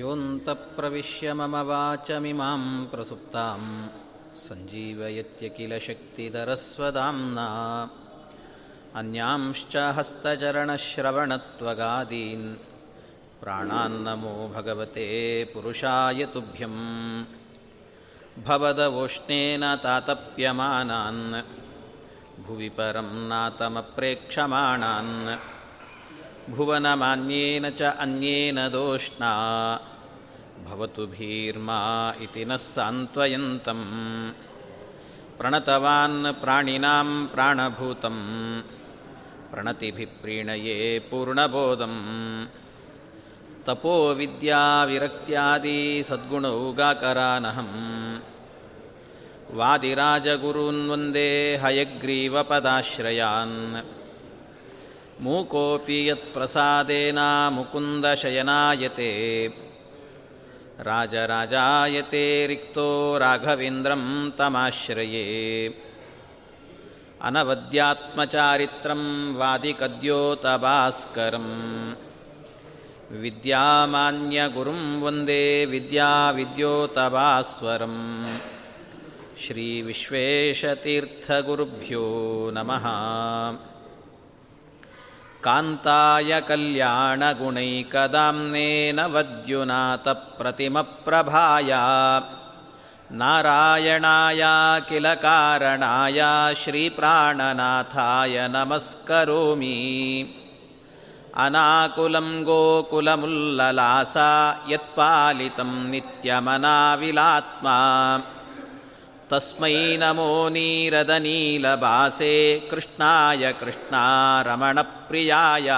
योऽन्तप्रविश्य मम वाचमिमां प्रसुप्तां सञ्जीवयत्य किल शक्तिधरस्वदाम्ना अन्यांश्च हस्तचरणश्रवणत्वगादीन् प्राणान्नमो भगवते पुरुषाय तुभ्यं भवदवोष्णेन तातप्यमानान् भुवि परं नातमप्रेक्षमाणान् भुवनमान्येन च अन्येन दोष्णा भवतु भीर्मा इति नः सान्त्वयन्तं प्रणतवान् प्राणिनां प्राणभूतं प्रणतिभिः प्रीणये पूर्णबोधं तपोविद्याविरक्त्यादि सद्गुणौगाकरानहं वादिराजगुरून् वन्दे हयग्रीवपदाश्रयान् ಮೂಕೋಪಿ ಯತ್ಪ್ರಸಾದೇನ ಮುಕುಂದ ಶಯನಾಯತೆ. ರಾಜರಾಜಾಯತೆ ರಿಕ್ತೋ ರಾಘವೇಂದ್ರಂ ತಮಾಶ್ರಯೇ. ಅನವದ್ಯಾತ್ಮಚಾರಿತ್ರಂ ವಿದ್ಯಾಮಾನ್ಯ ಗುರುಂ ವಂದೇ ವಿದ್ಯಾವಿದ್ಯೋತಭಾಸ್ವರಂ ಶ್ರೀವಿಶ್ವೇಶತೀರ್ಥಗುರುಭ್ಯೋ ನಮಃ. कान्ताय कल्याणगुणैकदाम्नेन वद्युनाथप्रतिमप्रभाय। नारायणाय किल कारणाय श्रीप्राणनाथाय नमस्करोमि। अनाकुलं गोकुलमुल्ललासा यत्पालितं नित्यमनाविलात्मा तस्मै नमो नीरदनीलभासे कृष्णाय कृष्णारमणप्रियाय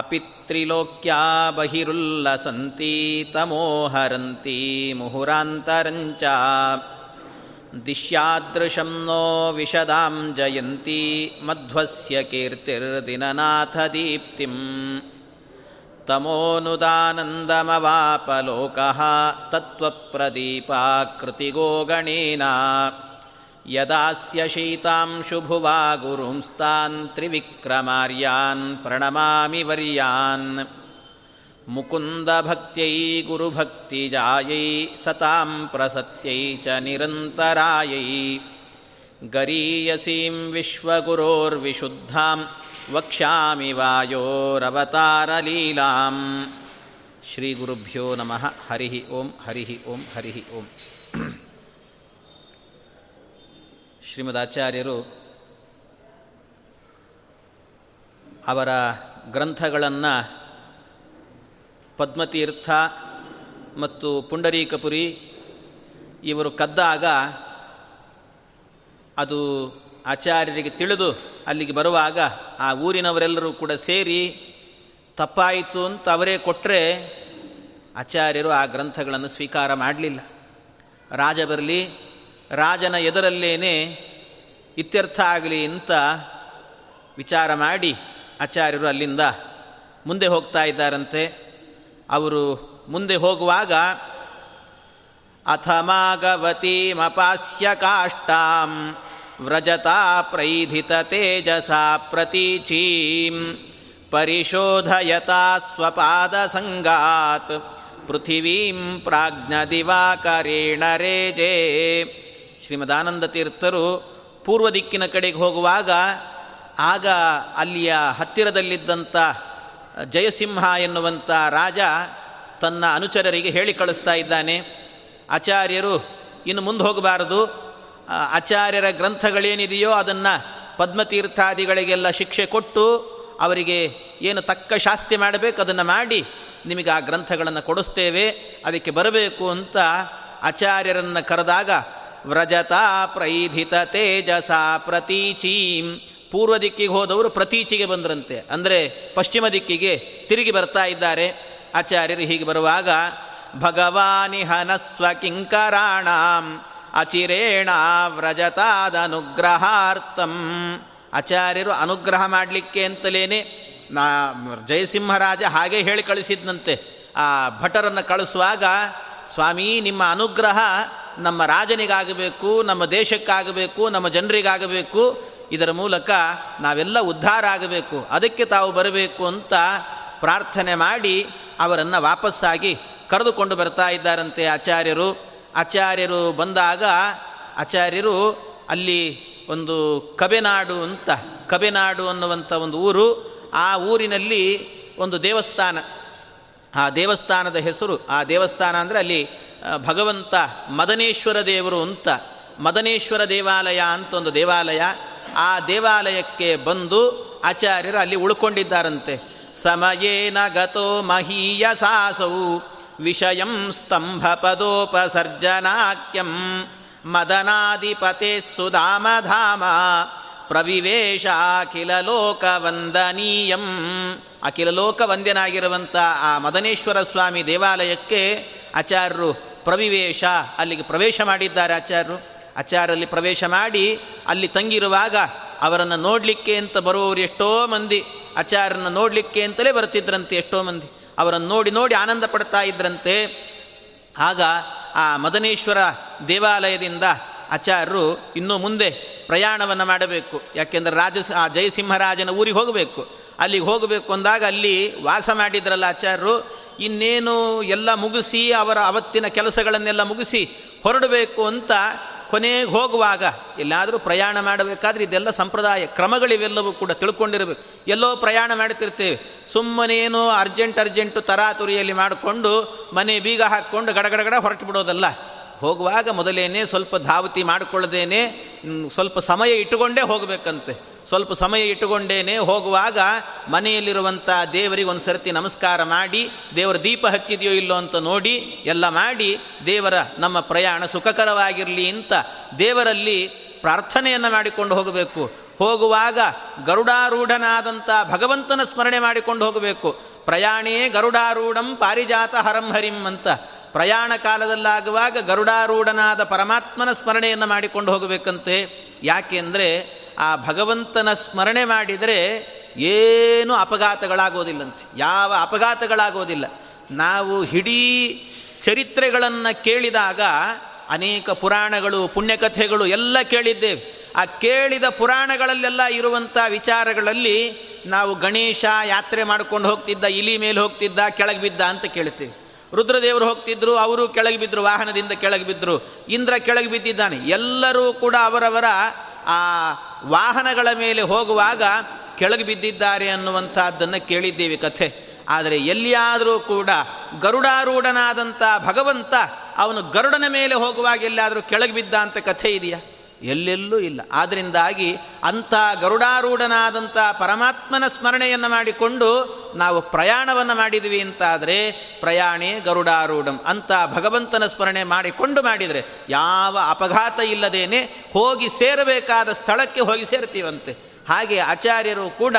अपि त्रिलोक्या बहिरुल्लसन्ति तमोहरन्ति मुहुरान्तरञ्च दिश्यादृशं नो विशदां जयन्ती मध्वस्य कीर्तिर्दिननाथदीप्तिम् तमोनुदानन्दमवापलोकः तत्त्वप्रदीपाकृतिगो गणेन यदास्य शीतांशुभुवा गुरुंस्तान् त्रिविक्रमार्यान् प्रणमामि वर्यान् मुकुन्दभक्त्यै गुरुभक्तिजायै सतां प्रसत्यै च निरन्तरायै गरीयसीं विश्वगुरोर्विशुद्धां ವಕ್ಷ್ಯಾಮಿ ವಾಯೋರವತಾರಲೀಲಾಂ. ಶ್ರೀ ಗುರುಭ್ಯೋ ನಮಃ. ಹರಿ ಓಂ ಹರಿಹಿ ಓಂ, ಹರಿ ಓಂ. ಶ್ರೀಮದಾಚಾರ್ಯರು ಅವರ ಗ್ರಂಥಗಳನ್ನು ಪದ್ಮತೀರ್ಥ ಮತ್ತು ಪುಂಡರೀಕಪುರಿ ಇವರು ಕದ್ದಾಗ ಅದು ಆಚಾರ್ಯರಿಗೆ ತಿಳಿದು ಅಲ್ಲಿಗೆ ಬರುವಾಗ ಆ ಊರಿನವರೆಲ್ಲರೂ ಕೂಡ ಸೇರಿ ತಪ್ಪಾಯಿತು ಅಂತ ಅವರೇ ಕೊಟ್ಟರೆ ಆಚಾರ್ಯರು ಆ ಗ್ರಂಥಗಳನ್ನು ಸ್ವೀಕಾರ ಮಾಡಲಿಲ್ಲ. ರಾಜ ಬರಲಿ, ರಾಜನ ಎದುರಲ್ಲೇನೆ ಇತ್ಯರ್ಥ ಆಗಲಿ ಅಂತ ವಿಚಾರ ಮಾಡಿ ಆಚಾರ್ಯರು ಅಲ್ಲಿಂದ ಮುಂದೆ ಹೋಗ್ತಾ ಇದ್ದಾರಂತೆ. ಅವರು ಮುಂದೆ ಹೋಗುವಾಗ ಅಥಮಾಗವತೀಮಪಾಸ್ಯ ಕಾಷ್ಟಾಂ ವ್ರಜತಾ ಪ್ರೈಧಿತ ತೇಜಸ परिशोधयता ಪರಿಶೋಧಯತಾ ಸ್ವಪಾದಸಂಗಾತ್ ಪೃಥಿವೀಂ ಪ್ರಾಜ್ಞದಿವಾಕರೇಣ ರೇಜೆ. ಶ್ರೀಮದಾನಂದ ತೀರ್ಥರು ಪೂರ್ವ ದಿಕ್ಕಿನ ಕಡೆಗೆ ಹೋಗುವಾಗ ಆಗ ಅಲ್ಲಿಯ ಹತ್ತಿರದಲ್ಲಿದ್ದಂಥ ಜಯಸಿಂಹ ಎನ್ನುವಂಥ ರಾಜ ತನ್ನ ಅನುಚರರಿಗೆ ಹೇಳಿ ಕಳಿಸ್ತಾ ಇದ್ದಾನೆ. ಆಚಾರ್ಯರು ಇನ್ನು ಮುಂದೆ ಹೋಗಬಾರದು. ಆಚಾರ್ಯರ ಗ್ರಂಥಗಳೇನಿದೆಯೋ ಅದನ್ನು ಪದ್ಮತೀರ್ಥಾದಿಗಳಿಗೆಲ್ಲ ಶಿಕ್ಷೆ ಕೊಟ್ಟು ಅವರಿಗೆ ಏನು ತಕ್ಕ ಶಾಸ್ತಿ ಮಾಡಬೇಕು ಅದನ್ನು ಮಾಡಿ ನಿಮಗೆ ಆ ಗ್ರಂಥಗಳನ್ನು ಕೊಡಿಸ್ತೇವೆ, ಅದಕ್ಕೆ ಬರಬೇಕು ಅಂತ ಆಚಾರ್ಯರನ್ನು ಕರೆದಾಗ, ವ್ರಜತಾ ಪ್ರೈಧಿತ ತೇಜಸ ಪ್ರತೀಚೀಂ. ಪೂರ್ವ ದಿಕ್ಕಿಗೆ ಹೋದವರು ಪ್ರತೀಚಿಗೆ ಬಂದರಂತೆ. ಅಂದರೆ ಪಶ್ಚಿಮ ದಿಕ್ಕಿಗೆ ತಿರುಗಿ ಬರ್ತಾ ಇದ್ದಾರೆ. ಆಚಾರ್ಯರು ಹೀಗೆ ಬರುವಾಗ ಭಗವಾನಿ ಹನಸ್ವ ಕಿಂಕರಾಣಾಂ. ಅಚಿರೇಣ ವ್ರಜತಾದನುಗ್ರಹಾರ್ಥಂ. ಆಚಾರ್ಯರು ಅನುಗ್ರಹ ಮಾಡಲಿಕ್ಕೆ ಅಂತಲೇನೆ ನಾ ಜಯಸಿಂಹರಾಜ ಹಾಗೆ ಹೇಳಿ ಕಳಿಸಿದ್ನಂತೆ. ಆ ಭಟರನ್ನು ಕಳಿಸುವಾಗ, ಸ್ವಾಮಿ, ನಿಮ್ಮ ಅನುಗ್ರಹ ನಮ್ಮ ರಾಜನಿಗಾಗಬೇಕು, ನಮ್ಮ ದೇಶಕ್ಕಾಗಬೇಕು, ನಮ್ಮ ಜನರಿಗಾಗಬೇಕು, ಇದರ ಮೂಲಕ ನಾವೆಲ್ಲ ಉದ್ಧಾರ ಆಗಬೇಕು, ಅದಕ್ಕೆ ತಾವು ಬರಬೇಕು ಅಂತ ಪ್ರಾರ್ಥನೆ ಮಾಡಿ ಅವರನ್ನು ವಾಪಸ್ಸಾಗಿ ಕರೆದುಕೊಂಡು ಬರ್ತಾ ಇದ್ದಾರಂತೆ ಆಚಾರ್ಯರು. ಆಚಾರ್ಯರು ಬಂದಾಗ ಆಚಾರ್ಯರು ಅಲ್ಲಿ ಒಂದು ಕಬೆನಾಡು ಅಂತ, ಕಬೆನಾಡು ಅನ್ನುವಂಥ ಒಂದು ಊರು, ಆ ಊರಿನಲ್ಲಿ ಒಂದು ದೇವಸ್ಥಾನ. ಆ ದೇವಸ್ಥಾನದ ಹೆಸರು, ಆ ದೇವಸ್ಥಾನ ಅಂದರೆ ಅಲ್ಲಿ ಭಗವಂತ ಮದನೇಶ್ವರ ದೇವರು ಅಂತ, ಮದನೇಶ್ವರ ದೇವಾಲಯ ಅಂತ ಒಂದು ದೇವಾಲಯ. ಆ ದೇವಾಲಯಕ್ಕೆ ಬಂದು ಆಚಾರ್ಯರು ಅಲ್ಲಿ ಉಳ್ಕೊಂಡಿದ್ದಾರಂತೆ. ಸಮಯೇನ ಗತೋ ಮಹೀಯ ಸಾಸೌ ವಿಷಯಂ ಸ್ತಂಭ ಪದೋಪಸರ್ಜನಾಕ್ಯಂ ಮದನಾಧಿಪತೆ ಸುಧಾಮಧಾಮ ಪ್ರವಿವೇಶ ಅಖಿಲ ಲೋಕ ವಂದನೀಯಂ ಅಖಿಲ ಲೋಕ ವಂದ್ಯನಾಗಿರುವಂಥ ಆ ಮದನೇಶ್ವರ ಸ್ವಾಮಿ ದೇವಾಲಯಕ್ಕೆ ಆಚಾರ್ಯರು ಪ್ರವಿವೇಶ ಅಲ್ಲಿಗೆ ಪ್ರವೇಶ ಮಾಡಿದ್ದಾರೆ ಆಚಾರ್ಯರು. ಆಚಾರ್ಯಲ್ಲಿ ಪ್ರವೇಶ ಮಾಡಿ ಅಲ್ಲಿ ತಂಗಿರುವಾಗ ಅವರನ್ನು ನೋಡಲಿಕ್ಕೆ ಅಂತ ಬರುವವರು ಎಷ್ಟೋ ಮಂದಿ. ಆಚಾರ್ಯನ ನೋಡಲಿಕ್ಕೆ ಅಂತಲೇ ಬರ್ತಿದ್ರಂತೆ ಎಷ್ಟೋ ಮಂದಿ. ಅವರನ್ನು ನೋಡಿ ನೋಡಿ ಆನಂದ ಪಡ್ತಾ ಇದ್ರಂತೆ. ಆಗ ಆ ಮದನೇಶ್ವರ ದೇವಾಲಯದಿಂದ ಆಚಾರ್ಯರು ಇನ್ನೂ ಮುಂದೆ ಪ್ರಯಾಣವನ್ನು ಮಾಡಬೇಕು. ಯಾಕೆಂದರೆ ರಾಜ, ಆ ಜಯಸಿಂಹರಾಜನ ಊರಿಗೆ ಹೋಗಬೇಕು. ಅಲ್ಲಿಗೆ ಹೋಗಬೇಕು ಅಂದಾಗ ಅಲ್ಲಿ ವಾಸ ಮಾಡಿದ್ರಲ್ಲ ಆಚಾರ್ಯರು ಇನ್ನೇನು ಎಲ್ಲ ಮುಗಿಸಿ ಅವರ ಅವತ್ತಿನ ಕೆಲಸಗಳನ್ನೆಲ್ಲ ಮುಗಿಸಿ ಹೊರಡಬೇಕು ಅಂತ ಕೊನೆಗೆ ಹೋಗುವಾಗ ಎಲ್ಲಾದರೂ ಪ್ರಯಾಣ ಮಾಡಬೇಕಾದ್ರೆ ಇದೆಲ್ಲ ಸಂಪ್ರದಾಯ, ಕ್ರಮಗಳಿವೆಲ್ಲವೂ ಕೂಡ ತಿಳ್ಕೊಂಡಿರಬೇಕು. ಎಲ್ಲೋ ಪ್ರಯಾಣ ಮಾಡ್ತಿರ್ತೇವೆ ಸುಮ್ಮನೇನೋ ಅರ್ಜೆಂಟ್ ಅರ್ಜೆಂಟು ತರಾತುರಿಯಲ್ಲಿ ಮಾಡಿಕೊಂಡು ಮನೆ ಬೀಗ ಹಾಕ್ಕೊಂಡು ಗಡಗಡಗಡ ಹೊರಟು ಬಿಡೋದಲ್ಲ. ಹೋಗುವಾಗ ಮೊದಲೇನೆ ಸ್ವಲ್ಪ ಧಾವತಿ ಮಾಡಿಕೊಳ್ಳದೇನೆ ಸ್ವಲ್ಪ ಸಮಯ ಇಟ್ಟುಕೊಂಡೇ ಹೋಗಬೇಕಂತೆ. ಸ್ವಲ್ಪ ಸಮಯ ಇಟ್ಟುಕೊಂಡೇನೆ ಹೋಗುವಾಗ ಮನೆಯಲ್ಲಿರುವಂಥ ದೇವರಿಗೆ ಒಂದು ಸರ್ತಿ ನಮಸ್ಕಾರ ಮಾಡಿ, ದೇವರ ದೀಪ ಹಚ್ಚಿದೆಯೋ ಇಲ್ಲೋ ಅಂತ ನೋಡಿ, ಎಲ್ಲ ಮಾಡಿ, ದೇವರ ನಮ್ಮ ಪ್ರಯಾಣ ಸುಖಕರವಾಗಿರಲಿ ಅಂತ ದೇವರಲ್ಲಿ ಪ್ರಾರ್ಥನೆಯನ್ನು ಮಾಡಿಕೊಂಡು ಹೋಗಬೇಕು. ಹೋಗುವಾಗ ಗರುಡಾರೂಢನಾದಂಥ ಭಗವಂತನ ಸ್ಮರಣೆ ಮಾಡಿಕೊಂಡು ಹೋಗಬೇಕು. ಪ್ರಯಾಣೇ ಗರುಡಾರೂಢಂ ಪಾರಿಜಾತ ಹರಂ ಹರಿಂ ಅಂತ. ಪ್ರಯಾಣ ಕಾಲದಲ್ಲಾಗುವಾಗ ಗರುಡಾರೂಢನಾದ ಪರಮಾತ್ಮನ ಸ್ಮರಣೆಯನ್ನು ಮಾಡಿಕೊಂಡು ಹೋಗಬೇಕಂತೆ. ಯಾಕೆಂದರೆ ಆ ಭಗವಂತನ ಸ್ಮರಣೆ ಮಾಡಿದರೆ ಏನು ಅಪಘಾತಗಳಾಗೋದಿಲ್ಲಂತೆ. ಯಾವ ಅಪಘಾತಗಳಾಗೋದಿಲ್ಲ. ನಾವು ಹಿಡೀ ಚರಿತ್ರೆಗಳನ್ನು ಕೇಳಿದಾಗ ಅನೇಕ ಪುರಾಣಗಳು, ಪುಣ್ಯಕಥೆಗಳು ಎಲ್ಲ ಕೇಳಿದ್ದೇವೆ. ಆ ಕೇಳಿದ ಪುರಾಣಗಳಲ್ಲೆಲ್ಲ ಇರುವಂಥ ವಿಚಾರಗಳಲ್ಲಿ ನಾವು ಗಣೇಶ ಯಾತ್ರೆ ಮಾಡ್ಕೊಂಡು ಹೋಗ್ತಿದ್ದ, ಇಲಿ ಮೇಲೆ ಹೋಗ್ತಿದ್ದ, ಕೆಳಗೆ ಬಿದ್ದ ಅಂತ ಕೇಳ್ತೇವೆ. ರುದ್ರದೇವರು ಹೋಗ್ತಿದ್ರು, ಅವರು ಕೆಳಗೆ ಬಿದ್ದರು ವಾಹನದಿಂದ ಕೆಳಗೆ ಬಿದ್ದರು ಇಂದ್ರ ಕೆಳಗೆ ಬಿದ್ದಿದ್ದಾನೆ. ಎಲ್ಲರೂ ಕೂಡ ಅವರವರ ಆ ವಾಹನಗಳ ಮೇಲೆ ಹೋಗುವಾಗ ಕೆಳಗೆ ಬಿದ್ದಿದ್ದಾರೆ ಅನ್ನುವಂಥದ್ದನ್ನು ಕೇಳಿದ್ದೇವೆ ಕಥೆ. ಆದರೆ ಎಲ್ಲಿಯಾದರೂ ಕೂಡ ಗರುಡಾರೂಢನಾದಂಥ ಭಗವಂತ ಅವನು ಗರುಡನ ಮೇಲೆ ಹೋಗುವಾಗ ಎಲ್ಲಿಯಾದರೂ ಕೆಳಗೆ ಬಿದ್ದ ಅಂತ ಕಥೆ ಇದೆಯಾ? ಎಲ್ಲೆಲ್ಲೂ ಇಲ್ಲ. ಆದ್ದರಿಂದಾಗಿ ಅಂಥ ಗರುಡಾರೂಢನಾದಂಥ ಪರಮಾತ್ಮನ ಸ್ಮರಣೆಯನ್ನು ಮಾಡಿಕೊಂಡು ನಾವು ಪ್ರಯಾಣವನ್ನು ಮಾಡಿದ್ವಿ ಅಂತಾದರೆ ಪ್ರಯಾಣೇ ಗರುಡಾರೂಢಂ ಅಂತ ಭಗವಂತನ ಸ್ಮರಣೆ ಮಾಡಿಕೊಂಡು ಮಾಡಿದರೆ ಯಾವ ಅಪಘಾತ ಇಲ್ಲದೇನೆ ಹೋಗಿ ಸೇರಬೇಕಾದ ಸ್ಥಳಕ್ಕೆ ಹೋಗಿ ಸೇರ್ತೀವಂತೆ. ಹಾಗೆ ಆಚಾರ್ಯರು ಕೂಡ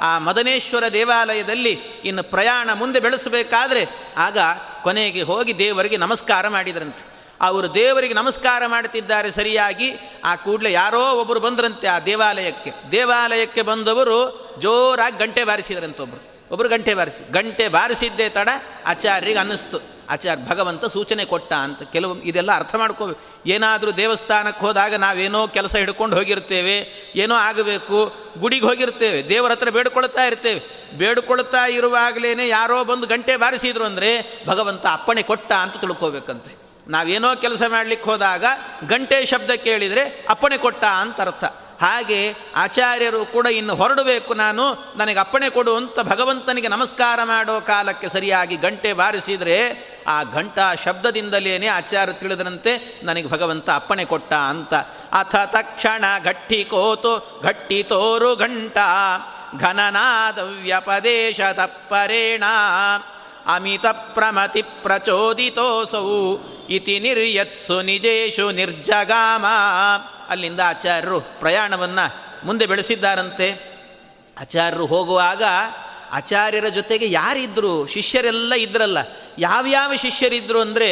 ಆ ಮದನೇಶ್ವರ ದೇವಾಲಯದಲ್ಲಿ ಇನ್ನು ಪ್ರಯಾಣ ಮುಂದೆ ಬೆಳೆಸಬೇಕಾದ್ರೆ ಆಗ ಕೊನೆಗೆ ಹೋಗಿ ದೇವರಿಗೆ ನಮಸ್ಕಾರ ಮಾಡಿದ್ರಂತೆ. ಅವರು ದೇವರಿಗೆ ನಮಸ್ಕಾರ ಮಾಡ್ತಿದ್ದಾರೆ ಸರಿಯಾಗಿ, ಆ ಕೂಡಲೇ ಯಾರೋ ಒಬ್ಬರು ಬಂದ್ರಂತೆ ಆ ದೇವಾಲಯಕ್ಕೆ. ದೇವಾಲಯಕ್ಕೆ ಬಂದವರು ಜೋರಾಗಿ ಗಂಟೆ ಬಾರಿಸಿದ್ರಂತೆ ಒಬ್ಬರು ಒಬ್ಬರು ಗಂಟೆ ಬಾರಿಸಿ. ಗಂಟೆ ಬಾರಿಸಿದ್ದೇ ತಡ ಆಚಾರ್ಯರಿಗೆ ಅನ್ನಿಸ್ತು. ಆಚಾರ್ಯ ಭಗವಂತ ಸೂಚನೆ ಕೊಟ್ಟ ಅಂತ ಕೆಲವು ಇದೆಲ್ಲ ಅರ್ಥ ಮಾಡ್ಕೋಬೇಕು ಏನಾದರೂ ದೇವಸ್ಥಾನಕ್ಕೆ ಹೋದಾಗ ನಾವೇನೋ ಕೆಲಸ ಹಿಡ್ಕೊಂಡು ಹೋಗಿರ್ತೇವೆ, ಏನೋ ಆಗಬೇಕು, ಗುಡಿಗೆ ಹೋಗಿರ್ತೇವೆ, ದೇವರ ಹತ್ರ ಬೇಡ್ಕೊಳ್ತಾ ಇರ್ತೇವೆ. ಬೇಡ್ಕೊಳ್ತಾ ಇರುವಾಗಲೇ ಯಾರೋ ಬಂದು ಗಂಟೆ ಬಾರಿಸಿದ್ರು ಅಂದರೆ ಭಗವಂತ ಅಪ್ಪಣೆ ಕೊಟ್ಟ ಅಂತ ತಿಳ್ಕೋಬೇಕಂತೆ. ನಾವೇನೋ ಕೆಲಸ ಮಾಡಲಿಕ್ಕೆ ಹೋದಾಗ ಗಂಟೆ ಶಬ್ದ ಕೇಳಿದರೆ ಅಪ್ಪಣೆ ಕೊಟ್ಟ ಅಂತ ಅರ್ಥ. ಹಾಗೆ ಆಚಾರ್ಯರು ಕೂಡ ಇನ್ನು ಹೊರಡಬೇಕು ನಾನು, ನನಗೆ ಅಪ್ಪಣೆ ಕೊಡು ಅಂತ ಭಗವಂತನಿಗೆ ನಮಸ್ಕಾರ ಮಾಡೋ ಕಾಲಕ್ಕೆ ಸರಿಯಾಗಿ ಗಂಟೆ ಬಾರಿಸಿದರೆ ಆ ಘಂಟಾ ಶಬ್ದದಿಂದಲೇ ಆಚಾರ್ಯ ತಿಳಿದರಂತೆ ನನಗೆ ಭಗವಂತ ಅಪ್ಪಣೆ ಕೊಟ್ಟ ಅಂತ. ಅಥ ತಕ್ಷಣ ಗಟ್ಟಿ ಕೋತು, ಗಟ್ಟಿ ತೋರು ಘಂಟ ಘನನಾದವ್ಯಪದೇಶ ತಪ್ಪರೇಣ, ಅಮಿತ ಪ್ರಮತಿ ಪ್ರಚೋದಿತೋಸೌ ಇತಿ ನಿರ್ಯತ್ಸು ನಿಜೇಶು ನಿರ್ಜಗಾಮ. ಅಲ್ಲಿಂದ ಆಚಾರ್ಯರು ಪ್ರಯಾಣವನ್ನು ಮುಂದೆ ಬೆಳೆಸಿದ್ದಾರಂತೆ. ಆಚಾರ್ಯರು ಹೋಗುವಾಗ ಆಚಾರ್ಯರ ಜೊತೆಗೆ ಯಾರಿದ್ದರು ಶಿಷ್ಯರೆಲ್ಲ ಇದ್ರಲ್ಲ, ಯಾವ್ಯಾವ ಶಿಷ್ಯರಿದ್ದರು ಅಂದರೆ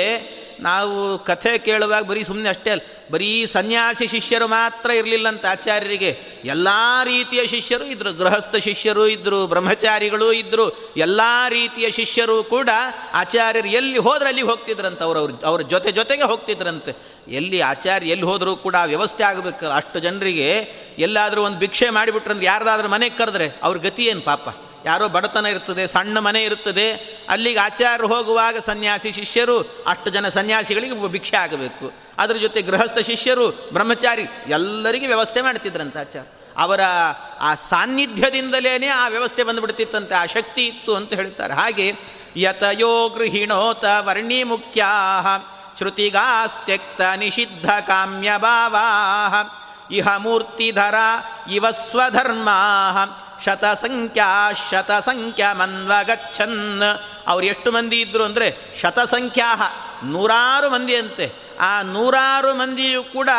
ನಾವು ಕಥೆ ಕೇಳುವಾಗ ಬರೀ ಸುಮ್ಮನೆ ಅಷ್ಟೇ ಅಲ್ಲ, ಬರೀ ಸನ್ಯಾಸಿ ಶಿಷ್ಯರು ಮಾತ್ರ ಇರಲಿಲ್ಲಂತ ಆಚಾರ್ಯರಿಗೆ, ಎಲ್ಲ ರೀತಿಯ ಶಿಷ್ಯರು ಇದ್ದರು ಗೃಹಸ್ಥ ಶಿಷ್ಯರು ಇದ್ದರು ಬ್ರಹ್ಮಚಾರಿಗಳು ಇದ್ದರು ಎಲ್ಲ ರೀತಿಯ ಶಿಷ್ಯರು ಕೂಡ ಆಚಾರ್ಯರು ಎಲ್ಲಿ ಹೋದ್ರೆ ಅಲ್ಲಿಗೆ ಹೋಗ್ತಿದ್ರಂತೆ, ಅವ್ರು ಅವ್ರ ಅವ್ರ ಜೊತೆ ಜೊತೆಗೆ ಹೋಗ್ತಿದ್ರಂತೆ. ಎಲ್ಲಿ ಆಚಾರ್ಯ ಎಲ್ಲಿ ಹೋದರೂ ಕೂಡ ವ್ಯವಸ್ಥೆ ಆಗಬೇಕು, ಅಷ್ಟು ಜನರಿಗೆ ಎಲ್ಲಾದರೂ ಒಂದು ಭಿಕ್ಷೆ ಮಾಡಿಬಿಟ್ರಂದ್ರೆ ಯಾರ್ದಾದ್ರೂ ಮನೆಗೆ ಕರೆದ್ರೆ ಅವ್ರ ಗತಿ ಏನು ಪಾಪ? ಯಾರೋ ಬಡತನ ಇರ್ತದೆ, ಸಣ್ಣ ಮನೆ ಇರ್ತದೆ, ಅಲ್ಲಿಗೆ ಆಚಾರ್ಯರು ಹೋಗುವಾಗ ಸನ್ಯಾಸಿ ಶಿಷ್ಯರು, ಅಷ್ಟು ಜನ ಸನ್ಯಾಸಿಗಳಿಗೆ ಭಿಕ್ಷೆ ಆಗಬೇಕು. ಅದರ ಜೊತೆ ಗೃಹಸ್ಥ ಶಿಷ್ಯರು, ಬ್ರಹ್ಮಚಾರಿ, ಎಲ್ಲರಿಗೆ ವ್ಯವಸ್ಥೆ ಮಾಡ್ತಿದ್ರಂತೆ ಆಚಾರ್ಯ. ಅವರ ಆ ಸಾನ್ನಿಧ್ಯದಿಂದಲೇ ಆ ವ್ಯವಸ್ಥೆ ಬಂದುಬಿಡ್ತಿತ್ತಂತೆ, ಆ ಶಕ್ತಿ ಇತ್ತು ಅಂತ ಹೇಳ್ತಾರೆ. ಹಾಗೆ, ಯತಯೋ ಗೃಹಿಣೋತ ವರ್ಣಿ ಮುಖ್ಯಾ ಶ್ರುತಿಗಾಸ್ತ್ಯಕ್ತ ನಿಷಿದ್ಧ ಕಾಮ್ಯ ಭಾವಾ ಇಹ ಮೂರ್ತಿಧರ ಇವ ಸ್ವಧರ್ಮಾ ಶತಸಂಖ್ಯಾ ಶತಸಂಖ್ಯಾ ಮನ್ವಗಚ್ಚನ್ ಅವ್ರು ಎಷ್ಟು ಮಂದಿ ಇದ್ದರು ಅಂದರೆ ಶತಸಂಖ್ಯಾ ನೂರಾರು ಮಂದಿ ಅಂತೆ ಆ ನೂರಾರು ಮಂದಿಯು ಕೂಡ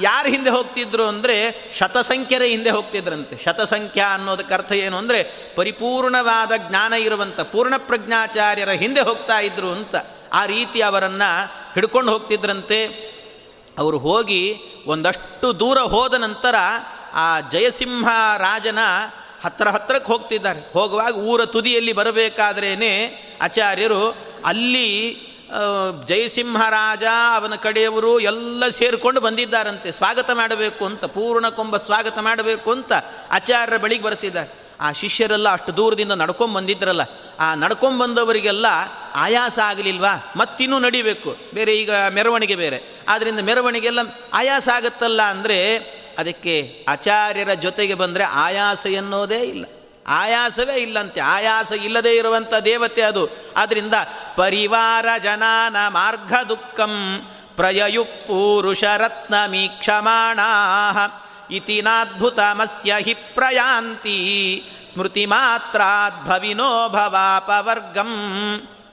ಯಾರು ಹಿಂದೆ ಹೋಗ್ತಿದ್ರು ಅಂದರೆ ಶತಸಂಖ್ಯರ ಹಿಂದೆ ಹೋಗ್ತಿದ್ರಂತೆ. ಶತಸಂಖ್ಯಾ ಅನ್ನೋದಕ್ಕೆ ಅರ್ಥ ಏನು ಅಂದರೆ ಪರಿಪೂರ್ಣವಾದ ಜ್ಞಾನ ಇರುವಂಥ ಪೂರ್ಣ ಪ್ರಜ್ಞಾಚಾರ್ಯರ ಹಿಂದೆ ಹೋಗ್ತಾ ಇದ್ರು ಅಂತ ಆ ರೀತಿ ಅವರನ್ನು ಹಿಡ್ಕೊಂಡು ಹೋಗ್ತಿದ್ರಂತೆ. ಅವರು ಹೋಗಿ ಒಂದಷ್ಟು ದೂರ ಹೋದ ನಂತರ ಆ ಜಯಸಿಂಹ ರಾಜನ ಹತ್ರ ಹತ್ತಿರಕ್ಕೆ ಹೋಗ್ತಿದ್ದಾರೆ. ಹೋಗುವಾಗ ಊರ ತುದಿಯಲ್ಲಿ ಬರಬೇಕಾದ್ರೇ ಆಚಾರ್ಯರು ಅಲ್ಲಿ ಜಯಸಿಂಹರಾಜ ಅವನ ಕಡೆಯವರು ಎಲ್ಲ ಸೇರಿಕೊಂಡು ಬಂದಿದ್ದಾರಂತೆ. ಸ್ವಾಗತ ಮಾಡಬೇಕು ಅಂತ, ಪೂರ್ಣ ಕೊಂಬ ಸ್ವಾಗತ ಮಾಡಬೇಕು ಅಂತ ಆಚಾರ್ಯರ ಬಳಿಗೆ ಬರ್ತಿದ್ದಾರೆ. ಆ ಶಿಷ್ಯರೆಲ್ಲ ಅಷ್ಟು ದೂರದಿಂದ ನಡ್ಕೊಂಡು ಬಂದಿದ್ರಲ್ಲ. ಆ ನಡ್ಕೊಂಡು ಬಂದವರಿಗೆಲ್ಲ ಆಯಾಸ ಆಗಲಿಲ್ವಾ? ಮತ್ತಿನ್ನೂ ನಡಿಬೇಕು. ಬೇರೆ ಈಗ ಮೆರವಣಿಗೆ ಬೇರೆ. ಆದ್ದರಿಂದ ಮೆರವಣಿಗೆಲ್ಲ ಆಯಾಸ ಆಗುತ್ತಲ್ಲ ಅಂದರೆ ಅದಕ್ಕೆ ಆಚಾರ್ಯರ ಜೊತೆಗೆ ಬಂದರೆ ಆಯಾಸ ಎನ್ನೋದೇ ಇಲ್ಲ. ಆಯಾಸವೇ ಇಲ್ಲಂತೆ. ಆಯಾಸ ಇಲ್ಲದೇ ಇರುವಂಥ ದೇವತೆ ಅದು. ಆದ್ದರಿಂದ ಪರಿವಾರ ಜನಾನ ಮಾರ್ಗ ದುಃಖಂ ಪ್ರಯಯು ಪೂರುಷರತ್ನ ಮೀಕ್ಷಮಾಣ ಇತಿನಾದ್ಭುತಮಸ್ಯ ಹಿ ಪ್ರಯಾಂತಿ. ಸ್ಮೃತಿ ಮಾತ್ರಾದ್ಭವಿನೋ ಭವಾಪವರ್ಗಂ.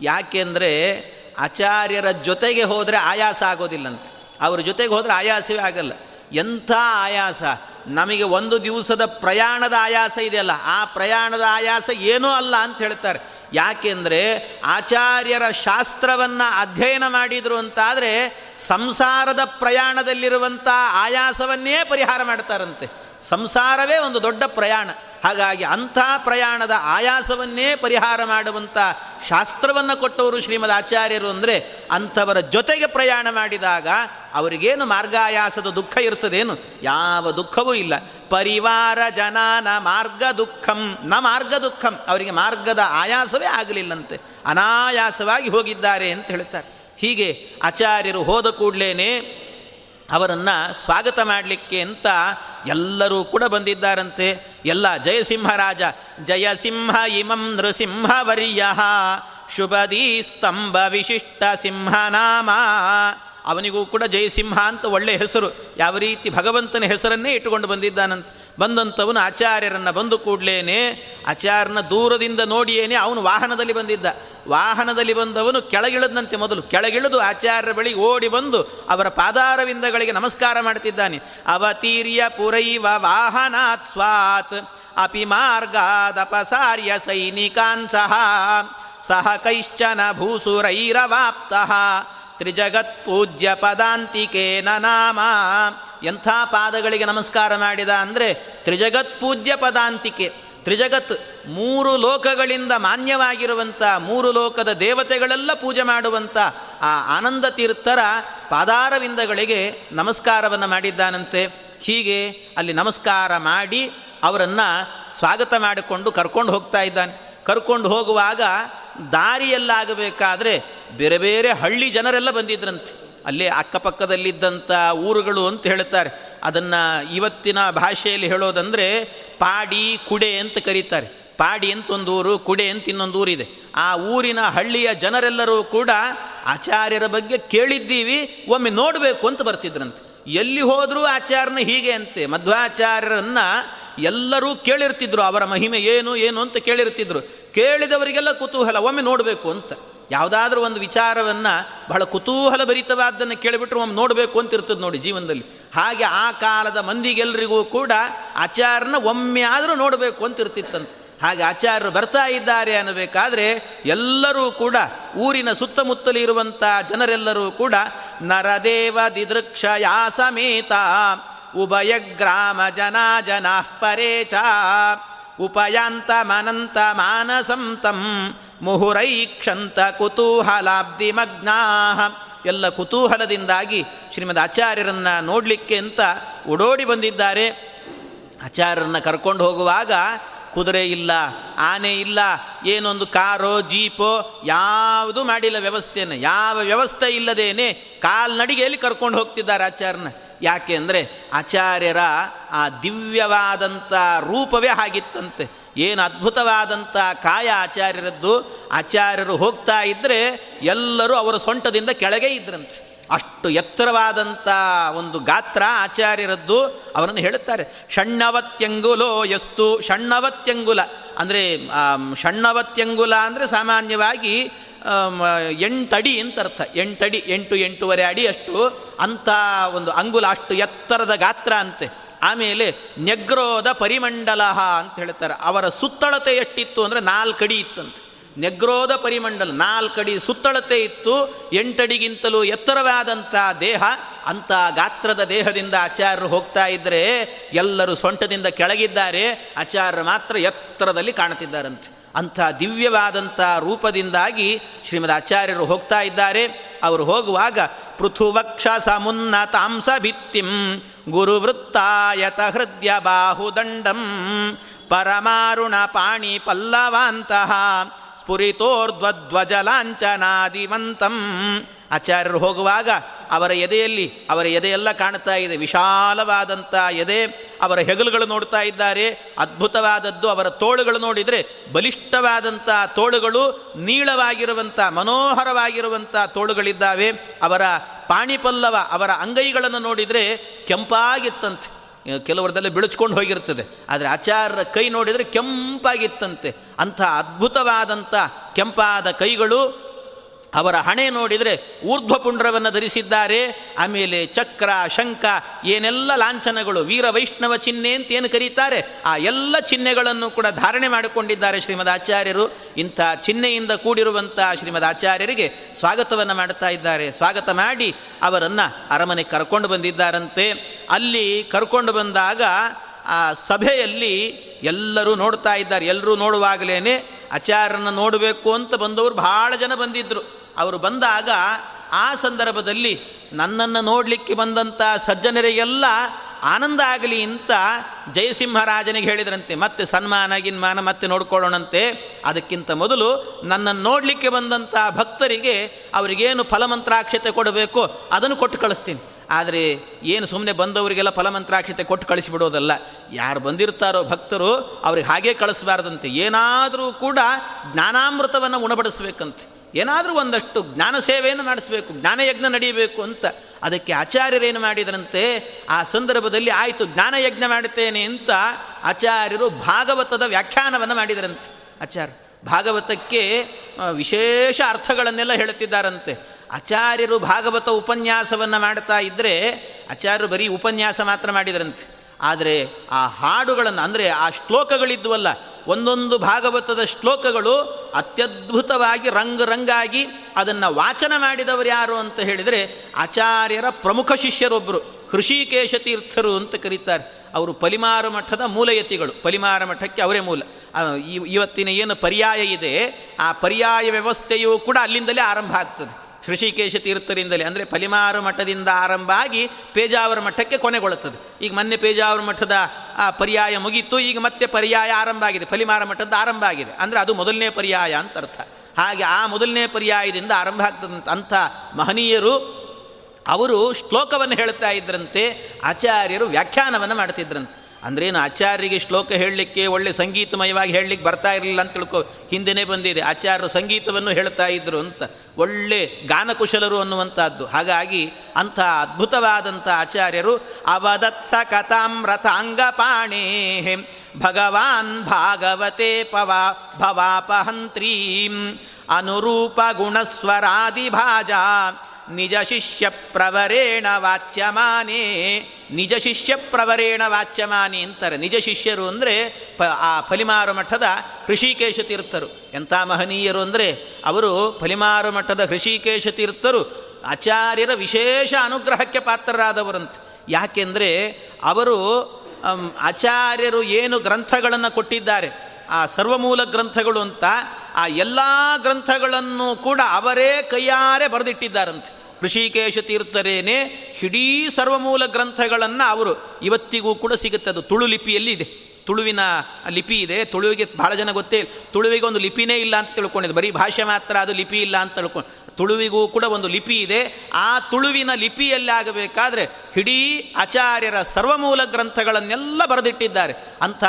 ಯಾಕೆಂದರೆ ಆಚಾರ್ಯರ ಜೊತೆಗೆ ಹೋದರೆ ಆಯಾಸ ಆಗೋದಿಲ್ಲಂತೆ. ಅವ್ರ ಜೊತೆಗೆ ಹೋದರೆ ಆಯಾಸವೇ ಆಗಲ್ಲ. ಎಂಥ ಆಯಾಸ? ನಮಗೆ ಒಂದು ದಿವಸದ ಪ್ರಯಾಣದ ಆಯಾಸ ಇದೆಯಲ್ಲ, ಆ ಪ್ರಯಾಣದ ಆಯಾಸ ಏನೂ ಅಲ್ಲ ಅಂತ ಹೇಳ್ತಾರೆ. ಯಾಕೆಂದರೆ ಆಚಾರ್ಯರ ಶಾಸ್ತ್ರವನ್ನು ಅಧ್ಯಯನ ಮಾಡಿದರು ಅಂತಾದರೆ ಸಂಸಾರದ ಪ್ರಯಾಣದಲ್ಲಿರುವಂಥ ಆಯಾಸವನ್ನೇ ಪರಿಹಾರ ಮಾಡ್ತಾರಂತೆ. ಸಂಸಾರವೇ ಒಂದು ದೊಡ್ಡ ಪ್ರಯಾಣ. ಹಾಗಾಗಿ ಅಂಥ ಪ್ರಯಾಣದ ಆಯಾಸವನ್ನೇ ಪರಿಹಾರ ಮಾಡುವಂಥ ಶಾಸ್ತ್ರವನ್ನು ಕೊಟ್ಟವರು ಶ್ರೀಮದ್ ಆಚಾರ್ಯರು ಅಂದರೆ ಅಂಥವರ ಜೊತೆಗೆ ಪ್ರಯಾಣ ಮಾಡಿದಾಗ ಅವರಿಗೇನು ಮಾರ್ಗಾಯಾಸದ ದುಃಖ ಇರ್ತದೇನು? ಯಾವ ದುಃಖವೂ ಇಲ್ಲ. ಪರಿವಾರ ಜನ ನ ಮಾರ್ಗ ದುಃಖಂ, ನ ಮಾರ್ಗ ದುಃಖಂ. ಅವರಿಗೆ ಮಾರ್ಗದ ಆಯಾಸವೇ ಆಗಲಿಲ್ಲಂತೆ. ಅನಾಯಾಸವಾಗಿ ಹೋಗಿದ್ದಾರೆ ಅಂತ ಹೇಳ್ತಾರೆ. ಹೀಗೆ ಆಚಾರ್ಯರು ಹೋದ ಕೂಡಲೇ ಅವರನ್ನು ಸ್ವಾಗತ ಮಾಡಲಿಕ್ಕೆ ಅಂತ ಎಲ್ಲರೂ ಕೂಡ ಬಂದಿದ್ದಾರಂತೆ. ಎಲ್ಲ ಜಯಸಿಂಹರಾಜ ಜಯಸಿಂಹ ಇಮಂ ನೃಸಿಂಹವರ್ಯ. ಶುಭದೀ ಸ್ತಂಭ ವಿಶಿಷ್ಟ ಸಿಂಹನಾಮ. ಅವನಿಗೂ ಕೂಡ ಜಯಸಿಂಹ ಅಂತ ಒಳ್ಳೆಯ ಹೆಸರು. ಯಾವ ರೀತಿ ಭಗವಂತನ ಹೆಸರನ್ನೇ ಇಟ್ಟುಕೊಂಡು ಬಂದಿದ್ದಾನಂತ. ಬಂದಂಥವನು ಆಚಾರ್ಯರನ್ನು ಬಂದು ಕೂಡಲೇನೆ ಆಚಾರ್ಯನ ದೂರದಿಂದ ನೋಡಿಯೇನೆ ಅವನು ವಾಹನದಲ್ಲಿ ಬಂದಿದ್ದ. ವಾಹನದಲ್ಲಿ ಬಂದವನು ಕೆಳಗಿಳದಂತೆ ಮೊದಲು ಕೆಳಗಿಳಿದು ಆಚಾರ್ಯರ ಬಳಿ ಓಡಿ ಬಂದು ಅವರ ಪಾದಾರವಿಂದಗಳಿಗೆ ನಮಸ್ಕಾರ ಮಾಡ್ತಿದ್ದಾನೆ. ಅವತೀರ್ಯ ಪುರೈವ ವಾಹನಾತ್ ಸ್ವಾತ್ ಅಪಿ ಮಾರ್ಗಾದಪಸಾರ್ಯ ಸೈನಿಕಾನ್ ಸಹ. ಸಹ ಕೈಶ್ಚನ ಭೂಸುರೈರವಾಪ್ತಃ. ತ್ರಿಜಗತ್ಪೂಜ್ಯ ಪದಾಂತಿಕೇನ ನಾಮ. ಎಂಥ ಪಾದಗಳಿಗೆ ನಮಸ್ಕಾರ ಮಾಡಿದ ಅಂದರೆ ತ್ರಿಜಗತ್ಪೂಜ್ಯ ಪದಾಂತಿಕೆ ತ್ರಿಜಗತ್ ಮೂರು ಲೋಕಗಳಿಂದ ಮಾನ್ಯವಾಗಿರುವಂಥ ಮೂರು ಲೋಕದ ದೇವತೆಗಳೆಲ್ಲ ಪೂಜೆ ಮಾಡುವಂಥ ಆ ಆನಂದ ತೀರ್ಥರ ಪಾದಾರವಿಂದಗಳಿಗೆ ನಮಸ್ಕಾರವನ್ನು ಮಾಡಿದ್ದಾನಂತೆ. ಹೀಗೆ ಅಲ್ಲಿ ನಮಸ್ಕಾರ ಮಾಡಿ ಅವರನ್ನು ಸ್ವಾಗತ ಮಾಡಿಕೊಂಡು ಕರ್ಕೊಂಡು ಹೋಗ್ತಾ ಇದ್ದಾನೆ. ಕರ್ಕೊಂಡು ಹೋಗುವಾಗ ದಾರಿಯಲ್ಲಾಗಬೇಕಾದ್ರೆ ಬೇರೆ ಬೇರೆ ಹಳ್ಳಿ ಜನರೆಲ್ಲ ಬಂದಿದ್ರಂತೆ. ಅಲ್ಲೇ ಅಕ್ಕಪಕ್ಕದಲ್ಲಿದ್ದಂಥ ಊರುಗಳು ಅಂತ ಹೇಳ್ತಾರೆ. ಅದನ್ನು ಇವತ್ತಿನ ಭಾಷೆಯಲ್ಲಿ ಹೇಳೋದಂದರೆ ಪಾಡಿ ಕುಡೆ ಅಂತ ಕರೀತಾರೆ. ಪಾಡಿ ಅಂತ ಒಂದು ಊರು, ಕುಡೆ ಅಂತ ಇನ್ನೊಂದು ಊರಿದೆ ಆ ಊರಿನ ಹಳ್ಳಿಯ ಜನರೆಲ್ಲರೂ ಕೂಡ ಆಚಾರ್ಯರ ಬಗ್ಗೆ ಕೇಳಿದ್ದೀವಿ, ಒಮ್ಮೆ ನೋಡಬೇಕು ಅಂತ ಬರ್ತಿದ್ರಂತೆ. ಎಲ್ಲಿ ಹೋದರೂ ಆಚಾರ್ಯನ ಹೀಗೆ ಅಂತೆ. ಮಧ್ವಾಚಾರ್ಯರನ್ನು ಎಲ್ಲರೂ ಕೇಳಿರ್ತಿದ್ರು, ಅವರ ಮಹಿಮೆ ಏನು ಏನು ಅಂತ ಕೇಳಿರ್ತಿದ್ರು. ಕೇಳಿದವರಿಗೆಲ್ಲ ಕುತೂಹಲ, ಒಮ್ಮೆ ನೋಡಬೇಕು ಅಂತ. ಯಾವುದಾದ್ರೂ ಒಂದು ವಿಚಾರವನ್ನು ಬಹಳ ಕುತೂಹಲ ಭರಿತವಾದ್ದನ್ನು ಕೇಳಿಬಿಟ್ರೆ ಒಮ್ಮೆ ನೋಡಬೇಕು ಅಂತ ಇರ್ತದೆ ನೋಡಿ ಜೀವನದಲ್ಲಿ. ಹಾಗೆ ಆ ಕಾಲದ ಮಂದಿಗೆಲ್ಲರಿಗೂ ಕೂಡ ಆಚಾರನ ಒಮ್ಮೆ ಆದರೂ ನೋಡಬೇಕು ಅಂತ ಇರ್ತಿತ್ತಂತೆ. ಹಾಗೆ ಆಚಾರ್ಯರು ಬರ್ತಾ ಇದ್ದಾರೆ ಅನ್ನಬೇಕಾದ್ರೆ ಎಲ್ಲರೂ ಕೂಡ ಊರಿನ ಸುತ್ತಮುತ್ತಲು ಇರುವಂಥ ಜನರೆಲ್ಲರೂ ಕೂಡ ನರದೇವ ದಿದೃಕ್ಷಯಾ ಸಮೇತ ಉಭಯ ಗ್ರಾಮ ಜನ ಜನಾ ಪರೇ ಚ ಉಪಯಾಂತ ಮನಂತ ಮಾನಸಂ ತಂ ಮುಹುರೈಕ್ಷಂತ ಕುತೂಹಲಾಬ್ಧಿಮಗ್ನಾ ಎಲ್ಲ ಕುತೂಹಲದಿಂದಾಗಿ ಶ್ರೀಮದ್ ಆಚಾರ್ಯರನ್ನು ನೋಡಲಿಕ್ಕೆ ಅಂತ ಓಡೋಡಿ ಬಂದಿದ್ದಾರೆ. ಆಚಾರ್ಯರನ್ನು ಕರ್ಕೊಂಡು ಹೋಗುವಾಗ ಕುದುರೆ ಇಲ್ಲ, ಆನೆ ಇಲ್ಲ, ಏನೊಂದು ಕಾರೋ, ಜೀಪೋ, ಯಾವುದು ಮಾಡಿಲ್ಲ ವ್ಯವಸ್ಥೆಯನ್ನು. ಯಾವ ವ್ಯವಸ್ಥೆ ಇಲ್ಲದೇನೆ ಕಾಲ್ನಡಿಗೆಯಲ್ಲಿ ಕರ್ಕೊಂಡು ಹೋಗ್ತಿದ್ದಾರೆ ಆಚಾರ್ಯನ ಯಾಕೆ ಅಂದರೆ ಆಚಾರ್ಯರ ಆ ದಿವ್ಯವಾದಂಥ ರೂಪವೇ ಹಾಗಿತ್ತಂತೆ ಏನು ಅದ್ಭುತವಾದಂಥ ಕಾಯ ಆಚಾರ್ಯರದ್ದು? ಆಚಾರ್ಯರು ಹೋಗ್ತಾ ಇದ್ದರೆ ಎಲ್ಲರೂ ಅವರ ಸೊಂಟದಿಂದ ಕೆಳಗೆ ಇದ್ರಂತೆ. ಅಷ್ಟು ಎತ್ತರವಾದಂಥ ಒಂದು ಗಾತ್ರ ಆಚಾರ್ಯರದ್ದು. ಅವರನ್ನು ಹೇಳುತ್ತಾರೆ, ಷಣ್ಣವತ್ಯಂಗುಲೋ ಎಸ್ತು ಷಣ್ಣವತ್ಯಂಗುಲ. ಅಂದರೆ ಷಣ್ಣವತ್ಯಂಗುಲ ಅಂದರೆ ಸಾಮಾನ್ಯವಾಗಿ ಎಂಟಡಿ ಅಂತ ಅರ್ಥ. ಎಂಟಡಿ, ಎಂಟು, ಎಂಟೂವರೆ ಅಡಿ ಅಷ್ಟು. ಅಂಥ ಒಂದು ಅಂಗುಲ ಅಷ್ಟು ಎತ್ತರದ ಗಾತ್ರ ಅಂತೆ. ಆಮೇಲೆ ನೆಗ್ರೋದ ಪರಿಮಂಡಲ ಅಂತ ಹೇಳ್ತಾರೆ. ಅವರ ಸುತ್ತಳತೆ ಎಷ್ಟಿತ್ತು ಅಂದರೆ ನಾಲ್ಕಡಿ ಇತ್ತಂತೆ. ನೆಗ್ರೋದ ಪರಿಮಂಡಲ ನಾಲ್ಕಡಿ ಸುತ್ತಳತೆ ಇತ್ತು. ಎಂಟಡಿಗಿಂತಲೂ ಎತ್ತರವಾದಂಥ ದೇಹ, ಅಂಥ ಗಾತ್ರದ ದೇಹದಿಂದ ಆಚಾರ್ಯರು ಹೋಗ್ತಾ ಇದ್ದರೆ ಎಲ್ಲರೂ ಸೊಂಟದಿಂದ ಕೆಳಗಿದ್ದಾರೆ. ಆಚಾರ್ಯರು ಮಾತ್ರ ಎತ್ತರದಲ್ಲಿ ಕಾಣುತ್ತಿದ್ದಾರಂತೆ ಅಂಥ ದಿವ್ಯವಾದಂಥ ರೂಪದಿಂದಾಗಿ ಶ್ರೀಮದ್ ಆಚಾರ್ಯರು ಹೋಗ್ತಾ ಇದ್ದಾರೆ. ಅವರು ಹೋಗುವಾಗ ಪೃಥುವಕ್ಷ ಸಮುನ್ನತಾಂಸ ಭಿತ್ತಿಂ ಗುರುವೃತ್ತಾಯತ ಹೃದಯ ಬಾಹುದಂಡಂ ಪರಮಾರುಣ ಪಾಣಿ ಪಲ್ಲವಾಂತಹ ಸ್ಫುರಿತೋರ್ಧ್ವಧ್ವಜಲಾಂಚನಾದಿವಂತಂ ಆಚಾರ್ಯರು ಹೋಗುವಾಗ ಅವರ ಎದೆಯಲ್ಲಿ, ಅವರ ಎದೆಯೆಲ್ಲ ಕಾಣ್ತಾ ಇದೆ. ವಿಶಾಲವಾದಂಥ ಎದೆ ಅವರ ಹೆಗಲುಗಳು ನೋಡ್ತಾ ಇದ್ದಾರೆ. ಅದ್ಭುತವಾದದ್ದು ಅವರ ತೋಳುಗಳು ನೋಡಿದರೆ ಬಲಿಷ್ಠವಾದಂಥ ತೋಳುಗಳು, ನೀಳವಾಗಿರುವಂಥ, ಮನೋಹರವಾಗಿರುವಂಥ ತೋಳುಗಳಿದ್ದಾವೆ. ಅವರ ಪಾಣಿಪಲ್ಲವ, ಅವರ ಅಂಗೈಗಳನ್ನು ನೋಡಿದರೆ ಕೆಂಪಾಗಿತ್ತಂತೆ. ಕೆಲವರದಲ್ಲಿ ಬಿಳಿಸ್ಕೊಂಡು ಹೋಗಿರ್ತದೆ ಆದರೆ ಆಚಾರ್ಯರ ಕೈ ನೋಡಿದರೆ ಕೆಂಪಾಗಿತ್ತಂತೆ. ಅಂಥ ಅದ್ಭುತವಾದಂಥ ಕೆಂಪಾದ ಕೈಗಳು ಅವರ ಹಣೆ ನೋಡಿದರೆ ಊರ್ಧ್ವಪುಂಡ್ರವನ್ನು ಧರಿಸಿದ್ದಾರೆ. ಆಮೇಲೆ ಚಕ್ರ ಶಂಕ ಏನೆಲ್ಲ ಲಾಂಛನಗಳು, ವೀರ ವೈಷ್ಣವ ಚಿಹ್ನೆ ಅಂತ ಏನು ಕರೀತಾರೆ, ಆ ಎಲ್ಲ ಚಿಹ್ನೆಗಳನ್ನು ಕೂಡ ಧಾರಣೆ ಮಾಡಿಕೊಂಡಿದ್ದಾರೆ ಶ್ರೀಮದ್ ಆಚಾರ್ಯರು. ಇಂಥ ಚಿಹ್ನೆಯಿಂದ ಕೂಡಿರುವಂಥ ಶ್ರೀಮದ್ ಆಚಾರ್ಯರಿಗೆ ಸ್ವಾಗತವನ್ನು ಮಾಡ್ತಾ ಇದ್ದಾರೆ. ಸ್ವಾಗತ ಮಾಡಿ ಅವರನ್ನು ಅರಮನೆ ಕರ್ಕೊಂಡು ಬಂದಿದ್ದಾರಂತೆ. ಅಲ್ಲಿ ಕರ್ಕೊಂಡು ಬಂದಾಗ ಆ ಸಭೆಯಲ್ಲಿ ಎಲ್ಲರೂ ನೋಡ್ತಾ ಇದ್ದಾರೆ. ಎಲ್ಲರೂ ನೋಡುವಾಗಲೇ ಆಚಾರ್ಯನ ನೋಡಬೇಕು ಅಂತ ಬಂದವರು ಭಾಳ ಜನ ಬಂದಿದ್ದರು ಅವರು ಬಂದಾಗ ಆ ಸಂದರ್ಭದಲ್ಲಿ ನನ್ನನ್ನು ನೋಡಲಿಕ್ಕೆ ಬಂದಂಥ ಸಜ್ಜನರಿಗೆಲ್ಲ ಆನಂದ ಆಗಲಿ ಅಂತ ಜಯಸಿಂಹರಾಜನಿಗೆ ಹೇಳಿದ್ರಂತೆ, ಮತ್ತೆ ಸನ್ಮಾನ, ಗಿನ್ಮಾನ ಮತ್ತೆ ನೋಡ್ಕೊಳ್ಳೋಣಂತೆ. ಅದಕ್ಕಿಂತ ಮೊದಲು ನನ್ನನ್ನು ನೋಡಲಿಕ್ಕೆ ಬಂದಂಥ ಭಕ್ತರಿಗೆ ಅವರಿಗೇನು ಫಲಮಂತ್ರಾಕ್ಷತೆ ಕೊಡಬೇಕು ಅದನ್ನು ಕೊಟ್ಟು ಕಳಿಸ್ತೀನಿ. ಆದರೆ ಏನು ಸುಮ್ಮನೆ ಬಂದವರಿಗೆಲ್ಲ ಫಲಮಂತ್ರಾಕ್ಷತೆ ಕೊಟ್ಟು ಕಳಿಸಿಬಿಡೋದಲ್ಲ. ಯಾರು ಬಂದಿರ್ತಾರೋ ಭಕ್ತರು ಅವ್ರಿಗೆ ಹಾಗೇ ಕಳಿಸಬಾರ್ದಂತೆ. ಏನಾದರೂ ಕೂಡ ಜ್ಞಾನಾಮೃತವನ್ನು ಉಣಬಡಿಸ್ಬೇಕಂತೆ. ಏನಾದರೂ ಒಂದಷ್ಟು ಜ್ಞಾನ ಸೇವೆಯನ್ನು ಮಾಡಿಸ್ಬೇಕು, ಜ್ಞಾನಯಜ್ಞ ನಡೀಬೇಕು ಅಂತ. ಅದಕ್ಕೆ ಆಚಾರ್ಯರೇನು ಮಾಡಿದರಂತೆ, ಆ ಸಂದರ್ಭದಲ್ಲಿ ಆಯಿತು, ಜ್ಞಾನಯಜ್ಞ ಮಾಡುತ್ತೇನೆ ಅಂತ ಆಚಾರ್ಯರು ಭಾಗವತದ ವ್ಯಾಖ್ಯಾನವನ್ನು ಮಾಡಿದರಂತೆ. ಆಚಾರ್ಯ, ಭಾಗವತಕ್ಕೆ ವಿಶೇಷ ಅರ್ಥಗಳನ್ನೆಲ್ಲ ಹೇಳುತ್ತಿದ್ದಾರಂತೆ. ಆಚಾರ್ಯರು ಭಾಗವತ ಉಪನ್ಯಾಸವನ್ನು ಮಾಡ್ತಾ ಇದ್ದರೆ ಆಚಾರ್ಯರು ಬರೀ ಉಪನ್ಯಾಸ ಮಾತ್ರ ಮಾಡಿದರಂತೆ. ಆದರೆ ಆ ಹಾಡುಗಳನ್ನು, ಅಂದರೆ ಆ ಶ್ಲೋಕಗಳಿದ್ವಲ್ಲ, ಒಂದೊಂದು ಭಾಗವತದ ಶ್ಲೋಕಗಳು ಅತ್ಯದ್ಭುತವಾಗಿ ರಂಗ ರಂಗಾಗಿ ಅದನ್ನು ವಾಚನ ಮಾಡಿದವರು ಯಾರು ಅಂತ ಹೇಳಿದರೆ ಆಚಾರ್ಯರ ಪ್ರಮುಖ ಶಿಷ್ಯರೊಬ್ಬರು ಹೃಷಿಕೇಶ ತೀರ್ಥರು ಅಂತ ಕರೀತಾರೆ. ಅವರು ಪಲಿಮಾರ ಮಠದ ಮೂಲಯತಿಗಳು. ಪಲಿಮಾರ ಮಠಕ್ಕೆ ಅವರೇ ಮೂಲ. ಇವತ್ತಿನ ಏನು ಪರ್ಯಾಯ ಇದೆ, ಆ ಪರ್ಯಾಯ ವ್ಯವಸ್ಥೆಯೂ ಕೂಡ ಅಲ್ಲಿಂದಲೇ ಆರಂಭ ಆಗ್ತದೆ. ಋಷಿಕೇಶ ತೀರ್ಥರಿಂದಲೇ, ಅಂದರೆ ಫಲಿಮಾರು ಮಠದಿಂದ ಆರಂಭ ಆಗಿ ಪೇಜಾವರ ಮಠಕ್ಕೆ ಕೊನೆಗೊಳ್ಳುತ್ತದೆ. ಈಗ ಮೊನ್ನೆ ಪೇಜಾವರ ಮಠದ, ಆ, ಪರ್ಯಾಯ ಮುಗೀತು, ಈಗ ಮತ್ತೆ ಪರ್ಯಾಯ ಆರಂಭ ಆಗಿದೆ. ಫಲಿಮಾರ ಮಠದ ಆರಂಭ ಆಗಿದೆ. ಅಂದರೆ ಅದು ಮೊದಲನೇ ಪರ್ಯಾಯ ಅಂತ ಅರ್ಥ. ಹಾಗೆ ಆ ಮೊದಲನೇ ಪರ್ಯಾಯದಿಂದ ಆರಂಭ ಆಗ್ತದಂತ ಅಂಥ ಮಹನೀಯರು, ಅವರು ಶ್ಲೋಕವನ್ನು ಹೇಳ್ತಾ ಇದ್ರಂತೆ, ಆಚಾರ್ಯರು ವ್ಯಾಖ್ಯಾನವನ್ನು ಮಾಡ್ತಿದ್ರಂತೆ. ಅಂದ್ರೇನು ಆಚಾರ್ಯರಿಗೆ ಶ್ಲೋಕ ಹೇಳಲಿಕ್ಕೆ ಒಳ್ಳೆ ಸಂಗೀತಮಯವಾಗಿ ಹೇಳಲಿಕ್ಕೆ ಬರ್ತಾ ಇರಲಿಲ್ಲ ಅಂತ ತಿಳ್ಕೊ, ಹಿಂದೆನೇ ಬಂದಿದೆ. ಆಚಾರ್ಯರು ಸಂಗೀತವನ್ನು ಹೇಳ್ತಾ ಇದ್ರು ಅಂತ. ಒಳ್ಳೆ ಗಾನಕುಶಲರು ಅನ್ನುವಂಥದ್ದು. ಹಾಗಾಗಿ ಅಂಥ ಅದ್ಭುತವಾದಂಥ ಆಚಾರ್ಯರು, ಅವದತ್ಸ ಕಥಾಮ್ರತಾಂಗಪಾಣೇ ಭಗವಾನ್ ಭಾಗವತೆ ಪವಾ, ಭವಾಪಹಂತ್ರೀಂ, ಅನುರೂಪ ಗುಣಸ್ವರಾದಿಭಾಜಾ ನಿಜ ಶಿಷ್ಯ ಪ್ರವರೇಣ ವಾಚ್ಯಮಾನೇ. ನಿಜ ಶಿಷ್ಯ ಪ್ರವರೇಣ ವಾಚ್ಯಮಾನಿ ಅಂತಾರೆ. ನಿಜ ಶಿಷ್ಯರು ಅಂದರೆ ಪ, ಆ ಫಲಿಮಾರು ಮಠದ ಹೃಷಿಕೇಶ ತೀರ್ಥರು. ಎಂಥ ಮಹನೀಯರು ಅಂದರೆ ಅವರು ಫಲಿಮಾರು ಮಠದ ಹೃಷಿಕೇಶ ತೀರ್ಥರು. ಆಚಾರ್ಯರ ವಿಶೇಷ ಅನುಗ್ರಹಕ್ಕೆ ಪಾತ್ರರಾದವರಂತೆ. ಯಾಕೆಂದರೆ ಅವರು ಆಚಾರ್ಯರು ಏನು ಗ್ರಂಥಗಳನ್ನು ಕೊಟ್ಟಿದ್ದಾರೆ, ಆ ಸರ್ವಮೂಲ ಗ್ರಂಥಗಳು ಅಂತ ಆ ಎಲ್ಲ ಗ್ರಂಥಗಳನ್ನು ಕೂಡ ಅವರೇ ಕೈಯಾರೆ ಬರೆದಿಟ್ಟಿದ್ದಾರಂತೆ. ಋಷಿಕೇಶ ತೀರ್ಥರೇನೆ ಇಡೀ ಸರ್ವಮೂಲ ಗ್ರಂಥಗಳನ್ನು ಅವರು ಇವತ್ತಿಗೂ ಕೂಡ ಸಿಗುತ್ತೆ. ಅದು ತುಳು ಲಿಪಿಯಲ್ಲಿ ಇದೆ. ತುಳುವಿನ ಲಿಪಿ ಇದೆ. ತುಳುವಿಗೆ ಬಹಳ ಜನ ಗೊತ್ತೇ ತುಳುವಿಗೆ ಒಂದು ಲಿಪಿನೇ ಇಲ್ಲ ಅಂತ ತಿಳ್ಕೊಂಡಿದ್ದು. ಬರೀ ಭಾಷೆ ಮಾತ್ರ ಅದು ಲಿಪಿ ಇಲ್ಲ ಅಂತ ತಿಳ್ಕೊಂಡು ತುಳುವಿಗೂ ಕೂಡ ಒಂದು ಲಿಪಿ ಇದೆ. ಆ ತುಳುವಿನ ಲಿಪಿಯಲ್ಲಿ ಆಗಬೇಕಾದ್ರೆ ಇಡೀ ಆಚಾರ್ಯರ ಸರ್ವಮೂಲ ಗ್ರಂಥಗಳನ್ನೆಲ್ಲ ಬರೆದಿಟ್ಟಿದ್ದಾರೆ. ಅಂಥ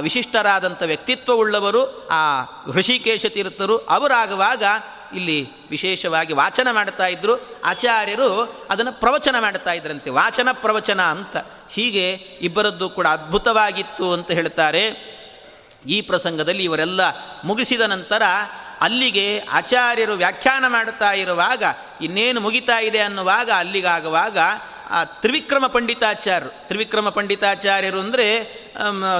ವಿಶಿಷ್ಟರಾದಂಥ ವ್ಯಕ್ತಿತ್ವವುಳ್ಳವರು ಆ ಋಷಿಕೇಶ ತೀರ್ಥರು ಅವರಾಗುವಾಗ ಇಲ್ಲಿ ವಿಶೇಷವಾಗಿ ವಾಚನ ಮಾಡ್ತಾ ಇದ್ದರು ಆಚಾರ್ಯರು ಅದನ್ನು ಪ್ರವಚನ ಮಾಡ್ತಾ ಇದ್ರಂತೆ. ವಾಚನ ಪ್ರವಚನ ಅಂತ. ಹೀಗೆ ಇಬ್ಬರದ್ದು ಕೂಡ ಅದ್ಭುತವಾಗಿತ್ತು ಅಂತ ಹೇಳ್ತಾರೆ. ಈ ಪ್ರಸಂಗದಲ್ಲಿ ಇವರೆಲ್ಲ ಮುಗಿಸಿದ ನಂತರ ಅಲ್ಲಿಗೆ ಆಚಾರ್ಯರು ವ್ಯಾಖ್ಯಾನ ಮಾಡುತ್ತಾ ಇರುವಾಗ ಇನ್ನೇನು ಮುಗಿತಾ ಇದೆ ಅನ್ನುವಾಗ ಅಲ್ಲಿಗಾಗುವಾಗ ಆ ತ್ರಿವಿಕ್ರಮ ಪಂಡಿತಾಚಾರ್ಯರು. ತ್ರಿವಿಕ್ರಮ ಪಂಡಿತಾಚಾರ್ಯರು ಅಂದರೆ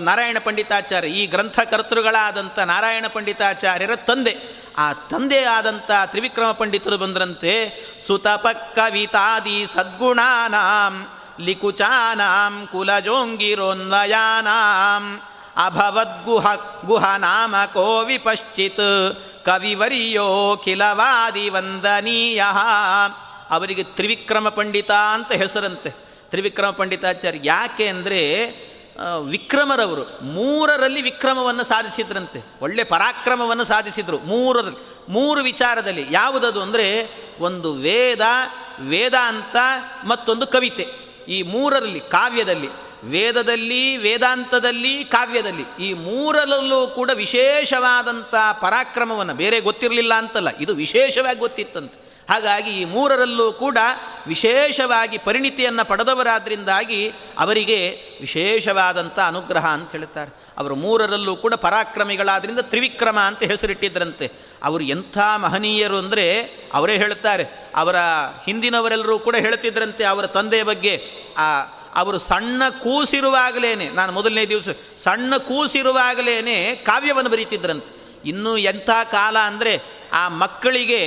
ನಾರಾಯಣ ಪಂಡಿತಾಚಾರ್ಯ. ಈ ಗ್ರಂಥಕರ್ತೃಗಳಾದಂಥ ನಾರಾಯಣ ಪಂಡಿತಾಚಾರ್ಯರ ತಂದೆ. ಆ ತಂದೆ ಆದಂಥ ತ್ರಿವಿಕ್ರಮ ಪಂಡಿತರು ಬಂದ್ರಂತೆ, ಸುತಪಕ್ಕವಿತಾದಿ ಸದ್ಗುಣಾನಾಂ, ಲಿಕುಚಾನಾಂ, ಕುಲಜೋಂಗಿರೋನ್ವಯಾನಾಂ, ಅಭವದ್ಗುಹ ಗುಹ ನಾಮ ಕೋ ವಿಪಶ್ಚಿತ್ ಕವಿವರಿಯೋ ಖಿಲವಾದಿ ವಂದನೀಯ. ಅವರಿಗೆ ತ್ರಿವಿಕ್ರಮ ಪಂಡಿತ ಅಂತ ಹೆಸರಂತೆ. ತ್ರಿವಿಕ್ರಮ ಪಂಡಿತಾಚಾರ್ಯ. ಯಾಕೆ ಅಂದರೆ ವಿಕ್ರಮರವರು ಮೂರರಲ್ಲಿ ವಿಕ್ರಮವನ್ನು ಸಾಧಿಸಿದ್ರಂತೆ. ಒಳ್ಳೆ ಪರಾಕ್ರಮವನ್ನು ಸಾಧಿಸಿದರು ಮೂರರಲ್ಲಿ. ಮೂರು ವಿಚಾರದಲ್ಲಿ ಯಾವುದದು ಅಂದರೆ, ಒಂದು ವೇದ, ವೇದಾಂತ ಮತ್ತೊಂದು ಕವಿತೆ. ಈ ಮೂರರಲ್ಲಿ ಕಾವ್ಯದಲ್ಲಿ, ವೇದದಲ್ಲಿ, ವೇದಾಂತದಲ್ಲಿ, ಕಾವ್ಯದಲ್ಲಿ ಈ ಮೂರರಲ್ಲೂ ಕೂಡ ವಿಶೇಷವಾದಂಥ ಪರಾಕ್ರಮವನ್ನು ಬೇರೆ ಗೊತ್ತಿರಲಿಲ್ಲ ಅಂತಲ್ಲ. ಇದು ವಿಶೇಷವಾಗಿ ಗೊತ್ತಿತ್ತಂತೆ. ಹಾಗಾಗಿ ಈ ಮೂರರಲ್ಲೂ ಕೂಡ ವಿಶೇಷವಾಗಿ ಪರಿಣಿತಿಯನ್ನು ಪಡೆದವರಾದ್ರಿಂದಾಗಿ ಅವರಿಗೆ ವಿಶೇಷವಾದಂಥ ಅನುಗ್ರಹ ಅಂತ ಹೇಳ್ತಾರೆ ಅವರು ಮೂರರಲ್ಲೂ ಕೂಡ ಪರಾಕ್ರಮಿಗಳಾದ್ರಿಂದ ತ್ರಿವಿಕ್ರಮ ಅಂತ ಹೆಸರಿಟ್ಟಿದ್ರಂತೆ. ಅವರು ಎಂಥ ಮಹನೀಯರು ಅಂದರೆ ಅವರೇ ಹೇಳ್ತಾರೆ ಅವರ ಹಿಂದಿನವರೆಲ್ಲರೂ ಕೂಡ ಹೇಳ್ತಿದ್ರಂತೆ ಅವರ ತಂದೆಯ ಬಗ್ಗೆ. ಆ, ಅವರು ಸಣ್ಣ ಕೂಸಿರುವಾಗಲೇ ನಾನು ಮೊದಲನೇ ದಿವಸ, ಸಣ್ಣ ಕೂಸಿರುವಾಗಲೇ ಕಾವ್ಯವನ್ನು ಬರೀತಿದ್ರಂತೆ. ಇನ್ನೂ ಎಂಥ ಕಾಲ ಅಂದರೆ ಆ ಮಕ್ಕಳಿಗೆ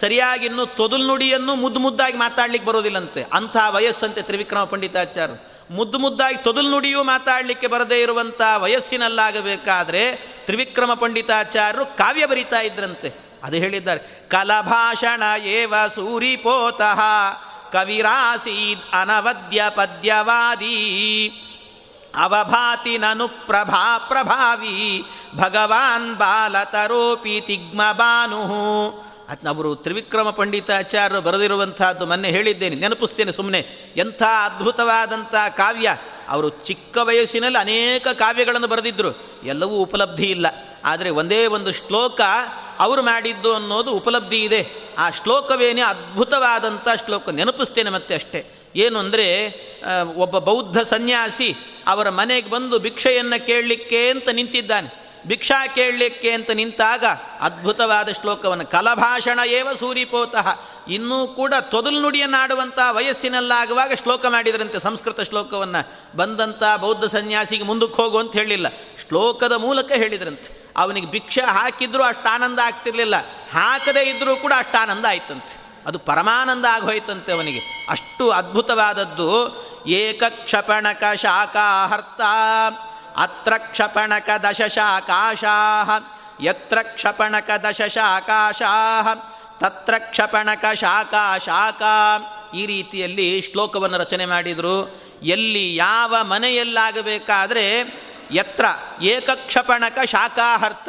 ಸರಿಯಾಗಿ ಇನ್ನೂ ತೊದಲು ನುಡಿಯನ್ನು ಮುದ್ದು ಮುದ್ದಾಗಿ ಮಾತಾಡ್ಲಿಕ್ಕೆ ಬರೋದಿಲ್ಲಂತೆ. ಅಂಥ ವಯಸ್ಸಂತೆ ತ್ರಿವಿಕ್ರಮ ಪಂಡಿತಾಚಾರ್ಯರು. ಮುದ್ದು ಮುದ್ದಾಗಿ ತೊದಲು ನುಡಿಯೂ ಮಾತಾಡಲಿಕ್ಕೆ ಬರದೇ ಇರುವಂಥ ವಯಸ್ಸಿನಲ್ಲಾಗಬೇಕಾದ್ರೆ ತ್ರಿವಿಕ್ರಮ ಪಂಡಿತಾಚಾರ್ಯರು ಕಾವ್ಯ ಬರಿತಾ ಇದ್ರಂತೆ. ಅದು ಹೇಳಿದ್ದಾರೆ, ಕಲಭಾಷಣ ಏವ ಸೂರಿಪೋತಃ ಕವಿರಾಸೀದ್ ಅನವದ್ಯ ಪದ್ಯವಾದಿ ಅವಭಾತಿ ನನು ಪ್ರಭಾ ಪ್ರಭಾವಿ, ಭಗವಾನ್ ಬಾಲತರೋಪಿ ತಿಗ್ಮ ಬಾನು ಅದನ್ನ ಅವರು ತ್ರಿವಿಕ್ರಮ ಪಂಡಿತಾಚಾರ್ಯರು ಬರೆದಿರುವಂಥದ್ದು ಮೊನ್ನೆ ಹೇಳಿದ್ದೇನೆ, ನೆನಪಿಸ್ತೇನೆ ಸುಮ್ಮನೆ ಎಂಥ ಅದ್ಭುತವಾದಂಥ ಕಾವ್ಯ. ಅವರು ಚಿಕ್ಕ ವಯಸ್ಸಿನಲ್ಲಿ ಅನೇಕ ಕಾವ್ಯಗಳನ್ನು ಬರೆದಿದ್ದರು ಎಲ್ಲವೂ ಉಪಲಬ್ಧಿ ಇಲ್ಲ. ಆದರೆ ಒಂದೇ ಒಂದು ಶ್ಲೋಕ ಅವರು ಮಾಡಿದ್ದು ಅನ್ನೋದು ಉಪಲಬ್ಧಿ ಇದೆ. ಆ ಶ್ಲೋಕವೇನೇ ಅದ್ಭುತವಾದಂಥ ಶ್ಲೋಕ. ನೆನಪಿಸ್ತೇನೆ ಮತ್ತೆ ಅಷ್ಟೇ. ಏನು ಅಂದರೆ ಒಬ್ಬ ಬೌದ್ಧ ಸನ್ಯಾಸಿ ಅವರ ಮನೆಗೆ ಬಂದು ಭಿಕ್ಷೆಯನ್ನು ಕೇಳಲಿಕ್ಕೆ ಅಂತ ನಿಂತಿದ್ದಾನೆ. ಭಿಕ್ಷಾ ಕೇಳಲಿಕ್ಕೆ ಅಂತ ನಿಂತಾಗ ಅದ್ಭುತವಾದ ಶ್ಲೋಕವನ್ನು, ಕಲಭಾಷಣ ಏವ ಸೂರಿಪೋತಃ. ಇನ್ನೂ ಕೂಡ ತೊದಲು ನುಡಿಯನ್ನಾಡುವಂಥ ವಯಸ್ಸಿನಲ್ಲಾಗುವಾಗ ಶ್ಲೋಕ ಮಾಡಿದರಂತೆ ಸಂಸ್ಕೃತ ಶ್ಲೋಕವನ್ನು. ಬಂದಂಥ ಬೌದ್ಧ ಸನ್ಯಾಸಿಗೆ ಮುಂದಕ್ಕೆ ಹೋಗು ಅಂತ ಹೇಳಿಲ್ಲ. ಶ್ಲೋಕದ ಮೂಲಕ ಹೇಳಿದ್ರಂತೆ. ಅವನಿಗೆ ಭಿಕ್ಷೆ ಹಾಕಿದ್ರೂ ಅಷ್ಟು ಆನಂದ ಆಗ್ತಿರಲಿಲ್ಲ. ಹಾಕದೇ ಇದ್ದರೂ ಕೂಡ ಅಷ್ಟು ಆನಂದ ಆಯ್ತಂತೆ. ಅದು ಪರಮಾನಂದ ಆಗೋಯ್ತಂತೆ ಅವನಿಗೆ. ಅಷ್ಟು ಅದ್ಭುತವಾದದ್ದು, ಏಕಕ್ಷಪಣಕ ಶಾಖಾಹರ್ತ ಅತ್ರ ಕ್ಷಪಣಕ ದಶಶಾಕಾಶಾಹ ಯತ್ರ ಕ್ಷಪಣಕ ದಶಶಾಕಾಶಾಹ ತತ್ರ ಕ್ಷಪಣಕ ಶಾಖಾ ಶಾಖಾ ಈ ರೀತಿಯಲ್ಲಿ ಶ್ಲೋಕವನ್ನು ರಚನೆ ಮಾಡಿದರು. ಎಲ್ಲಿ ಯಾವ ಮನೆಯಲ್ಲಾಗಬೇಕಾದರೆ ಎತ್ರ ಏಕಕ್ಷಪಣಕ ಶಾಖಾಹರ್ತ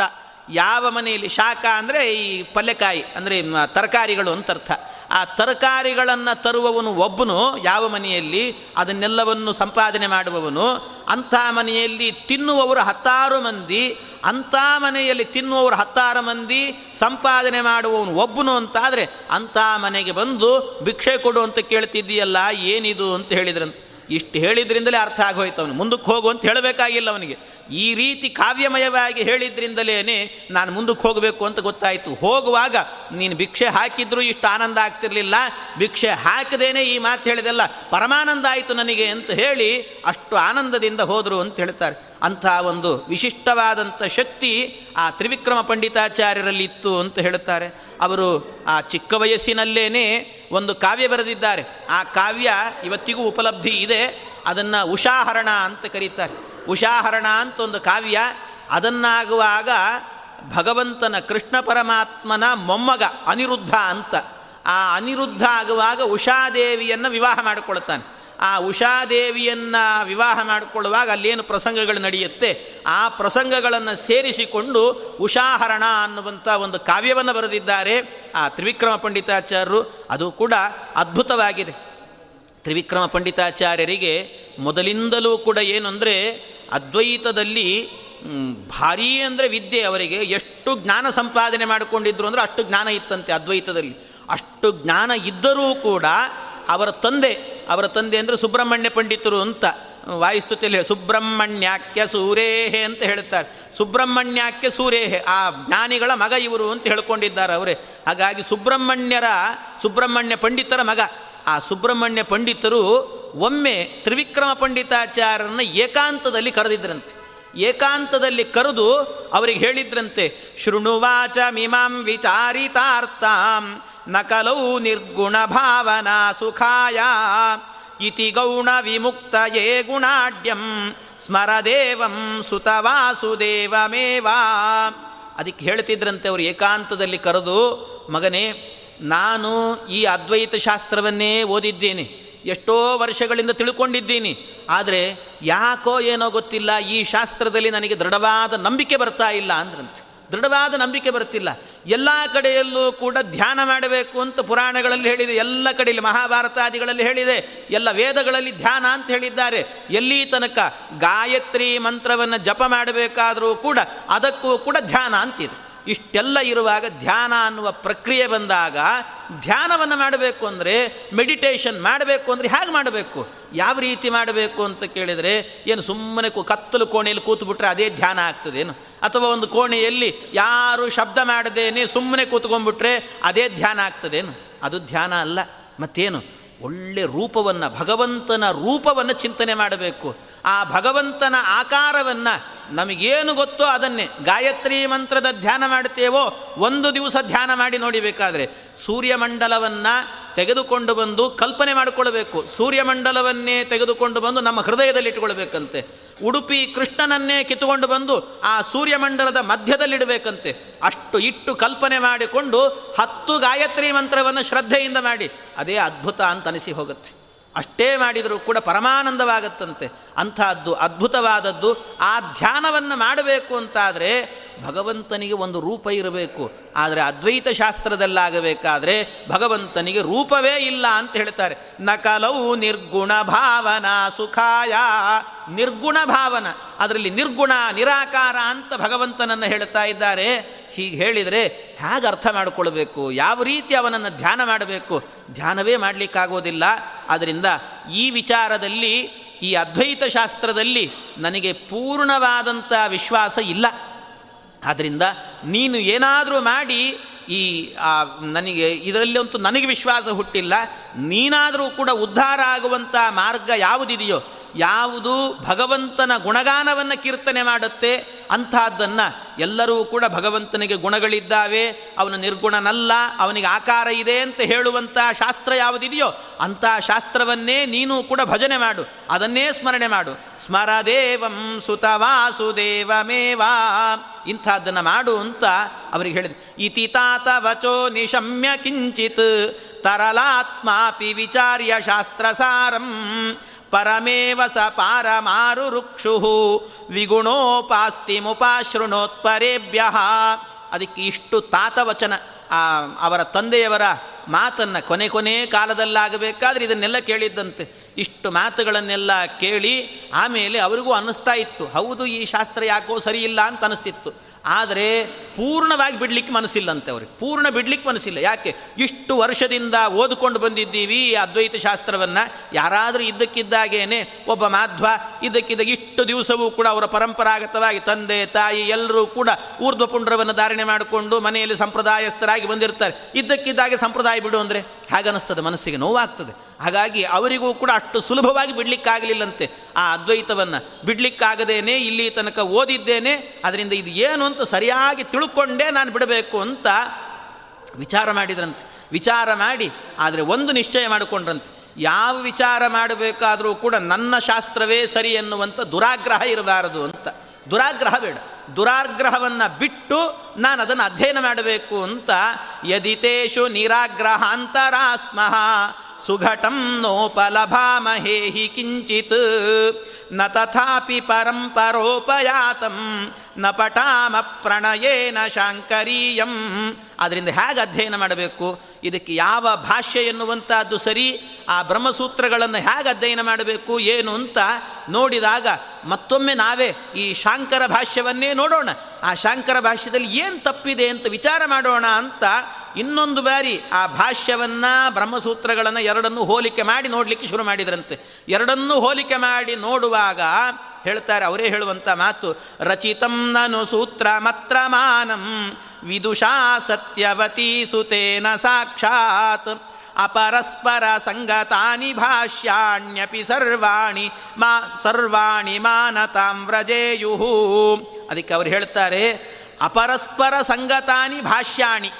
ಯಾವ ಮನೆಯಲ್ಲಿ ಶಾಖ ಅಂದರೆ ಈ ಪಲ್ಯಕಾಯಿ ಅಂದರೆ ತರಕಾರಿಗಳು ಅಂತ ಅರ್ಥ. ಆ ತರಕಾರಿಗಳನ್ನು ತರುವವನು ಒಬ್ಬನು, ಯಾವ ಮನೆಯಲ್ಲಿ ಅದನ್ನೆಲ್ಲವನ್ನು ಸಂಪಾದನೆ ಮಾಡುವವನು, ಅಂಥ ಮನೆಯಲ್ಲಿ ತಿನ್ನುವವರು ಹತ್ತಾರು ಮಂದಿ, ಅಂಥ ಮನೆಯಲ್ಲಿ ತಿನ್ನುವವರು ಹತ್ತಾರು ಮಂದಿ, ಸಂಪಾದನೆ ಮಾಡುವವನು ಒಬ್ಬನು ಅಂತಾದರೆ ಅಂಥ ಮನೆಗೆ ಬಂದು ಭಿಕ್ಷೆ ಕೊಡು ಅಂತ ಕೇಳ್ತಿದ್ದೀಯಲ್ಲ, ಏನಿದು ಅಂತ ಹೇಳಿದ್ರಂತೆ. ಇಷ್ಟು ಹೇಳಿದ್ರಿಂದಲೇ ಅರ್ಥ ಆಗೋಯ್ತು ಅವನು. ಮುಂದಕ್ಕೆ ಹೋಗು ಅಂತ ಹೇಳಬೇಕಾಗಿಲ್ಲ ಅವನಿಗೆ. ಈ ರೀತಿ ಕಾವ್ಯಮಯವಾಗಿ ಹೇಳಿದ್ರಿಂದಲೇ ನಾನು ಮುಂದಕ್ಕೆ ಹೋಗಬೇಕು ಅಂತ ಗೊತ್ತಾಯಿತು. ಹೋಗುವಾಗ ನೀನು ಭಿಕ್ಷೆ ಹಾಕಿದ್ರೂ ಇಷ್ಟು ಆನಂದ ಆಗ್ತಿರಲಿಲ್ಲ. ಭಿಕ್ಷೆ ಹಾಕದೇನೆ ಈ ಮಾತು ಹೇಳಿದೆಲ್ಲ. ಪರಮಾನಂದ ಆಯಿತು ನನಗೆ ಅಂತ ಹೇಳಿ ಅಷ್ಟು ಆನಂದದಿಂದ ಹೋದರು ಅಂತ ಹೇಳ್ತಾರೆ. ಅಂಥ ಒಂದು ವಿಶಿಷ್ಟವಾದಂಥ ಶಕ್ತಿ ಆ ತ್ರಿವಿಕ್ರಮ ಪಂಡಿತಾಚಾರ್ಯರಲ್ಲಿ ಇತ್ತು ಅಂತ ಹೇಳುತ್ತಾರೆ. ಅವರು ಆ ಚಿಕ್ಕ ವಯಸ್ಸಿನಲ್ಲೇ ಒಂದು ಕಾವ್ಯ ಬರೆದಿದ್ದಾರೆ. ಆ ಕಾವ್ಯ ಇವತ್ತಿಗೂ ಉಪಲಬ್ಧಿ ಇದೆ. ಅದನ್ನು ಉಷಾಹರಣ ಅಂತ ಕರೀತಾರೆ. ಉಷಾಹರಣ ಅಂತ ಒಂದು ಕಾವ್ಯ, ಅದನ್ನಾಗುವಾಗ ಭಗವಂತನ ಕೃಷ್ಣ ಪರಮಾತ್ಮನ ಮೊಮ್ಮಗ ಅನಿರುದ್ಧ ಅಂತ. ಆ ಅನಿರುದ್ಧ ಆಗುವಾಗ ಉಷಾದೇವಿಯನ್ನು ವಿವಾಹ ಮಾಡಿಕೊಳ್ತಾನೆ. ಆ ಉಷಾದೇವಿಯನ್ನು ವಿವಾಹ ಮಾಡಿಕೊಳ್ಳುವಾಗ ಅಲ್ಲೇನು ಪ್ರಸಂಗಗಳು ನಡೆಯುತ್ತೆ? ಆ ಪ್ರಸಂಗಗಳನ್ನು ಸೇರಿಸಿಕೊಂಡು ಉಷಾಹರಣ ಅನ್ನುವಂಥ ಒಂದು ಕಾವ್ಯವನ್ನು ಬರೆದಿದ್ದಾರೆ ಆ ತ್ರಿವಿಕ್ರಮ ಪಂಡಿತಾಚಾರ್ಯರು. ಅದು ಕೂಡ ಅದ್ಭುತವಾಗಿದೆ. ತ್ರಿವಿಕ್ರಮ ಪಂಡಿತಾಚಾರ್ಯರಿಗೆ ಮೊದಲಿಂದಲೂ ಕೂಡ ಏನು ಅಂದರೆ ಅದ್ವೈತದಲ್ಲಿ ಭಾರೀ ಅಂದರೆ ವಿದ್ಯೆ ಅವರಿಗೆ. ಎಷ್ಟು ಜ್ಞಾನ ಸಂಪಾದನೆ ಮಾಡಿಕೊಂಡಿದ್ರು ಅಂದರೆ ಅಷ್ಟು ಜ್ಞಾನ ಇತ್ತಂತೆ ಅದ್ವೈತದಲ್ಲಿ. ಅಷ್ಟು ಜ್ಞಾನ ಇದ್ದರೂ ಕೂಡ ಅವರ ತಂದೆ ಅವರ ತಂದೆ ಅಂದರೆ ಸುಬ್ರಹ್ಮಣ್ಯ ಪಂಡಿತರು ಅಂತ ವಾಯುಸ್ತುತಿಯಲ್ಲಿ ಸುಬ್ರಹ್ಮಣ್ಯಾಕ್ಯ ಸೂರೇಹೆ ಅಂತ ಹೇಳ್ತಾರೆ. ಸುಬ್ರಹ್ಮಣ್ಯಾಕ್ಯ ಸೂರೇಹೆ. ಆ ಜ್ಞಾನಿಗಳ ಮಗ ಇವರು ಅಂತ ಹೇಳ್ಕೊಂಡಿದ್ದಾರೆ ಅವರೇ. ಹಾಗಾಗಿ ಸುಬ್ರಹ್ಮಣ್ಯರ, ಸುಬ್ರಹ್ಮಣ್ಯ ಪಂಡಿತರ ಮಗ. ಆ ಸುಬ್ರಹ್ಮಣ್ಯ ಪಂಡಿತರು ಒಮ್ಮೆ ತ್ರಿವಿಕ್ರಮ ಪಂಡಿತಾಚಾರ್ಯರನ್ನು ಏಕಾಂತದಲ್ಲಿ ಕರೆದಿದ್ರಂತೆ. ಏಕಾಂತದಲ್ಲಿ ಕರೆದು ಅವರಿಗೆ ಹೇಳಿದ್ರಂತೆ. ಶೃಣುವಾಚ ಮಿಮಾಂ ವಿಚಾರಿತಾರ್ಥಾಂ. ನಕಲೌ ನಿರ್ಗುಣ ಭಾವನಾ ಸುಖಾಯ. ಇತಿ ಗೌಣ ವಿಮುಕ್ತಯೇ ಗುಣಾಢ್ಯಂ ಸ್ಮರದೇವಂ ಸುತವಾಸುದೇವಮೇವಾ ಅದಕ್ಕೆ ಹೇಳ್ತಿದ್ರಂತೆ ಅವರು ಏಕಾಂತದಲ್ಲಿ ಕರೆದು, ಮಗನೇ, ನಾನು ಈ ಅದ್ವೈತ ಶಾಸ್ತ್ರವನ್ನೇ ಓದಿದ್ದೇನೆ, ಎಷ್ಟೋ ವರ್ಷಗಳಿಂದ ತಿಳ್ಕೊಂಡಿದ್ದೀನಿ, ಆದರೆ ಯಾಕೋ ಏನೋ ಗೊತ್ತಿಲ್ಲ, ಈ ಶಾಸ್ತ್ರದಲ್ಲಿ ನನಗೆ ದೃಢವಾದ ನಂಬಿಕೆ ಬರ್ತಾ ಇಲ್ಲ ಅಂದ್ರಂತೆ. ದೃಢವಾದ ನಂಬಿಕೆ ಬರುತ್ತಿಲ್ಲ. ಎಲ್ಲ ಕಡೆಯಲ್ಲೂ ಕೂಡ ಧ್ಯಾನ ಮಾಡಬೇಕು ಅಂತ ಪುರಾಣಗಳಲ್ಲಿ ಹೇಳಿದೆ. ಎಲ್ಲ ಕಡೆಯಲ್ಲಿ ಮಹಾಭಾರತಾದಿಗಳಲ್ಲಿ ಹೇಳಿದೆ. ಎಲ್ಲ ವೇದಗಳಲ್ಲಿ ಧ್ಯಾನ ಅಂತ ಹೇಳಿದ್ದಾರೆ. ಎಲ್ಲಿ ತನಕ ಗಾಯತ್ರಿ ಮಂತ್ರವನ್ನು ಜಪ ಮಾಡಬೇಕಾದರೂ ಕೂಡ ಅದಕ್ಕೂ ಕೂಡ ಧ್ಯಾನ ಅಂತಿದೆ. ಇಷ್ಟೆಲ್ಲ ಇರುವಾಗ ಧ್ಯಾನ ಅನ್ನುವ ಪ್ರಕ್ರಿಯೆ ಬಂದಾಗ ಧ್ಯಾನವನ್ನು ಮಾಡಬೇಕು ಅಂದರೆ ಮೆಡಿಟೇಷನ್ ಮಾಡಬೇಕು ಅಂದರೆ ಹೇಗೆ ಮಾಡಬೇಕು? ಯಾವ ರೀತಿ ಮಾಡಬೇಕು ಅಂತ ಕೇಳಿದರೆ ಏನು ಸುಮ್ಮನೆ ಕತ್ತಲು ಕೋಣೆಯಲ್ಲಿ ಕೂತ್ಬಿಟ್ರೆ ಅದೇ ಧ್ಯಾನ ಆಗ್ತದೇನು ಅಥವಾ ಒಂದು ಕೋಣೆಯಲ್ಲಿ ಯಾರು ಶಬ್ದ ಮಾಡದೇನೆ ಸುಮ್ಮನೆ ಕೂತ್ಕೊಂಡ್ಬಿಟ್ರೆ ಅದೇ ಧ್ಯಾನ ಆಗ್ತದೇನು ಅದು ಧ್ಯಾನ ಅಲ್ಲ. ಮತ್ತೇನು? ಒಳ್ಳೆ ರೂಪವನ್ನು, ಭಗವಂತನ ರೂಪವನ್ನು ಚಿಂತನೆ ಮಾಡಬೇಕು. ಆ ಭಗವಂತನ ಆಕಾರವನ್ನು ನಮಗೇನು ಗೊತ್ತೋ ಅದನ್ನೇ. ಗಾಯತ್ರಿ ಮಂತ್ರದ ಧ್ಯಾನ ಮಾಡ್ತೇವೋ, ಒಂದು ದಿವಸ ಧ್ಯಾನ ಮಾಡಿ ನೋಡಿಬೇಕಾದ್ರೆ ಸೂರ್ಯಮಂಡಲವನ್ನು ತೆಗೆದುಕೊಂಡು ಬಂದು ಕಲ್ಪನೆ ಮಾಡಿಕೊಳ್ಬೇಕು. ಸೂರ್ಯಮಂಡಲವನ್ನೇ ತೆಗೆದುಕೊಂಡು ಬಂದು ನಮ್ಮ ಹೃದಯದಲ್ಲಿ ಇಟ್ಕೊಳ್ಬೇಕಂತೆ ಉಡುಪಿ ಕೃಷ್ಣನನ್ನೇ ಕಿತ್ತುಕೊಂಡು ಬಂದು ಆ ಸೂರ್ಯಮಂಡಲದ ಮಧ್ಯದಲ್ಲಿಡಬೇಕಂತೆ. ಅಷ್ಟು ಇಟ್ಟು ಕಲ್ಪನೆ ಮಾಡಿಕೊಂಡು ಹತ್ತು ಗಾಯತ್ರಿ ಮಂತ್ರವನ್ನು ಶ್ರದ್ಧೆಯಿಂದ ಮಾಡಿ. ಅದೇ ಅದ್ಭುತ ಅಂತ ಅನಿಸಿ ಹೋಗುತ್ತೆ. ಅಷ್ಟೇ ಮಾಡಿದರೂ ಕೂಡ ಪರಮಾನಂದವಾಗತ್ತಂತೆ. ಅಂಥದ್ದು ಅದ್ಭುತವಾದದ್ದು ಆ ಧ್ಯಾನವನ್ನು ಮಾಡಬೇಕು ಅಂತಾದರೆ ಭಗವಂತನಿಗೆ ಒಂದು ರೂಪ ಇರಬೇಕು, ಆದರೆ ಅದ್ವೈತ ಶಾಸ್ತ್ರದಲ್ಲಾಗಬೇಕಾದ್ರೆ ಭಗವಂತನಿಗೆ ರೂಪವೇ ಇಲ್ಲ ಅಂತ ಹೇಳ್ತಾರೆ. ನಕಲವು ನಿರ್ಗುಣ ಭಾವನಾ ಸುಖಾಯ. ನಿರ್ಗುಣ ಭಾವನ, ಅದರಲ್ಲಿ ನಿರ್ಗುಣ, ನಿರಾಕಾರ ಅಂತ ಭಗವಂತನನ್ನು ಹೇಳ್ತಾ ಇದ್ದಾರೆ. ಹೀಗೆ ಹೇಳಿದರೆ ಹೇಗೆ ಅರ್ಥ ಮಾಡಿಕೊಳ್ಬೇಕು? ಯಾವ ರೀತಿ ಅವನನ್ನು ಧ್ಯಾನ ಮಾಡಬೇಕು? ಧ್ಯಾನವೇ ಮಾಡಲಿಕ್ಕಾಗೋದಿಲ್ಲ. ಆದ್ದರಿಂದ ಈ ವಿಚಾರದಲ್ಲಿ, ಈ ಅದ್ವೈತ ಶಾಸ್ತ್ರದಲ್ಲಿ ನನಗೆ ಪೂರ್ಣವಾದಂಥ ವಿಶ್ವಾಸ ಇಲ್ಲ. ಆದ್ದರಿಂದ ನೀನು ಏನಾದರೂ ಮಾಡಿ ಈ ನನಗೆ ಇದರಲ್ಲಿ ಅಂತೂ ನನಗೆ ವಿಶ್ವಾಸ ಹುಟ್ಟಿಲ್ಲ, ನೀನಾದರೂ ಕೂಡ ಉದ್ಧಾರ ಆಗುವಂಥ ಮಾರ್ಗ ಯಾವುದಿದೆಯೋ ಯಾವುದು ಭಗವಂತನ ಗುಣಗಾನವನ್ನು ಕೀರ್ತನೆ ಮಾಡುತ್ತೆ, ಅಂಥದ್ದನ್ನು ಎಲ್ಲರೂ ಕೂಡ ಭಗವಂತನಿಗೆ ಗುಣಗಳಿದ್ದಾವೆ, ಅವನು ನಿರ್ಗುಣನಲ್ಲ, ಅವನಿಗೆ ಆಕಾರ ಇದೆ ಅಂತ ಹೇಳುವಂಥ ಶಾಸ್ತ್ರ ಯಾವುದಿದೆಯೋ ಅಂಥ ಶಾಸ್ತ್ರವನ್ನೇ ನೀನು ಕೂಡ ಭಜನೆ ಮಾಡು, ಅದನ್ನೇ ಸ್ಮರಣೆ ಮಾಡು. ಸ್ಮರದೇವಂ ಸುತವಾಸುದೇವಮೇವಾ ಇಂಥದ್ದನ್ನು ಮಾಡು ಅಂತ ಅವರಿಗೆ ಹೇಳಿದೆ. ಇತಿ ತಾತ ವಚೋ ನಿಶಮ್ಯ ಕಿಂಚಿತ್, ತರಲಾತ್ಮಾಪಿ ವಿಚಾರ್ಯ ಶಾಸ್ತ್ರಸಾರಂ ಪರಮೇವ ಸ ಪಾರಮಾರು ರುಕ್ಷು ವಿಗುಣೋಪಾಸ್ತಿ ಮುಪಾಶೃಣೋತ್ಪರೇಭ್ಯ ಅದಕ್ಕೆ ಇಷ್ಟು ತಾತವಚನ ಅವರ ತಂದೆಯವರ ಮಾತನ್ನು ಕೊನೆ ಕೊನೆ ಕಾಲದಲ್ಲಾಗಬೇಕಾದ್ರೆ ಇದನ್ನೆಲ್ಲ ಕೇಳಿದ್ದಂತೆ. ಇಷ್ಟು ಮಾತುಗಳನ್ನೆಲ್ಲ ಕೇಳಿ ಆಮೇಲೆ ಅವರಿಗೂ ಅನ್ನಿಸ್ತಾ ಇತ್ತು. ಹೌದು, ಈ ಶಾಸ್ತ್ರ ಯಾಕೋ ಸರಿಯಿಲ್ಲ ಅಂತ ಅನಿಸ್ತಿತ್ತು ಆದರೆ ಪೂರ್ಣವಾಗಿ ಬಿಡ್ಲಿಕ್ಕೆ ಮನಸ್ಸಿಲ್ಲಂತೆ ಅವ್ರಿಗೆ. ಪೂರ್ಣ ಬಿಡ್ಲಿಕ್ಕೆ ಮನಸ್ಸಿಲ್ಲ. ಯಾಕೆ? ಇಷ್ಟು ವರ್ಷದಿಂದ ಓದಿಕೊಂಡು ಬಂದಿದ್ದೀವಿ ಈ ಅದ್ವೈತ ಶಾಸ್ತ್ರವನ್ನು. ಯಾರಾದರೂ ಇದ್ದಕ್ಕಿದ್ದಾಗೇನೆ ಒಬ್ಬ ಮಾಧ್ವ ಇದ್ದಕ್ಕಿದ್ದಾಗ ಇಷ್ಟು ದಿವಸವೂ ಕೂಡ ಅವರ ಪರಂಪರಾಗತವಾಗಿ ತಂದೆ, ತಾಯಿ ಎಲ್ಲರೂ ಕೂಡ ಊರ್ಧ್ವ ಪುಂಡ್ರವನ್ನು ಧಾರಣೆ ಮಾಡಿಕೊಂಡು ಮನೆಯಲ್ಲಿ ಸಂಪ್ರದಾಯಸ್ಥರಾಗಿ ಬಂದಿರ್ತಾರೆ. ಇದ್ದಕ್ಕಿದ್ದಾಗೆ ಸಂಪ್ರದಾಯ ಬಿಡು ಅಂದರೆ ಹಾಗನ್ನಿಸ್ತದೆ ಮನಸ್ಸಿಗೆ ನೋವಾಗ್ತದೆ. ಹಾಗಾಗಿ ಅವರಿಗೂ ಕೂಡ ಅಷ್ಟು ಸುಲಭವಾಗಿ ಬಿಡಲಿಕ್ಕಾಗಲಿಲ್ಲಂತೆ. ಆ ಅದ್ವೈತವನ್ನು ಬಿಡಲಿಕ್ಕಾಗದೇನೆ ಇಲ್ಲಿ ತನಕ ಓದಿದ್ದೇನೆ, ಅದರಿಂದ ಇದು ಏನು ಅಂತ ಸರಿಯಾಗಿ ತಿಳ್ಕೊಂಡೇ ನಾನು ಬಿಡಬೇಕು ಅಂತ ವಿಚಾರ ಮಾಡಿದ್ರಂತೆ. ವಿಚಾರ ಮಾಡಿ, ಆದರೆ ಒಂದು ನಿಶ್ಚಯ ಮಾಡಿಕೊಂಡ್ರಂತೆ. ಯಾವ ವಿಚಾರ ಮಾಡಬೇಕಾದರೂ ಕೂಡ ನನ್ನ ಶಾಸ್ತ್ರವೇ ಸರಿ ಎನ್ನುವಂಥ ದುರಾಗ್ರಹ ಇರಬಾರದು ಅಂತ. ದುರಾಗ್ರಹ ಬೇಡ. ದುರಾಗ್ರಹವನ್ನು ಬಿಟ್ಟು ನಾನು ಅದನ್ನು ಅಧ್ಯಯನ ಮಾಡಬೇಕು ಅಂತ ಯದಿತೇಶು ನಿರಾಗ್ರಹಾಂತರಾಸ್ಮಃ ಸುಘಟಂ ನೋಪಲಭಾಮಹೇ ಹಿ ಕಿಂಚಿತ್. ನ ತಥಾಪಿ ಪರಂಪರೋಪಯಾತಂ ನ ಪಟಾಮ ಪ್ರಣಯೇನ ಶಾಂಕರೀಯಂ. ಅದರಿಂದ ಹೇಗೆ ಅಧ್ಯಯನ ಮಾಡಬೇಕು? ಇದಕ್ಕೆ ಯಾವ ಭಾಷ್ಯ ಎನ್ನುವಂಥದ್ದು ಸರಿ? ಆ ಬ್ರಹ್ಮಸೂತ್ರಗಳನ್ನು ಹೇಗೆ ಅಧ್ಯಯನ ಮಾಡಬೇಕು? ಏನು ಅಂತ ನೋಡಿದಾಗ ಮತ್ತೊಮ್ಮೆ ನಾವೇ ಈ ಶಾಂಕರ ಭಾಷ್ಯವನ್ನೇ ನೋಡೋಣ. ಆ ಶಾಂಕರ ಭಾಷ್ಯದಲ್ಲಿ ಏನು ತಪ್ಪಿದೆ ಅಂತ ವಿಚಾರ ಮಾಡೋಣ ಅಂತ ಇನ್ನೊಂದು ಬಾರಿ ಆ ಭಾಷ್ಯವನ್ನು, ಬ್ರಹ್ಮಸೂತ್ರಗಳನ್ನು ಎರಡನ್ನೂ ಹೋಲಿಕೆ ಮಾಡಿ ನೋಡಲಿಕ್ಕೆ ಶುರು ಮಾಡಿದ್ರಂತೆ. ಎರಡನ್ನೂ ಹೋಲಿಕೆ ಮಾಡಿ ನೋಡುವಾಗ ಹೇಳ್ತಾರೆ, ಅವರೇ ಹೇಳುವಂಥ ಮಾತು, ರಚಿತಂ ನನು ಸೂತ್ರ ಮತ್ರ ಮಾನಂ ವಿದುಷಾ ಸತ್ಯವತಿ ಸುತೇನ ಸಾಕ್ಷಾತ್, ಅಪರಸ್ಪರ ಸಂಗತಾನಿ ಭಾಷ್ಯಾಣ್ಯಪಿ ಸರ್ವಾಣಿ ಮಾ, ಸರ್ವಾಣಿ ಮಾನತಾಂ ವ್ರಜೇಯು ಅದಕ್ಕೆ ಅವರು ಹೇಳ್ತಾರೆ, ಅಪರಸ್ಪರ ಸಂಗತಾನಿ ಭಾಷ್ಯಾಣಿ.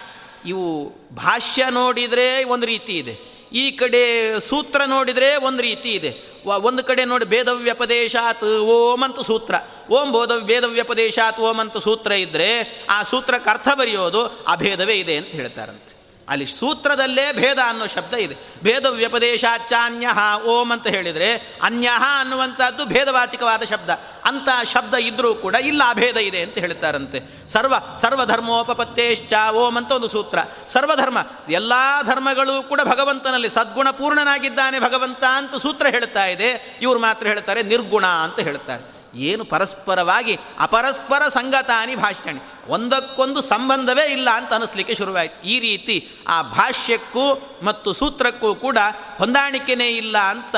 ಇವು ಭಾಷ್ಯ ನೋಡಿದರೆ ಒಂದು ರೀತಿ ಇದೆ. ಈ ಕಡೆ ಸೂತ್ರ ನೋಡಿದರೆ ಒಂದು ರೀತಿ ಇದೆ. ಒಂದು ಕಡೆ ನೋಡಿ ಭೇದವ್ಯಪದೇಶಾತ್ ಓಂ ಅಂತ ಸೂತ್ರ. ಓಂ ಬೋಧ ಭೇದವ್ಯಪದೇಶಾತ್ ಓಂ ಅಂತ ಸೂತ್ರ ಇದ್ದರೆ ಆ ಸೂತ್ರಕ್ಕೆ ಅರ್ಥ ಬರೆಯೋದು ಅಭೇದವೇ ಇದೆ ಅಂತ ಹೇಳ್ತಾರಂತೆ. ಅಲ್ಲಿ ಸೂತ್ರದಲ್ಲೇ ಭೇದ ಅನ್ನೋ ಶಬ್ದ ಇದೆ. ಭೇದ ವ್ಯಪದೇಶಾಚಾನ್ಯ ಓಂ ಅಂತ ಹೇಳಿದರೆ ಅನ್ಯಹ ಅನ್ನುವಂಥದ್ದು ಭೇದವಾಚಿಕವಾದ ಶಬ್ದ. ಅಂಥ ಶಬ್ದ ಇದ್ದರೂ ಕೂಡ ಇಲ್ಲ, ಅಭೇದ ಇದೆ ಅಂತ ಹೇಳ್ತಾರಂತೆ. ಸರ್ವ, ಸರ್ವಧರ್ಮೋಪಪತ್ತೇಶ್ಚ ಓಂ ಅಂತ ಒಂದು ಸೂತ್ರ. ಸರ್ವಧರ್ಮ, ಎಲ್ಲ ಧರ್ಮಗಳು ಕೂಡ ಭಗವಂತನಲ್ಲಿ ಸದ್ಗುಣ ಪೂರ್ಣನಾಗಿದ್ದಾನೆ ಭಗವಂತ ಅಂತ ಸೂತ್ರ ಹೇಳ್ತಾ ಇದೆ. ಇವರು ಮಾತ್ರ ಹೇಳ್ತಾರೆ ನಿರ್ಗುಣ ಅಂತ ಹೇಳ್ತಾರೆ. ಏನು ಪರಸ್ಪರವಾಗಿ ಅಪರಸ್ಪರ ಸಂಗತಾನಿ ಭಾಷ್ಯಣಿ. ಒಂದಕ್ಕೊಂದು ಸಂಬಂಧವೇ ಇಲ್ಲ ಅಂತ ಅನಿಸ್ಲಿಕ್ಕೆ ಶುರುವಾಯಿತು. ಈ ರೀತಿ ಆ ಭಾಷ್ಯಕ್ಕೂ ಮತ್ತು ಸೂತ್ರಕ್ಕೂ ಕೂಡ ಹೊಂದಾಣಿಕೆನೇ ಇಲ್ಲ ಅಂತ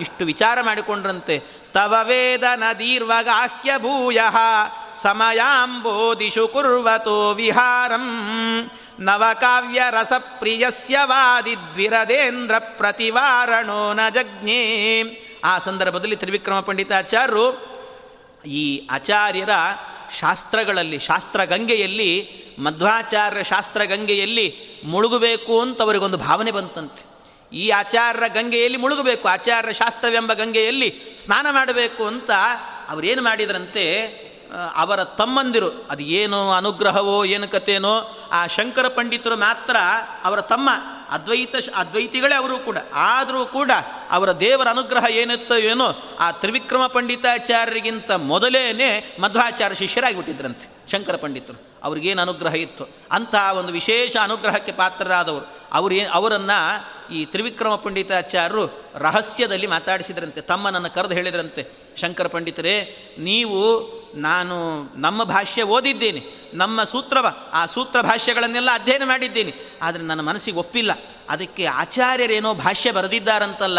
ಇಷ್ಟು ವಿಚಾರ ಮಾಡಿಕೊಂಡ್ರಂತೆ. ತವ ವೇದ ನದೀರ್ವಗಾಹ್ಯ ಭೂಯ ಸಮಯಾಂಬೋದಿಶು ಕುರ್ವತೋ ವಿಹಾರಂ. ನವಕಾವ್ಯ ರಸಪ್ರಿಯಸ್ಯ ವಾದಿದ್ವಿರದೇಂದ್ರ ಪ್ರತಿವಾರಣೋ ನ ಜಜ್ಞೆ. ಆ ಸಂದರ್ಭದಲ್ಲಿ ತ್ರಿವಿಕ್ರಮ ಪಂಡಿತಾಚಾರ್ಯರು ಈ ಆಚಾರ್ಯರ ಶಾಸ್ತ್ರಗಳಲ್ಲಿ, ಶಾಸ್ತ್ರಗಂಗೆಯಲ್ಲಿ ಮಧ್ವಾಚಾರ್ಯ ಶಾಸ್ತ್ರಗಂಗೆಯಲ್ಲಿ ಮುಳುಗಬೇಕು ಅಂತ ಅವರಿಗೊಂದು ಭಾವನೆ ಬಂತಂತೆ. ಈ ಆಚಾರ್ಯರ ಗಂಗೆಯಲ್ಲಿ ಮುಳುಗಬೇಕು ಆಚಾರ್ಯ ಶಾಸ್ತ್ರವೆಂಬ ಗಂಗೆಯಲ್ಲಿ ಸ್ನಾನ ಮಾಡಬೇಕು ಅಂತ ಅವರೇನು ಮಾಡಿದರಂತೆ ಅವರ ತಮ್ಮಂದಿರು, ಅದು ಏನೋ ಅನುಗ್ರಹವೋ, ಏನು ಕಥೆನೋ, ಆ ಶಂಕರ ಪಂಡಿತರು ಮಾತ್ರ ಅವರ ತಮ್ಮ ಅದ್ವೈತ ಅದ್ವೈತಿಗಳೇ ಅವರು ಕೂಡ. ಆದರೂ ಕೂಡ ಅವರ ದೇವರ ಅನುಗ್ರಹ ಏನಿತ್ತೋ ಏನೋ ಆ ತ್ರಿವಿಕ್ರಮ ಪಂಡಿತಾಚಾರ್ಯರಿಗಿಂತ ಮೊದಲೇನೆ ಮಧ್ವಾಚಾರ್ಯ ಶಿಷ್ಯರಾಗಿಬಿಟ್ಟಿದ್ರಂತೆ ಶಂಕರ ಪಂಡಿತರು. ಅವ್ರಿಗೇನು ಅನುಗ್ರಹ ಇತ್ತು? ಅಂತಹ ಒಂದು ವಿಶೇಷ ಅನುಗ್ರಹಕ್ಕೆ ಪಾತ್ರರಾದವರು. ಅವರೇ ಅವರನ್ನು ಈ ತ್ರಿವಿಕ್ರಮ ಪಂಡಿತಾಚಾರ್ಯರು ರಹಸ್ಯದಲ್ಲಿ ಮಾತಾಡಿಸಿದ್ರಂತೆ, ತಮ್ಮನನ್ನು ಕರೆದು ಹೇಳಿದ್ರಂತೆ. ಶಂಕರ ಪಂಡಿತರೇ, ನೀವು ನಾನು ನಮ್ಮ ಭಾಷ್ಯ ಓದಿದ್ದೇನೆ, ನಮ್ಮ ಸೂತ್ರವ ಆ ಸೂತ್ರ ಭಾಷ್ಯಗಳನ್ನೆಲ್ಲ ಅಧ್ಯಯನ ಮಾಡಿದ್ದೀನಿ, ಆದರೆ ನನ್ನ ಮನಸ್ಸಿಗೆ ಒಪ್ಪಿಲ್ಲ. ಅದಕ್ಕೆ ಆಚಾರ್ಯರೇನೋ ಭಾಷ್ಯ ಬರೆದಿದ್ದಾರಂತಲ್ಲ,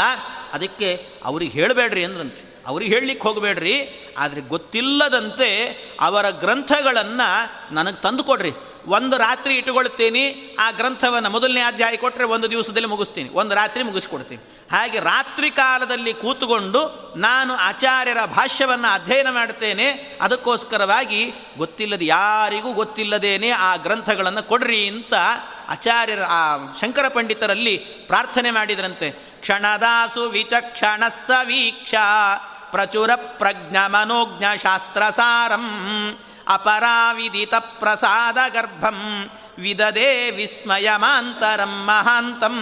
ಅದಕ್ಕೆ ಅವ್ರಿಗೆ ಹೇಳಬೇಡ್ರಿ ಅಂದ್ರಂತೆ. ಅವ್ರಿಗೆ ಹೇಳಲಿಕ್ಕೆ ಹೋಗಬೇಡ್ರಿ, ಆದರೆ ಗೊತ್ತಿಲ್ಲದಂತೆ ಅವರ ಗ್ರಂಥಗಳನ್ನು ನನಗೆ ತಂದು ಕೊಡ್ರಿ. ಒಂದು ರಾತ್ರಿ ಇಟ್ಟುಕೊಳ್ತೀನಿ ಆ ಗ್ರಂಥವನ್ನು ಮೊದಲನೇ ಅಧ್ಯಾಯ ಕೊಟ್ಟರೆ ಒಂದು ದಿವಸದಲ್ಲಿ ಮುಗಿಸ್ತೀನಿ. ಒಂದು ರಾತ್ರಿ ಮುಗಿಸ್ಕೊಡ್ತೀನಿ. ಹಾಗೆ ರಾತ್ರಿ ಕಾಲದಲ್ಲಿ ಕೂತುಕೊಂಡು ನಾನು ಆಚಾರ್ಯರ ಭಾಷ್ಯವನ್ನು ಅಧ್ಯಯನ ಮಾಡ್ತೇನೆ ಅದಕ್ಕೋಸ್ಕರವಾಗಿ ಗೊತ್ತಿಲ್ಲದೆ ಯಾರಿಗೂ ಗೊತ್ತಿಲ್ಲದೇನೆ ಆ ಗ್ರಂಥಗಳನ್ನು ಕೊಡ್ರಿ ಅಂತ ಆಚಾರ್ಯರ, ಆ ಶಂಕರ ಪಂಡಿತರಲ್ಲಿ ಪ್ರಾರ್ಥನೆ ಮಾಡಿದ್ರಂತೆ. ಕ್ಷಣದಾಸು ವಿಚಕ್ಷಣ ಸವೀಕ್ಷ ಪ್ರಚುರ ಪ್ರಜ್ಞ ಮನೋಜ್ಞ ಶಾಸ್ತ್ರಸಾರಂ. ಅಪರಾವಿದಿತ ಪ್ರಸಾದ ಗರ್ಭಂ ವಿದದೇ ವಿಸ್ಮಯಮಾಂತರಂ ಮಹಾಂತಂ.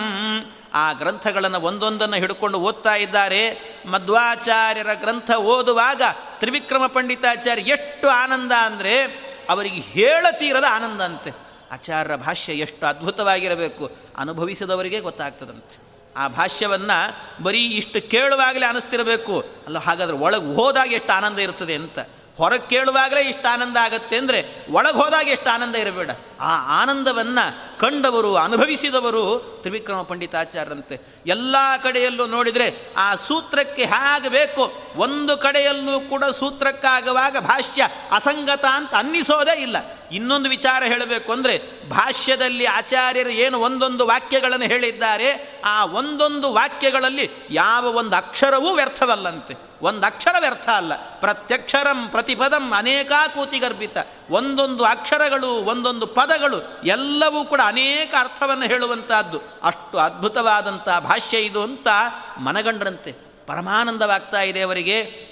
ಆ ಗ್ರಂಥಗಳನ್ನು ಒಂದೊಂದನ್ನು ಹಿಡ್ಕೊಂಡು ಓದ್ತಾ ಇದ್ದಾರೆ. ಮಧ್ವಾಚಾರ್ಯರ ಗ್ರಂಥ ಓದುವಾಗ ತ್ರಿವಿಕ್ರಮ ಪಂಡಿತಾಚಾರ್ಯ ಎಷ್ಟು ಆನಂದ ಅಂದರೆ ಅವರಿಗೆ ಹೇಳತೀರದ ಆನಂದ ಅಂತೆ ಆಚಾರ್ಯರ ಭಾಷ್ಯ ಎಷ್ಟು ಅದ್ಭುತವಾಗಿರಬೇಕು. ಅನುಭವಿಸಿದವರಿಗೆ ಗೊತ್ತಾಗ್ತದಂತೆ. ಆ ಭಾಷ್ಯವನ್ನು ಬರೀ ಇಷ್ಟು ಕೇಳುವಾಗಲೇ ಅನಿಸ್ತಿರಬೇಕು. ಅಲ್ಲ, ಹಾಗಾದ್ರೆ ಒಳಗೆ ಹೋದಾಗ ಎಷ್ಟು ಆನಂದ ಇರ್ತದೆ ಅಂತ. ಹೊರಗೆ ಕೇಳುವಾಗಲೇ ಇಷ್ಟು ಆನಂದ ಆಗತ್ತೆ ಅಂದರೆ ಒಳಗೆ ಹೋದಾಗ ಎಷ್ಟು ಆನಂದ ಇರಬೇಡ. ಆ ಆನಂದವನ್ನು ಕಂಡವರು, ಅನುಭವಿಸಿದವರು ತ್ರಿವಿಕ್ರಮ ಪಂಡಿತಾಚಾರ್ಯರಂತೆ. ಎಲ್ಲ ಕಡೆಯಲ್ಲೂ ನೋಡಿದರೆ ಆ ಸೂತ್ರಕ್ಕೆ ಹೇಗೆ ಬೇಕು? ಒಂದು ಕಡೆಯಲ್ಲೂ ಕೂಡ ಸೂತ್ರಕ್ಕಾಗುವಾಗ ಭಾಷ್ಯ ಅಸಂಗತ ಅಂತ ಅನ್ನಿಸೋದೇ ಇಲ್ಲ. ಇನ್ನೊಂದು ವಿಚಾರ ಹೇಳಬೇಕು ಅಂದರೆ ಭಾಷ್ಯದಲ್ಲಿ ಆಚಾರ್ಯರು ಏನು ಒಂದೊಂದು ವಾಕ್ಯಗಳನ್ನು ಹೇಳಿದ್ದಾರೆ, ಆ ಒಂದೊಂದು ವಾಕ್ಯಗಳಲ್ಲಿ ಯಾವ ಒಂದು ಅಕ್ಷರವೂ ವ್ಯರ್ಥವಲ್ಲಂತೆ. ಒಂದು ಅಕ್ಷರ ವ್ಯರ್ಥ ಅಲ್ಲ. ಪ್ರತ್ಯಕ್ಷರಂ ಪ್ರತಿಪದಂ ಅನೇಕಾಕೂತಿ ಗರ್ಭಿತ. ಒಂದೊಂದು ಅಕ್ಷರಗಳು, ಒಂದೊಂದು ಪದಗಳು ಎಲ್ಲವೂ ಕೂಡ ಅನೇಕ ಅರ್ಥವನ್ನು ಹೇಳುವಂತಹದ್ದು. ಅಷ್ಟು ಅದ್ಭುತವಾದಂಥ ಭಾಷ್ಯ ಇದು ಅಂತ ಮನಗಂಡ್ರಂತೆ. ಪರಮಾನಂದವಾಗ್ತಾ ಇದೆ ಅವರಿಗೆ.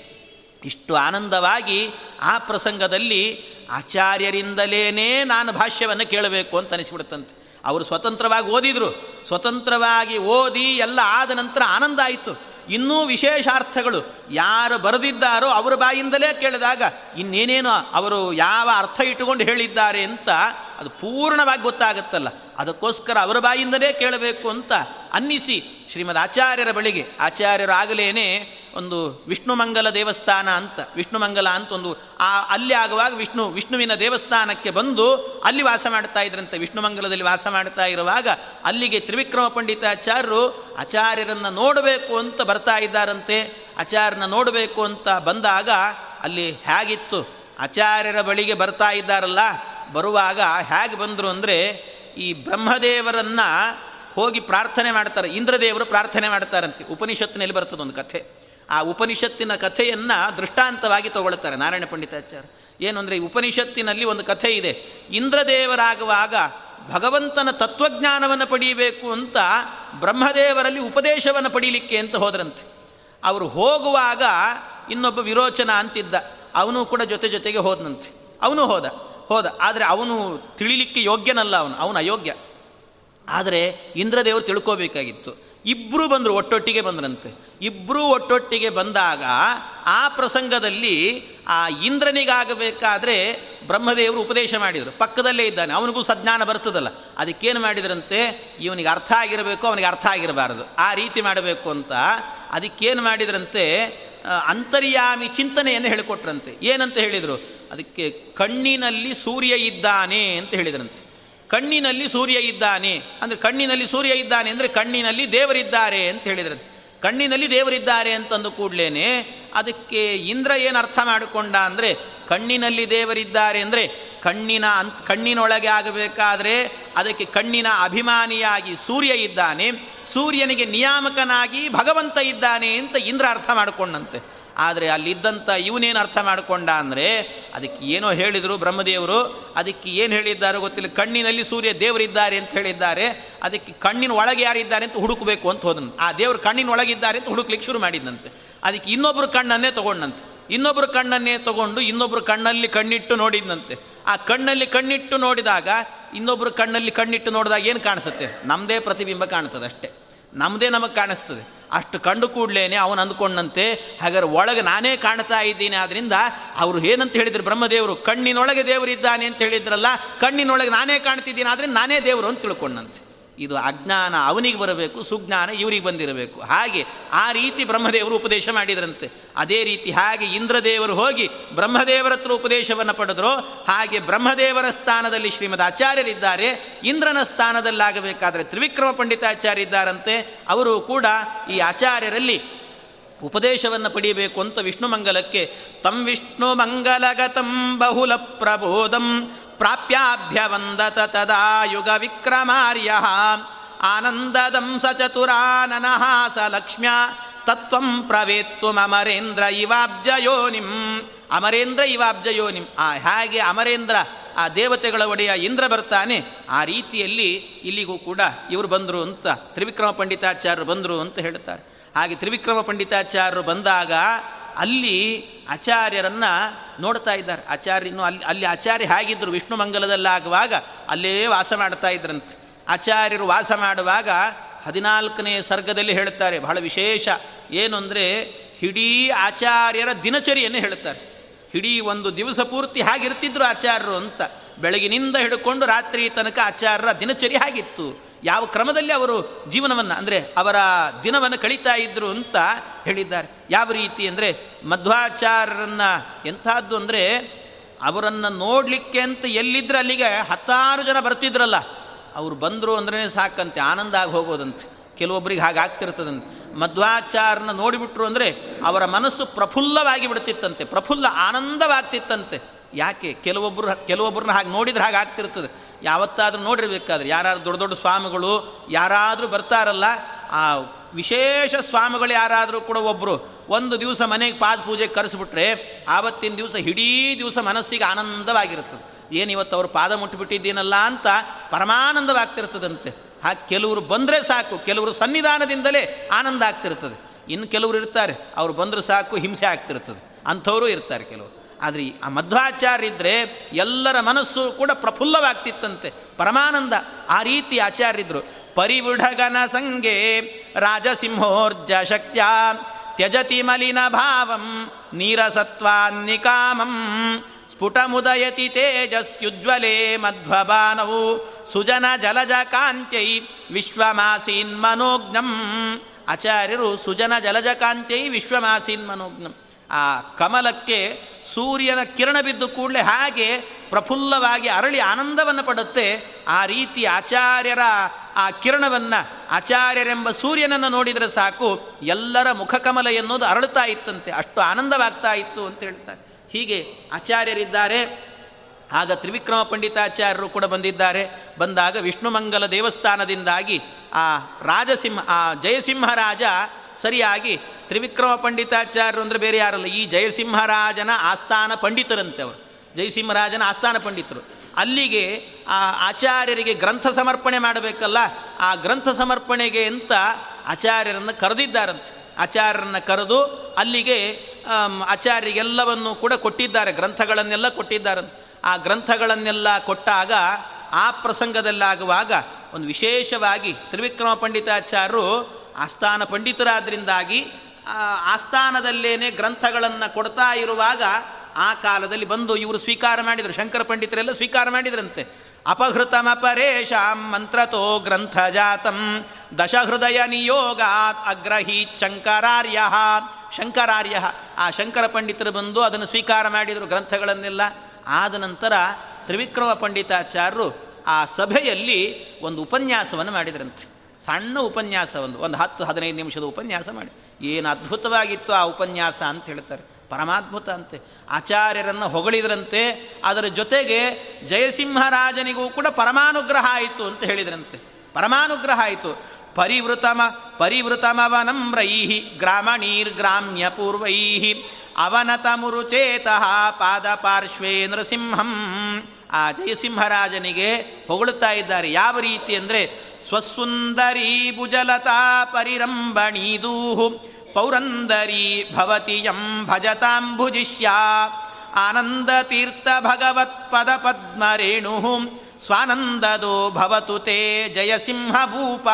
ಇಷ್ಟು ಆನಂದವಾಗಿ ಆ ಪ್ರಸಂಗದಲ್ಲಿ ಆಚಾರ್ಯರಿಂದಲೇ ನಾನು ಭಾಷ್ಯವನ್ನು ಕೇಳಬೇಕು ಅಂತ ಅನಿಸ್ಬಿಡುತ್ತಂತೆ. ಅವರು ಸ್ವತಂತ್ರವಾಗಿ ಓದಿದರು. ಸ್ವತಂತ್ರವಾಗಿ ಓದಿ ಎಲ್ಲ ಆದ ನಂತರ ಆನಂದ ಆಯಿತು. ಇನ್ನೂ ವಿಶೇಷಾರ್ಥಗಳು ಯಾರು ಬರೆದಿದ್ದಾರೋ ಅವರ ಬಾಯಿಂದಲೇ ಕೇಳಿದಾಗ ಇನ್ನೇನೇನು ಅವರು ಯಾವ ಅರ್ಥ ಇಟ್ಟುಕೊಂಡು ಹೇಳಿದ್ದಾರೆ ಅಂತ ಅದು ಪೂರ್ಣವಾಗಿ ಗೊತ್ತಾಗುತ್ತಲ್ಲ. ಅದಕ್ಕೋಸ್ಕರ ಅವರ ಬಾಯಿಂದಲೇ ಕೇಳಬೇಕು ಅಂತ ಅನ್ನಿಸಿ ಶ್ರೀಮದ್ ಆಚಾರ್ಯರ ಬಳಿಗೆ. ಆಚಾರ್ಯರಾಗಲೇನೆ ಒಂದು ವಿಷ್ಣುಮಂಗಲ ದೇವಸ್ಥಾನ ಅಂತ, ವಿಷ್ಣುಮಂಗಲ ಅಂತ ಒಂದು ಆ, ಅಲ್ಲಿ ಆಗುವಾಗ ವಿಷ್ಣು, ವಿಷ್ಣುವಿನ ದೇವಸ್ಥಾನಕ್ಕೆ ಬಂದು ಅಲ್ಲಿ ವಾಸ ಮಾಡ್ತಾ ಇದ್ರಂತೆ. ವಿಷ್ಣುಮಂಗಲದಲ್ಲಿ ವಾಸ ಮಾಡ್ತಾ ಇರುವಾಗ ಅಲ್ಲಿಗೆ ತ್ರಿವಿಕ್ರಮ ಪಂಡಿತಾಚಾರ್ಯರು ಆಚಾರ್ಯರನ್ನು ನೋಡಬೇಕು ಅಂತ ಬರ್ತಾ ಇದ್ದಾರಂತೆ. ಆಚಾರ್ಯನ ನೋಡಬೇಕು ಅಂತ ಬಂದಾಗ ಅಲ್ಲಿ ಹೇಗಿತ್ತು? ಆಚಾರ್ಯರ ಬಳಿಗೆ ಬರ್ತಾ ಇದ್ದಾರಲ್ಲ. ಬರುವಾಗ ಹೇಗೆ ಬಂದರು ಅಂದರೆ ಈ ಬ್ರಹ್ಮದೇವರನ್ನು ಹೋಗಿ ಪ್ರಾರ್ಥನೆ ಮಾಡ್ತಾರೆ, ಇಂದ್ರದೇವರು ಪ್ರಾರ್ಥನೆ ಮಾಡ್ತಾರಂತೆ. ಉಪನಿಷತ್ತಿನಲ್ಲಿ ಬರ್ತದೆ ಒಂದು ಕಥೆ. ಆ ಉಪನಿಷತ್ತಿನ ಕಥೆಯನ್ನು ದೃಷ್ಟಾಂತವಾಗಿ ತಗೊಳ್ತಾರೆ ನಾರಾಯಣ ಪಂಡಿತಾಚಾರ್ಯ. ಏನು ಅಂದರೆ ಈ ಉಪನಿಷತ್ತಿನಲ್ಲಿ ಒಂದು ಕಥೆ ಇದೆ, ಇಂದ್ರದೇವರಾಗುವಾಗ ಭಗವಂತನ ತತ್ವಜ್ಞಾನವನ್ನು ಪಡೀಬೇಕು ಅಂತ ಬ್ರಹ್ಮದೇವರಲ್ಲಿ ಉಪದೇಶವನ್ನು ಪಡೀಲಿಕ್ಕೆ ಅಂತ ಹೋದ್ರಂತೆ. ಅವರು ಹೋಗುವಾಗ ಇನ್ನೊಬ್ಬ ವಿರೋಚನ ಅಂತಿದ್ದ, ಅವನು ಕೂಡ ಜೊತೆ ಜೊತೆಗೆ ಹೋದನಂತೆ. ಅವನು ಹೋದ. ಹೋದ. ಆದರೆ ಅವನು ತಿಳಿಲಿಕ್ಕೆ ಯೋಗ್ಯನಲ್ಲ ಅವನು. ಅವನು ಅಯೋಗ್ಯ. ಆದರೆ ಇಂದ್ರದೇವರು ತಿಳ್ಕೋಬೇಕಾಗಿತ್ತು. ಇಬ್ಬರೂ ಬಂದರು, ಒಟ್ಟೊಟ್ಟಿಗೆ ಬಂದರಂತೆ. ಇಬ್ಬರೂ ಒಟ್ಟೊಟ್ಟಿಗೆ ಬಂದಾಗ ಆ ಪ್ರಸಂಗದಲ್ಲಿ ಆ ಇಂದ್ರನಿಗಾಗಬೇಕಾದ್ರೆ ಬ್ರಹ್ಮದೇವರು ಉಪದೇಶ ಮಾಡಿದರು. ಪಕ್ಕದಲ್ಲೇ ಇದ್ದಾನೆ. ಅವನಿಗೂ ಸಜ್ಞಾನ ಬರ್ತದಲ್ಲ. ಅದಕ್ಕೇನು ಮಾಡಿದ್ರಂತೆ? ಇವನಿಗೆ ಅರ್ಥ ಆಗಿರಬೇಕು, ಅವನಿಗೆ ಅರ್ಥ ಆಗಿರಬಾರದು. ಆ ರೀತಿ ಮಾಡಬೇಕು ಅಂತ. ಅದಕ್ಕೇನು ಮಾಡಿದ್ರಂತೆ? ಅಂತರ್ಯಾಮಿ ಚಿಂತನೆಯನ್ನು ಹೇಳಿಕೊಟ್ರಂತೆ. ಏನಂತ ಹೇಳಿದರು? ಅದಕ್ಕೆ ಕಣ್ಣಿನಲ್ಲಿ ಸೂರ್ಯ ಇದ್ದಾನೆ ಅಂತ ಹೇಳಿದ್ರಂತೆ. ಕಣ್ಣಿನಲ್ಲಿ ಸೂರ್ಯ ಇದ್ದಾನೆ. ಅಂದರೆ ಕಣ್ಣಿನಲ್ಲಿ ಸೂರ್ಯ ಇದ್ದಾನೆ ಅಂದರೆ ಕಣ್ಣಿನಲ್ಲಿ ದೇವರಿದ್ದಾರೆ ಅಂತ ಹೇಳಿದ್ರಂತೆ. ಕಣ್ಣಿನಲ್ಲಿ ದೇವರಿದ್ದಾರೆ ಅಂತಂದು ಕೂಡಲೇ ಅದಕ್ಕೆ ಇಂದ್ರ ಏನು ಅರ್ಥ ಮಾಡಿಕೊಂಡ ಅಂದರೆ ಕಣ್ಣಿನಲ್ಲಿ ದೇವರಿದ್ದಾರೆ ಅಂದರೆ ಕಣ್ಣಿನ ಅಂತ್ ಕಣ್ಣಿನೊಳಗೆ ಆಗಬೇಕಾದರೆ ಅದಕ್ಕೆ ಕಣ್ಣಿನ ಅಭಿಮಾನಿಯಾಗಿ ಸೂರ್ಯ ಇದ್ದಾನೆ. ಸೂರ್ಯನಿಗೆ ನಿಯಾಮಕನಾಗಿ ಭಗವಂತ ಇದ್ದಾನೆ ಅಂತ ಇಂದ್ರ ಅರ್ಥ ಮಾಡಿಕೊಂಡಂತೆ. ಆದರೆ ಅಲ್ಲಿದ್ದಂಥ ಇವನೇನು ಅರ್ಥ ಮಾಡಿಕೊಂಡ ಅಂದರೆ ಅದಕ್ಕೆ ಏನೋ ಹೇಳಿದರು ಬ್ರಹ್ಮದೇವರು, ಅದಕ್ಕೆ ಏನು ಹೇಳಿದ್ದಾರೆ ಗೊತ್ತಿಲ್ಲ. ಕಣ್ಣಿನಲ್ಲಿ ಸೂರ್ಯ ದೇವರಿದ್ದಾರೆ ಅಂತ ಹೇಳಿದ್ದಾರೆ, ಅದಕ್ಕೆ ಕಣ್ಣಿನ ಒಳಗೆ ಯಾರಿದ್ದಾರೆ ಅಂತ ಹುಡುಕಬೇಕು ಅಂತ ಹೋದನು. ಆ ದೇವರು ಕಣ್ಣಿನ ಒಳಗಿದ್ದಾರೆ ಅಂತ ಹುಡುಕ್ಲಿಕ್ಕೆ ಶುರು ಮಾಡಿದ್ದಂತೆ ಅದಕ್ಕೆ ಇನ್ನೊಬ್ಬರು ಕಣ್ಣನ್ನೇ ತೊಗೊಂಡಂತೆ. ಇನ್ನೊಬ್ಬರು ಕಣ್ಣನ್ನೇ ತಗೊಂಡು ಇನ್ನೊಬ್ಬರು ಕಣ್ಣಲ್ಲಿ ಕಣ್ಣಿಟ್ಟು ನೋಡಿದಂತೆ ಆ ಕಣ್ಣಲ್ಲಿ ಕಣ್ಣಿಟ್ಟು ನೋಡಿದಾಗ ಇನ್ನೊಬ್ಬರು ಕಣ್ಣಲ್ಲಿ ಕಣ್ಣಿಟ್ಟು ನೋಡಿದಾಗ ಏನು ಕಾಣಿಸುತ್ತೆ? ನಮ್ಮದೇ ಪ್ರತಿಬಿಂಬ ಕಾಣ್ತದೆ ಅಷ್ಟೇ ನಮ್ಮದೇ ನಮಗೆ ಕಾಣಿಸ್ತದೆ. ಅಷ್ಟು ಕಂಡು ಕೂಡಲೇನೆ ಅವನು ಅಂದ್ಕೊಂಡಂತೆ, ಹಾಗಾದ್ರೆ ಒಳಗೆ ನಾನೇ ಕಾಣ್ತಾ ಇದ್ದೀನಿ ಆದ್ದರಿಂದ ಅವರು ಏನಂತ ಹೇಳಿದ್ರು ಬ್ರಹ್ಮದೇವರು, ಕಣ್ಣಿನೊಳಗೆ ದೇವರಿದ್ದಾನೆ ಅಂತ ಹೇಳಿದ್ರಲ್ಲ, ಕಣ್ಣಿನೊಳಗೆ ನಾನೇ ಕಾಣ್ತಿದ್ದೀನಿ, ಆದರೆ ನಾನೇ ದೇವರು ಅಂತ ತಿಳ್ಕೊಂಡಂತೆ. ಇದು ಅಜ್ಞಾನ ಅವನಿಗೆ ಬರಬೇಕು, ಸುಜ್ಞಾನ ಇವರಿಗೆ ಬಂದಿರಬೇಕು. ಹಾಗೆ ಆ ರೀತಿ ಬ್ರಹ್ಮದೇವರು ಉಪದೇಶ ಮಾಡಿದ್ರಂತೆ. ಅದೇ ರೀತಿ ಹಾಗೆ ಇಂದ್ರದೇವರು ಹೋಗಿ ಬ್ರಹ್ಮದೇವರ ಹತ್ರ ಉಪದೇಶವನ್ನು ಪಡೆದ್ರು, ಹಾಗೆ ಬ್ರಹ್ಮದೇವರ ಸ್ಥಾನದಲ್ಲಿ ಶ್ರೀಮದ್ ಆಚಾರ್ಯರಿದ್ದಾರೆ. ಇಂದ್ರನ ಸ್ಥಾನದಲ್ಲಾಗಬೇಕಾದರೆ ತ್ರಿವಿಕ್ರಮ ಪಂಡಿತಾಚಾರ್ಯ ಇದ್ದಾರಂತೆ ಅವರು ಕೂಡ ಈ ಆಚಾರ್ಯರಲ್ಲಿ ಉಪದೇಶವನ್ನು ಪಡೆಯಬೇಕು ಅಂತ ವಿಷ್ಣು ಮಂಗಲಕ್ಕೆ ತಂ ವಿಷ್ಣು ಮಂಗಲಗತಂ ಬಹುಲ ಪ್ರಬೋಧಂ ಪ್ರಾಪ್ಯಾಭ್ಯವಂದತ ತದಾ ಯುಗ ವಿಕ್ರಮಾರ್ಯ ಆನಂದದಂ ಸ ಚತುರಾನನಃ ಸ ಲಕ್ಷ್ಮ್ಯ. ತತ್ವಂ ಪ್ರವೇತ್ತು ಅಮರೇಂದ್ರ ಇವಾಬ್ಜಯೋನಿಂ ಅಮರೇಂದ್ರ ಇವಾಬ್ಜಯೋನಿಂ ಆ ಹಾಗೆ ಅಮರೇಂದ್ರ, ಆ ದೇವತೆಗಳ ಒಡೆಯ ಇಂದ್ರ ಬರ್ತಾನೆ. ಆ ರೀತಿಯಲ್ಲಿ ಇಲ್ಲಿಗೂ ಕೂಡ ಇವರು ಬಂದರು ಅಂತ ತ್ರಿವಿಕ್ರಮ ಪಂಡಿತಾಚಾರ್ಯರು ಬಂದರು ಅಂತ ಹೇಳ್ತಾರೆ. ಹಾಗೆ ತ್ರಿವಿಕ್ರಮ ಪಂಡಿತಾಚಾರ್ಯರು ಬಂದಾಗ ಅಲ್ಲಿ ಆಚಾರ್ಯರನ್ನು ನೋಡ್ತಾ ಇದ್ದಾರೆ. ಆಚಾರ್ಯನು ಅಲ್ಲಿ ಅಲ್ಲಿ ಆಚಾರ್ಯ ಹೇಗಿದ್ದರು ವಿಷ್ಣು ಮಂಗಲದಲ್ಲಾಗುವಾಗ ಅಲ್ಲೇ ವಾಸ ಮಾಡ್ತಾ ಇದ್ರಂತೆ. ಆಚಾರ್ಯರು ವಾಸ ಮಾಡುವಾಗ ಹದಿನಾಲ್ಕನೇ ಸರ್ಗದಲ್ಲಿ ಹೇಳ್ತಾರೆ ಬಹಳ ವಿಶೇಷ ಏನು ಅಂದರೆ ಹಿಡೀ ಆಚಾರ್ಯರ ದಿನಚರಿಯನ್ನು ಹೇಳ್ತಾರೆ ಇಡೀ ಒಂದು ದಿವಸ ಪೂರ್ತಿ ಹಾಗಿರ್ತಿದ್ರು ಆಚಾರ್ಯರು ಅಂತ. ಬೆಳಗಿನಿಂದ ಹಿಡ್ಕೊಂಡು ರಾತ್ರಿ ತನಕ ಆಚಾರ್ಯರ ದಿನಚರಿ ಹಾಗಿತ್ತು. ಯಾವ ಕ್ರಮದಲ್ಲಿ ಅವರು ಜೀವನವನ್ನು, ಅಂದರೆ ಅವರ ದಿನವನ್ನು ಕಳೀತಾ ಇದ್ರು ಅಂತ ಹೇಳಿದ್ದಾರೆ. ಯಾವ ರೀತಿ ಅಂದರೆ ಮಧ್ವಾಚಾರ್ಯರನ್ನು ಎಂಥದ್ದು ಅಂದರೆ ಅವರನ್ನು ನೋಡಲಿಕ್ಕೆ ಅಂತ ಎಲ್ಲಿದ್ರೆ ಅಲ್ಲಿಗೆ ಹತ್ತಾರು ಜನ ಬರ್ತಿದ್ರಲ್ಲ, ಅವರು ಬಂದರು ಅಂದ್ರೆ ಸಾಕಂತೆ, ಆನಂದ ಆಗಿ ಹೋಗೋದಂತೆ. ಕೆಲವೊಬ್ಬರಿಗೆ ಹಾಗೆ ಆಗ್ತಿರ್ತದಂತೆ. ಮಧ್ವಾಚಾರ್ಯನ ನೋಡಿಬಿಟ್ರು ಅಂದರೆ ಅವರ ಮನಸ್ಸು ಪ್ರಫುಲ್ಲವಾಗಿ ಬಿಡ್ತಿತ್ತಂತೆ, ಪ್ರಫುಲ್ಲ ಆನಂದವಾಗ್ತಿತ್ತಂತೆ. ಯಾಕೆ? ಕೆಲವೊಬ್ಬರು ಕೆಲವೊಬ್ಬರನ್ನ ಹಾಗೆ ನೋಡಿದ್ರೆ ಹಾಗೆ ಆಗ್ತಿರ್ತದೆ. ಯಾವತ್ತಾದರೂ ನೋಡಿರಬೇಕಾದ್ರೆ ಯಾರಾದ್ರು ದೊಡ್ಡ ದೊಡ್ಡ ಸ್ವಾಮಿಗಳು ಯಾರಾದರೂ ಬರ್ತಾರಲ್ಲ, ಆ ವಿಶೇಷ ಸ್ವಾಮಿಗಳು ಯಾರಾದರೂ ಕೂಡ ಒಬ್ಬರು ಒಂದು ದಿವಸ ಮನೆಗೆ ಪಾದ ಪೂಜೆಗೆ ಕರೆಸಿಬಿಟ್ರೆ ಆವತ್ತಿನ ದಿವಸ ಇಡೀ ದಿವಸ ಮನಸ್ಸಿಗೆ ಆನಂದವಾಗಿರ್ತದೆ ಏನು ಇವತ್ತು ಅವರು ಪಾದ ಮುಟ್ಟಿಬಿಟ್ಟಿದ್ದೀನಲ್ಲ ಅಂತ ಪರಮಾನಂದವಾಗ್ತಿರ್ತದಂತೆ. ಹಾಗೆ ಕೆಲವರು ಬಂದರೆ ಸಾಕು, ಕೆಲವರು ಸನ್ನಿಧಾನದಿಂದಲೇ ಆನಂದ ಆಗ್ತಿರ್ತದೆ. ಇನ್ನು ಕೆಲವರು ಇರ್ತಾರೆ, ಅವರು ಬಂದರೆ ಸಾಕು, ಹಿಂಸೆ ಆಗ್ತಿರ್ತದೆ. ಅಂಥವರು ಇರ್ತಾರೆ ಕೆಲವರು. ಆದರೆ ಆ ಮಧ್ವಾಚಾರ್ಯಿದ್ರೆ ಎಲ್ಲರ ಮನಸ್ಸು ಕೂಡ ಪ್ರಫುಲ್ಲವಾಗ್ತಿತ್ತಂತೆ. ಪರಮಾನಂದ ಆ ರೀತಿ ಆಚಾರ್ಯಿದ್ರು ಪರಿವಿಢಗನ ಸಂಗೆ ರಾಜಸಿಂಹೋರ್ಜ ಶಕ್ತ್ಯ, ತ್ಯಜತಿ ಮಲಿನ ಭಾವಂ, ನೀರಸತ್ವಾನ್ನಿಕಾಮಂ, ಸ್ಫುಟಮುದಯತಿ ತೇಜಸ್ಯುಜ್ವಲೇ ಮಧ್ವಬಾನವು, ಸುಜನ ಜಲಜ ಕಾಂತ್ಯೈ ವಿಶ್ವಮಾಸೀನ್ ಮನೋಜ್ಞಂ ಆಚಾರ್ಯರು ಸುಜನ ಜಲಜ ಕಾಂತ್ಯೈ ವಿಶ್ವಮಾಸೀನ್ ಮನೋಜ್ಞಂ ಆ ಕಮಲಕ್ಕೆ ಸೂರ್ಯನ ಕಿರಣ ಬಿದ್ದು ಕೂಡಲೇ ಹಾಗೆ ಪ್ರಫುಲ್ಲವಾಗಿ ಅರಳಿ ಆನಂದವನ್ನು ಪಡುತ್ತೆ. ಆ ರೀತಿ ಆಚಾರ್ಯರ ಆ ಕಿರಣವನ್ನು, ಆಚಾರ್ಯರೆಂಬ ಸೂರ್ಯನನ್ನು ನೋಡಿದರೆ ಸಾಕು, ಎಲ್ಲರ ಮುಖಕಮಲ ಎನ್ನುವುದು ಅರಳುತ್ತಾ ಇತ್ತಂತೆ. ಅಷ್ಟು ಆನಂದವಾಗ್ತಾ ಇತ್ತು ಅಂತ ಹೇಳ್ತಾರೆ. ಹೀಗೆ ಆಚಾರ್ಯರಿದ್ದಾರೆ. ಆಗ ತ್ರಿವಿಕ್ರಮ ಪಂಡಿತಾಚಾರ್ಯರು ಕೂಡ ಬಂದಿದ್ದಾರೆ. ಬಂದಾಗ ವಿಷ್ಣುಮಂಗಲ ದೇವಸ್ಥಾನದಿಂದಾಗಿ ಆ ರಾಜಸಿಂಹ, ಆ ಜಯಸಿಂಹರಾಜ ಸರಿಯಾಗಿ ತ್ರಿವಿಕ್ರಮ ಪಂಡಿತಾಚಾರ್ಯರು ಅಂದರೆ ಬೇರೆ ಯಾರಲ್ಲ, ಈ ಜಯಸಿಂಹರಾಜನ ಆಸ್ಥಾನ ಪಂಡಿತರಂತೆ ಅವರು. ಜಯಸಿಂಹರಾಜನ ಆಸ್ಥಾನ ಪಂಡಿತರು. ಅಲ್ಲಿಗೆ ಆ ಆಚಾರ್ಯರಿಗೆ ಗ್ರಂಥ ಸಮರ್ಪಣೆ ಮಾಡಬೇಕಲ್ಲ, ಆ ಗ್ರಂಥ ಸಮರ್ಪಣೆಗೆ ಅಂತ ಆಚಾರ್ಯರನ್ನು ಕರೆದಿದ್ದಾರಂತೆ. ಆಚಾರ್ಯರನ್ನು ಕರೆದು ಅಲ್ಲಿಗೆ ಆಚಾರ್ಯರಿಗೆಲ್ಲವನ್ನು ಕೂಡ ಕೊಟ್ಟಿದ್ದಾರೆ, ಗ್ರಂಥಗಳನ್ನೆಲ್ಲ ಕೊಟ್ಟಿದ್ದಾರಂತೆ. ಆ ಗ್ರಂಥಗಳನ್ನೆಲ್ಲ ಕೊಟ್ಟಾಗ ಆ ಪ್ರಸಂಗದಲ್ಲಾಗುವಾಗ ಒಂದು ವಿಶೇಷವಾಗಿ ತ್ರಿವಿಕ್ರಮ ಪಂಡಿತಾಚಾರ್ಯರು ಆಸ್ಥಾನ ಪಂಡಿತರಾದ್ರಿಂದಾಗಿ ಆಸ್ಥಾನದಲ್ಲೇನೆ ಗ್ರಂಥಗಳನ್ನು ಕೊಡ್ತಾ ಇರುವಾಗ ಆ ಕಾಲದಲ್ಲಿ ಬಂದು ಇವರು ಸ್ವೀಕಾರ ಮಾಡಿದರು. ಶಂಕರ ಪಂಡಿತರೆಲ್ಲ ಸ್ವೀಕಾರ ಮಾಡಿದ್ರಂತೆ. ಅಪಹೃತಮಪರೇಶಾಂ ಮಂತ್ರತೋ ಗ್ರಂಥ ಜಾತಂ ದಶಹೃದಯ ನಿಯೋಗಾತ್ ಅಗ್ರಹಿ ಶಂಕರಾರ್ಯ. ಶಂಕರಾರ್ಯ. ಆ ಶಂಕರ ಪಂಡಿತರು ಬಂದು ಅದನ್ನು ಸ್ವೀಕಾರ ಮಾಡಿದರು ಗ್ರಂಥಗಳನ್ನೆಲ್ಲ. ಆದ ನಂತರ ತ್ರಿವಿಕ್ರಮ ಪಂಡಿತಾಚಾರ್ಯರು ಆ ಸಭೆಯಲ್ಲಿ ಒಂದು ಉಪನ್ಯಾಸವನ್ನು ಮಾಡಿದ್ರಂತೆ. ಸಣ್ಣ ಉಪನ್ಯಾಸ ಒಂದು ಒಂದು ಹತ್ತು, ಹದಿನೈದು ನಿಮಿಷದ ಉಪನ್ಯಾಸ ಮಾಡಿ. ಏನು ಅದ್ಭುತವಾಗಿತ್ತು ಆ ಉಪನ್ಯಾಸ ಅಂತ ಹೇಳ್ತಾರೆ. ಪರಮಾದ್ಭುತ ಅಂತೆ. ಆಚಾರ್ಯರನ್ನು ಹೊಗಳಿದ್ರಂತೆ, ಅದರ ಜೊತೆಗೆ ಜಯಸಿಂಹರಾಜನಿಗೂ ಕೂಡ ಪರಮಾನುಗ್ರಹ ಆಯಿತು ಅಂತ ಹೇಳಿದ್ರಂತೆ. ಪರಮಾನುಗ್ರಹ ಆಯಿತು. ಪರಿವೃತಮ, ಪರಿವೃತಮವನಮ್ರೈಹಿ ಗ್ರಾಮಣೀರ್ಗ್ರಾಮ್ಯ ಪೂರ್ವೈಹಿ ಅವನತ ಮುರುಚೇತಃ ಪಾದ ಪಾರ್ಶ್ವೇ ನೃಸಿಂಹಂ. ಆ ಜಯಸಿಂಹರಾಜನಿಗೆ ಹೊಗಳುತ್ತಾ ಇದ್ದಾರೆ. ಯಾವ ರೀತಿ ಅಂದರೆ, ಸ್ವಸುಂದರಿ ಭುಜಲತಾ ಪರಿರಂಬಣೀದೂಹು ಪೌರಂದರಿ ಭವತಿ ಭವತಿಯಂ ತೀರ್ಥ ಭಗವತ್ ಭಗವತ್ಪದ ಪದ್ಮರೇಣು ಸ್ವಾನಂದದೋ ಭವತು ತೇ ಜಯಸಿಂಹಭೂಪ.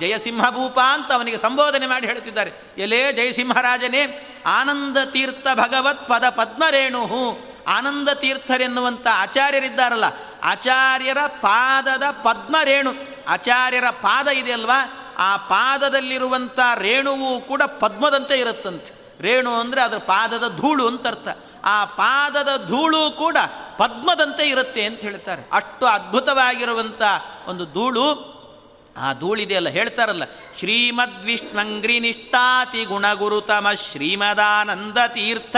ಜಯಸಿಂಹಭೂಪ ಅಂತ ಅವನಿಗೆ ಸಂಬೋಧನೆ ಮಾಡಿ ಹೇಳ್ತಿದ್ದಾರೆ ಎಲೇ ಜಯಸಿಂಹರಾಜನೇ, ಆನಂದ ತೀರ್ಥ ಭಗವತ್ ಪದ ಪದ್ಮರೇಣು ಆನಂದ ತೀರ್ಥರೆನ್ನುವಂಥ ಆಚಾರ್ಯರಿದ್ದಾರಲ್ಲ, ಆಚಾರ್ಯರ ಪಾದದ ಪದ್ಮರೇಣು ಆಚಾರ್ಯರ ಪಾದ ಇದೆಯಲ್ವಾ? ಆ ಪಾದದಲ್ಲಿರುವಂಥ ರೇಣುವು ಕೂಡ ಪದ್ಮದಂತೆ ಇರುತ್ತಂತೆ. ರೇಣು ಅಂದರೆ ಅದರ ಪಾದದ ಧೂಳು ಅಂತ ಅರ್ಥ. ಆ ಪಾದದ ಧೂಳು ಕೂಡ ಪದ್ಮದಂತೆ ಇರುತ್ತೆ ಅಂತ ಹೇಳ್ತಾರೆ. ಅಷ್ಟು ಅದ್ಭುತವಾಗಿರುವಂಥ ಒಂದು ಧೂಳು. ಆ ಧೂಳಿದೆಯಲ್ಲ ಹೇಳ್ತಾರಲ್ಲ, ಶ್ರೀಮದ್ವಿಷ್ಣಂಗ್ರಿ ನಿಷ್ಠಾತಿ ಗುಣಗುರುತಮ ಶ್ರೀಮದಾನಂದ ತೀರ್ಥ.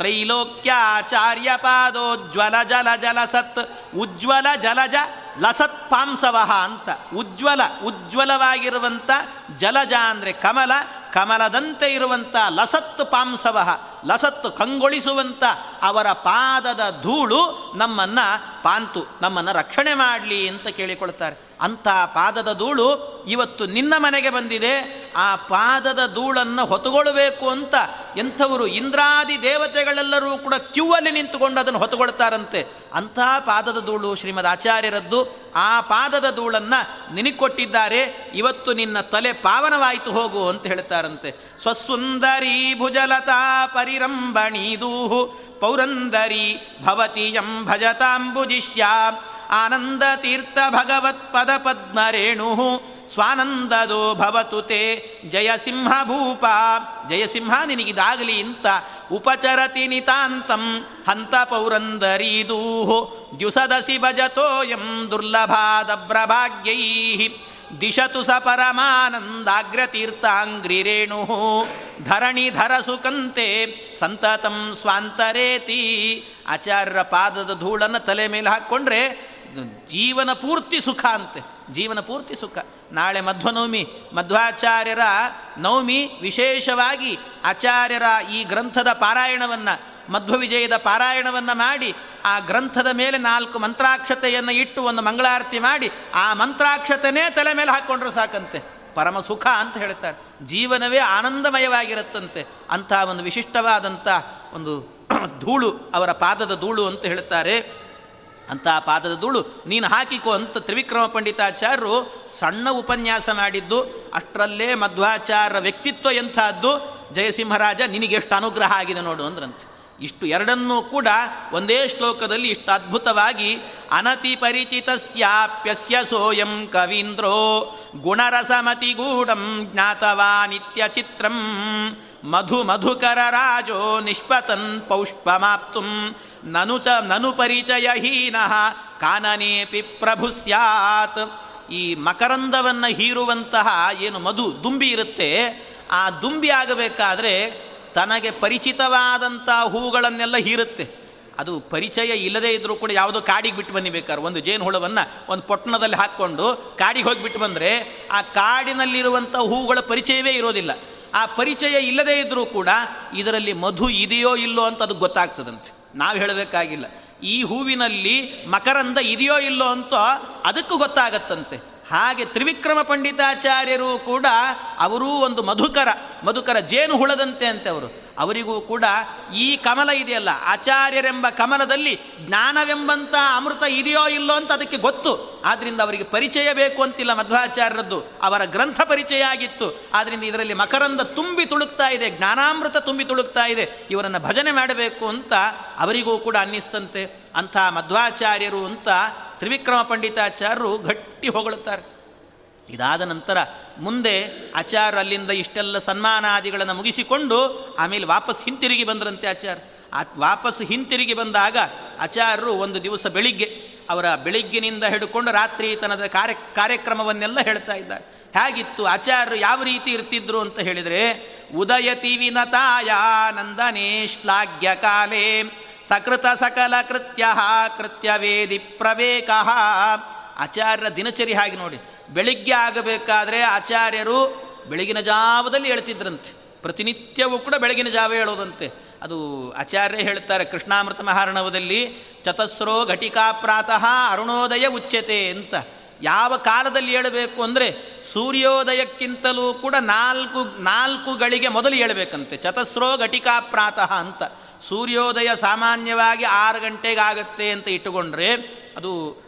ತ್ರೈಲೋಕ್ಯಾಚಾರ್ಯ ಪಾದೋಜ್ವಲ ಜಲ ಜಲಸತ್ ಉಜ್ವಲ ಜಲಜ ಲಸತ್ ಪಾಂಸವಹ ಅಂತ. ಉಜ್ವಲ ಉಜ್ವಲವಾಗಿರುವಂಥ ಜಲಜ ಅಂದರೆ ಕಮಲ ಕಮಲದಂತೆ ಇರುವಂಥ ಲಸತ್ತು ಪಾಂಸವಹ ಲಸತ್ತು ಕಂಗೊಳಿಸುವಂಥ ಅವರ ಪಾದದ ಧೂಳು ನಮ್ಮನ್ನು ಪಾಂತು, ನಮ್ಮನ್ನು ರಕ್ಷಣೆ ಮಾಡಲಿ ಅಂತ ಕೇಳಿಕೊಳ್ತಾರೆ. ಅಂಥ ಪಾದದ ಧೂಳು ಇವತ್ತು ನಿನ್ನ ಮನೆಗೆ ಬಂದಿದೆ, ಆ ಪಾದದ ಧೂಳನ್ನು ಹೊತ್ತುಗೊಳ್ಳಬೇಕು ಅಂತ ಎಂಥವರು ಇಂದ್ರಾದಿ ದೇವತೆಗಳೆಲ್ಲರೂ ಕೂಡ ಕ್ಯೂವಲ್ಲಿ ನಿಂತುಕೊಂಡು ಅದನ್ನು ಹೊತ್ತುಕೊಳ್ತಾರಂತೆ ಅಂಥ ಪಾದದ ಧೂಳು ಶ್ರೀಮದ್ ಆಚಾರ್ಯರದ್ದು, ಆ ಪಾದದ ಧೂಳನ್ನು ನಿನಕೊಟ್ಟಿದ್ದಾರೆ ಇವತ್ತು ನಿನ್ನ ತಲೆ ಪಾವನವಾಯಿತು ಹೋಗು ಅಂತ ಹೇಳ್ತಾರಂತೆ ಸ್ವಸುಂದರಿ ಭುಜಲತಾ ಪರಿರಂಬಣೀದೂಹು ಪೌರಂದರಿ ಭವತಿಯಂ ಭಜತಾಂಬುಜಿಷ್ಯಾಂ ಆನಂದ ತೀರ್ಥ ಭಗವತ್ ಪದ ಪದ್ಮರೇಣು ಸ್ವಾನಂದದೋ ಭವತು ತೇ ಜಯಸಿಂಹ ಭೂಪ ಜಯಸಿಂಹ ನಿನಗಿದಾಗಲಿ ಅಂತ ಉಪಚರತಿ ನಿತಾಂತಂ ಹಂತ ಪೌರಂದರೀದೂಹು ದ್ಯುಸದಸಿ ಭಜತೋಯಂ ದುರ್ಲಭಾದಬ್ರಭಾಗ್ಯೈ ದಿಶತು ಸ ಪರಮಾನಂದಾಗ್ರತೀರ್ಥಾಂಗ್ರಿರೇಣು ಧರಣಿಧರ ಸುಕಂತೆ ಸಂತತಂ ಸ್ವಾಂತರೇತಿ. ಆಚಾರ್ಯರ ಪಾದದ ಧೂಳನ್ನು ತಲೆ ಮೇಲೆ ಹಾಕ್ಕೊಂಡ್ರೆ ಜೀವನ ಪೂರ್ತಿ ಸುಖ ಅಂತೆ. ಜೀವನ ಪೂರ್ತಿ ಸುಖ. ನಾಳೆ ಮಧ್ವನವಮಿ, ಮಧ್ವಾಚಾರ್ಯರ ನವಮಿ, ವಿಶೇಷವಾಗಿ ಆಚಾರ್ಯರ ಈ ಗ್ರಂಥದ ಪಾರಾಯಣವನ್ನು ಮಧ್ವ ವಿಜಯದ ಪಾರಾಯಣವನ್ನು ಮಾಡಿ, ಆ ಗ್ರಂಥದ ಮೇಲೆ ನಾಲ್ಕು ಮಂತ್ರಾಕ್ಷತೆಯನ್ನು ಇಟ್ಟು ಒಂದು ಮಂಗಳಾರತಿ ಮಾಡಿ, ಆ ಮಂತ್ರಾಕ್ಷತೆನೇ ತಲೆ ಮೇಲೆ ಹಾಕ್ಕೊಂಡ್ರೆ ಸಾಕಂತೆ. ಪರಮ ಸುಖ ಅಂತ ಹೇಳ್ತಾರೆ. ಜೀವನವೇ ಆನಂದಮಯವಾಗಿರುತ್ತಂತೆ. ಅಂಥ ಒಂದು ವಿಶಿಷ್ಟವಾದಂಥ ಒಂದು ಧೂಳು, ಅವರ ಪಾದದ ಧೂಳು ಅಂತ ಹೇಳ್ತಾರೆ. ಅಂತಹ ಪಾದದ ಧೂಳು ನೀನು ಹಾಕಿಕೋ ಅಂತ ತ್ರಿವಿಕ್ರಮ ಪಂಡಿತಾಚಾರ್ಯರು ಸಣ್ಣ ಉಪನ್ಯಾಸ ಮಾಡಿದ್ದು, ಅಷ್ಟರಲ್ಲೇ ಮಧ್ವಾಚಾರ್ಯ ವ್ಯಕ್ತಿತ್ವ ಎಂಥದ್ದು, ಜಯಸಿಂಹರಾಜ ನಿನಗೆಷ್ಟು ಅನುಗ್ರಹ ಆಗಿದೆ ನೋಡು ಅಂದ್ರಂತೆ. ಇಷ್ಟು ಎರಡನ್ನೂ ಕೂಡ ಒಂದೇ ಶ್ಲೋಕದಲ್ಲಿ ಇಷ್ಟು ಅದ್ಭುತವಾಗಿ ಅನತಿ ಪರಿಚಿತಸ್ಯಾಪ್ಯಸ್ಯ ಸೋಯಂ ಕವೀಂದ್ರೋ ಗುಣರಸಮತಿಗೂಢಂ ಜ್ಞಾತವಾ ನಿತ್ಯ ಚಿತ್ರಂ ಮಧು ಮಧುಕರ ರಾಜೋ ನಿಷ್ಪತನ್ ಪೌಷ್ಪಮಾಪ್ತು ನನು ಚ ನನು ಪರಿಚಯಹೀನಃ ಕಾನನೇಪಿ ಪ್ರಭು ಸ್ಯಾತ್. ಈ ಮಕರಂದವನ್ನು ಹೀರುವಂತಹ ಏನು ಮಧು ದುಂಬಿ ಇರುತ್ತೆ, ಆ ದುಂಬಿ ಆಗಬೇಕಾದ್ರೆ ತನಗೆ ಪರಿಚಿತವಾದಂಥ ಹೂಗಳನ್ನೆಲ್ಲ ಹೀರುತ್ತೆ. ಅದು ಪರಿಚಯ ಇಲ್ಲದೇ ಇದ್ದರೂ ಕೂಡ ಯಾವುದೋ ಕಾಡಿಗೆ ಬಿಟ್ಟು ಬನ್ನಿ ಬೇಕಾದ್ರೆ. ಒಂದು ಜೇನು ಹುಳವನ್ನು ಒಂದು ಪೊಟ್ಟಣದಲ್ಲಿ ಹಾಕ್ಕೊಂಡು ಕಾಡಿಗೆ ಹೋಗಿ ಬಿಟ್ಟು ಬಂದರೆ ಆ ಕಾಡಿನಲ್ಲಿರುವಂಥ ಹೂಗಳ ಪರಿಚಯವೇ ಇರೋದಿಲ್ಲ. ಆ ಪರಿಚಯ ಇಲ್ಲದೇ ಇದ್ದರೂ ಕೂಡ ಇದರಲ್ಲಿ ಮಧು ಇದೆಯೋ ಇಲ್ಲೋ ಅಂತ ಅದು ಗೊತ್ತಾಗ್ತದಂತೆ. ನಾವು ಹೇಳಬೇಕಾಗಿಲ್ಲ. ಈ ಹೂವಿನಲ್ಲಿ ಮಕರಂದ ಇದೆಯೋ ಇಲ್ಲೋ ಅಂತ ಅದಕ್ಕೂ ಗೊತ್ತಾಗತ್ತಂತೆ. ಹಾಗೆ ತ್ರಿವಿಕ್ರಮ ಪಂಡಿತಾಚಾರ್ಯರು ಕೂಡ ಅವರೂ ಒಂದು ಮಧುಕರ ಮಧುಕರ ಜೇನು ಹುಳದಂತೆ ಅಂತೆ ಅವರು. ಅವರಿಗೂ ಕೂಡ ಈ ಕಮಲ ಇದೆಯಲ್ಲ, ಆಚಾರ್ಯರೆಂಬ ಕಮಲದಲ್ಲಿ ಜ್ಞಾನವೆಂಬಂಥ ಅಮೃತ ಇದೆಯೋ ಇಲ್ಲೋ ಅಂತ ಅದಕ್ಕೆ ಗೊತ್ತು. ಆದ್ದರಿಂದ ಅವರಿಗೆ ಪರಿಚಯ ಬೇಕು ಅಂತಿಲ್ಲ ಮಧ್ವಾಚಾರ್ಯರದ್ದು. ಅವರ ಗ್ರಂಥ ಪರಿಚಯ ಆಗಿತ್ತು ಆದ್ದರಿಂದ ಇದರಲ್ಲಿ ಮಕರಂದ ತುಂಬಿ ತುಳುಕ್ತಾ ಇದೆ, ಜ್ಞಾನಾಮೃತ ತುಂಬಿ ತುಳುಕ್ತಾ ಇದೆ. ಇವರನ್ನು ಭಜನೆ ಮಾಡಬೇಕು ಅಂತ ಅವರಿಗೂ ಕೂಡ ಅನ್ನಿಸ್ತಂತೆ. ಅಂಥ ಮಧ್ವಾಚಾರ್ಯರು ಅಂತ ತ್ರಿವಿಕ್ರಮ ಪಂಡಿತಾಚಾರ್ಯರು ಗಟ್ಟಿ ಹೊಗಳುತ್ತಾರೆ. ಇದಾದ ನಂತರ ಮುಂದೆ ಆಚಾರ್ಯ ಅಲ್ಲಿಂದ ಇಷ್ಟೆಲ್ಲ ಸನ್ಮಾನಾದಿಗಳನ್ನು ಮುಗಿಸಿಕೊಂಡು ಆಮೇಲೆ ವಾಪಸ್ ಹಿಂತಿರುಗಿ ಬಂದ್ರಂತೆ ಆಚಾರ್ಯ ಆ ವಾಪಸ್ ಹಿಂತಿರುಗಿ ಬಂದಾಗ ಆಚಾರ್ಯರು ಒಂದು ದಿವಸ ಬೆಳಿಗ್ಗೆ ಅವರ ಬೆಳಿಗ್ಗಿನಿಂದ ಹಿಡ್ಕೊಂಡು ರಾತ್ರಿ ತನದ ಕಾರ್ಯ ಕಾರ್ಯಕ್ರಮವನ್ನೆಲ್ಲ ಹೇಳ್ತಾ ಇದ್ದಾರೆ. ಹೇಗಿತ್ತು? ಆಚಾರ್ಯರು ಯಾವ ರೀತಿ ಇರ್ತಿದ್ರು ಅಂತ ಹೇಳಿದರೆ ಉದಯತಿ ವಿನತಾಯ ನಂದನೇ ಶ್ಲಾಘ್ಯ ಕಾಲೇ ಸಕೃತ ಸಕಲ ಕೃತ್ಯ ಕೃತ್ಯವೇದಿ ಪ್ರವೇಕ. ಆಚಾರ್ಯರ ದಿನಚರಿ ಹಾಗೆ ನೋಡಿ. ಬೆಳಿಗ್ಗೆ ಆಗಬೇಕಾದ್ರೆ ಆಚಾರ್ಯರು ಬೆಳಗಿನ ಜಾವದಲ್ಲಿ ಹೇಳ್ತಿದ್ರಂತೆ. ಪ್ರತಿನಿತ್ಯವೂ ಕೂಡ ಬೆಳಗಿನ ಜಾವ ಹೇಳೋದಂತೆ. ಅದು ಆಚಾರ್ಯ ಹೇಳ್ತಾರೆ, ಕೃಷ್ಣಾಮೃತ ಮಹಾರಣವದಲ್ಲಿ ಚತಸ್ರೋ ಘಟಿಕಾ ಪ್ರಾತಃ ಅರುಣೋದಯ ಉಚ್ಯತೆ ಅಂತ. ಯಾವ ಕಾಲದಲ್ಲಿ ಹೇಳಬೇಕು ಅಂದರೆ ಸೂರ್ಯೋದಯಕ್ಕಿಂತಲೂ ಕೂಡ ನಾಲ್ಕು ನಾಲ್ಕು ಗಳಿಗೆ ಮೊದಲು ಹೇಳಬೇಕಂತೆ. ಚತಸ್ರೋ ಘಟಿಕಾ ಪ್ರಾತಃ ಅಂತ. ಸೂರ್ಯೋದಯ ಸಾಮಾನ್ಯವಾಗಿ ಆರು ಗಂಟೆಗೆ ಆಗುತ್ತೆ ಅಂತ ಇಟ್ಟುಕೊಂಡ್ರೆ ಅದು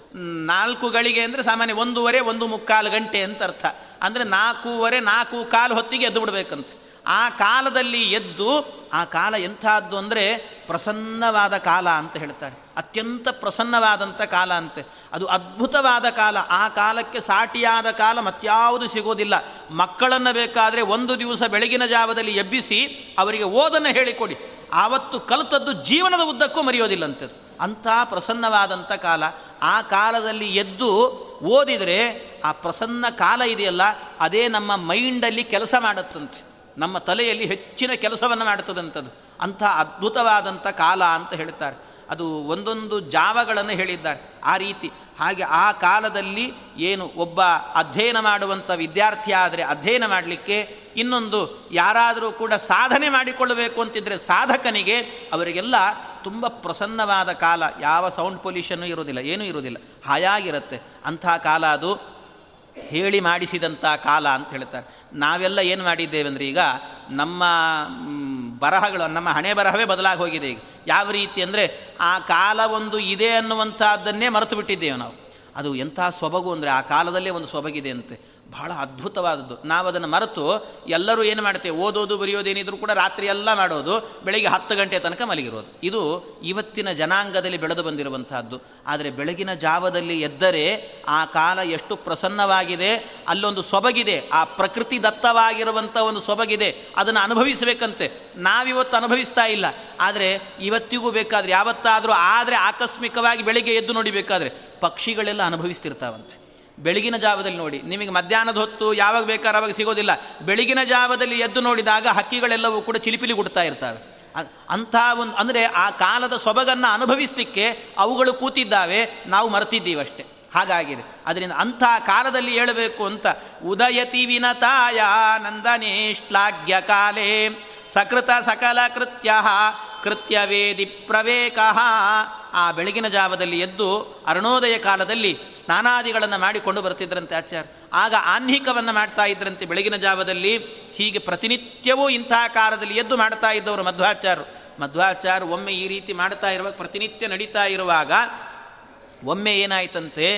ನಾಲ್ಕು ಗಳಿಗೆ ಅಂದರೆ ಸಾಮಾನ್ಯ ಒಂದೂವರೆ, ಒಂದು ಮುಕ್ಕಾಲು ಗಂಟೆ ಅಂತ ಅರ್ಥ. ಅಂದರೆ ನಾಲ್ಕೂವರೆ, ನಾಲ್ಕು ಕಾಲು ಹೊತ್ತಿಗೆ ಎದ್ದು ಬಿಡಬೇಕಂತ. ಆ ಕಾಲದಲ್ಲಿ ಎದ್ದು, ಆ ಕಾಲ ಎಂಥದ್ದು ಅಂದರೆ ಪ್ರಸನ್ನವಾದ ಕಾಲ ಅಂತ ಹೇಳ್ತಾರೆ. ಅತ್ಯಂತ ಪ್ರಸನ್ನವಾದಂಥ ಕಾಲ ಅಂತೆ. ಅದು ಅದ್ಭುತವಾದ ಕಾಲ. ಆ ಕಾಲಕ್ಕೆ ಸಾಟಿಯಾದ ಕಾಲ ಮತ್ಯಾವುದು ಸಿಗೋದಿಲ್ಲ. ಮಕ್ಕಳನ್ನು ಬೇಕಾದರೆ ಒಂದು ದಿವಸ ಬೆಳಗಿನ ಜಾವದಲ್ಲಿ ಎಬ್ಬಿಸಿ ಅವರಿಗೆ ಓದನ್ನು ಹೇಳಿಕೊಡಿ. ಆವತ್ತು ಕಲಿತದ್ದು ಜೀವನದ ಉದ್ದಕ್ಕೂ ಮರೆಯೋದಿಲ್ಲಂಥದ್ದು. ಅಂಥ ಪ್ರಸನ್ನವಾದಂಥ ಕಾಲ. ಆ ಕಾಲದಲ್ಲಿ ಎದ್ದು ಓದಿದರೆ ಆ ಪ್ರಸನ್ನ ಕಾಲ ಇದೆಯಲ್ಲ, ಅದೇ ನಮ್ಮ ಮೈಂಡಲ್ಲಿ ಕೆಲಸ ಮಾಡುತ್ತಂತೆ. ನಮ್ಮ ತಲೆಯಲ್ಲಿ ಹೆಚ್ಚಿನ ಕೆಲಸವನ್ನು ಮಾಡುತ್ತದಂಥದ್ದು. ಅಂಥ ಅದ್ಭುತವಾದಂಥ ಕಾಲ ಅಂತ ಹೇಳ್ತಾರೆ. ಅದು ಒಂದೊಂದು ಜಾವಗಳನ್ನು ಹೇಳಿದ್ದಾರೆ. ಆ ರೀತಿ. ಹಾಗೆ ಆ ಕಾಲದಲ್ಲಿ ಏನು ಒಬ್ಬ ಅಧ್ಯಯನ ಮಾಡುವಂಥ ವಿದ್ಯಾರ್ಥಿ ಆದರೆ ಅಧ್ಯಯನ ಮಾಡಲಿಕ್ಕೆ ಇನ್ನೊಂದು ಯಾರಾದರೂ ಕೂಡ ಸಾಧನೆ ಮಾಡಿಕೊಳ್ಳಬೇಕು ಅಂತಿದ್ದರೆ ಸಾಧಕನಿಗೆ ಅವರಿಗೆಲ್ಲ ತುಂಬ ಪ್ರಸನ್ನವಾದ ಕಾಲ. ಯಾವ ಸೌಂಡ್ ಪೊಲ್ಯೂಷನ್ನು ಇರೋದಿಲ್ಲ ಏನೂ ಇರೋದಿಲ್ಲ ಹಾಯಾಗಿರುತ್ತೆ. ಅಂಥ ಕಾಲ ಅದು ಹೇಳಿ ಮಾಡಿಸಿದಂಥ ಕಾಲ ಅಂತ ಹೇಳ್ತಾರೆ. ನಾವೆಲ್ಲ ಏನು ಮಾಡಿದ್ದೇವೆ ಅಂದರೆ ಈಗ ನಮ್ಮ ಬರಹಗಳು, ನಮ್ಮ ಹಣೆ ಬರಹವೇ ಬದಲಾಗಿ ಹೋಗಿದೆ ಈಗ. ಯಾವ ರೀತಿ ಅಂದರೆ ಆ ಕಾಲ ಒಂದು ಇದೆ ಅನ್ನುವಂಥದ್ದನ್ನೇ ಮರೆತು ಬಿಟ್ಟಿದ್ದೇವೆ ನಾವು. ಅದು ಎಂಥ ಸೊಬಗು ಅಂದರೆ ಆ ಕಾಲದಲ್ಲೇ ಒಂದು ಸೊಬಗಿದೆ ಅಂತೆ ಬಹಳ ಅದ್ಭುತವಾದದ್ದು. ನಾವು ಅದನ್ನು ಮರೆತು ಎಲ್ಲರೂ ಏನು ಮಾಡ್ತೇವೆ ಓದೋದು ಬರೆಯೋದೇನಿದ್ರು ಕೂಡ ರಾತ್ರಿ ಎಲ್ಲ ಮಾಡೋದು, ಬೆಳಗ್ಗೆ ಹತ್ತು ಗಂಟೆ ತನಕ ಮಲಗಿರೋದು. ಇದು ಇವತ್ತಿನ ಜನಾಂಗದಲ್ಲಿ ಬೆಳೆದು ಬಂದಿರುವಂತಹದ್ದು. ಆದರೆ ಬೆಳಗಿನ ಜಾವದಲ್ಲಿ ಎದ್ದರೆ ಆ ಕಾಲ ಎಷ್ಟು ಪ್ರಸನ್ನವಾಗಿದೆ, ಅಲ್ಲೊಂದು ಸೊಬಗಿದೆ, ಆ ಪ್ರಕೃತಿ ದತ್ತವಾಗಿರುವಂಥ ಒಂದು ಸೊಬಗಿದೆ, ಅದನ್ನು ಅನುಭವಿಸಬೇಕಂತೆ. ನಾವಿವತ್ತು ಅನುಭವಿಸ್ತಾ ಇಲ್ಲ. ಆದರೆ ಇವತ್ತಿಗೂ ಬೇಕಾದರೆ, ಯಾವತ್ತಾದರೂ ಆದರೆ ಆಕಸ್ಮಿಕವಾಗಿ ಬೆಳಿಗ್ಗೆ ಎದ್ದು ನೋಡಿಬೇಕಾದ್ರೆ ಪಕ್ಷಿಗಳೆಲ್ಲ ಅನುಭವಿಸ್ತಿರ್ತಾವಂತೆ. ಬೆಳಗಿನ ಜಾವದಲ್ಲಿ ನೋಡಿ. ನಿಮಗೆ ಮಧ್ಯಾಹ್ನದ ಹೊತ್ತು ಯಾವಾಗ ಬೇಕಾದ್ರೆ ಅವಾಗ ಸಿಗೋದಿಲ್ಲ. ಬೆಳಗಿನ ಜಾವದಲ್ಲಿ ಎದ್ದು ನೋಡಿದಾಗ ಹಕ್ಕಿಗಳೆಲ್ಲವೂ ಕೂಡ ಚಿಲಿಪಿಲಿ ಗುಡ್ತಾ ಇರ್ತವೆ. ಅಂಥ ಒಂದು ಅಂದರೆ ಆ ಕಾಲದ ಸೊಬಗನ್ನು ಅನುಭವಿಸಲಿಕ್ಕೆ ಅವುಗಳು ಕೂತಿದ್ದಾವೆ. ನಾವು ಮರೆತಿದ್ದೀವಷ್ಟೇ ಹಾಗಾಗಿದೆ. ಅದರಿಂದ ಅಂಥ ಕಾಲದಲ್ಲಿ ಹೇಳಬೇಕು ಅಂತ. ಉದಯತಿ ವಿನತಾಯ ನಂದನೇಶ್ಲಾಘ್ಯ ಕಾಲೇ ಸಕೃತ ಸಕಲ ಕೃತ್ಯ ಕೃತ್ಯವೇದಿ ಪ್ರವೇಕ ಆ ಬೆಳಗಿನ ಜಾವದಲ್ಲಿ ಎದ್ದು ಅರುಣೋದಯ ಕಾಲದಲ್ಲಿ ಸ್ನಾನಾದಿಗಳನ್ನು ಮಾಡಿಕೊಂಡು ಬರ್ತಿದ್ರಂತೆ ಆಚಾರ್ಯ. ಆಗ ಆಹ್ನಿಕವನ್ನು ಮಾಡ್ತಾ ಇದ್ರಂತೆ ಬೆಳಗಿನ ಜಾವದಲ್ಲಿ. ಹೀಗೆ ಪ್ರತಿನಿತ್ಯವೂ ಇಂತಹ ಕಾಲದಲ್ಲಿ ಎದ್ದು ಮಾಡ್ತಾ ಇದ್ದವರು ಮಧ್ವಾಚಾರ್ಯರು. ಮಧ್ವಾಚಾರ್ಯ ಒಮ್ಮೆ ಈ ರೀತಿ ಮಾಡ್ತಾ ಇರುವಾಗ, ಪ್ರತಿನಿತ್ಯ ನಡೀತಾ ಇರುವಾಗ ಒಮ್ಮೆ ಏನಾಯ್ತಂತೆ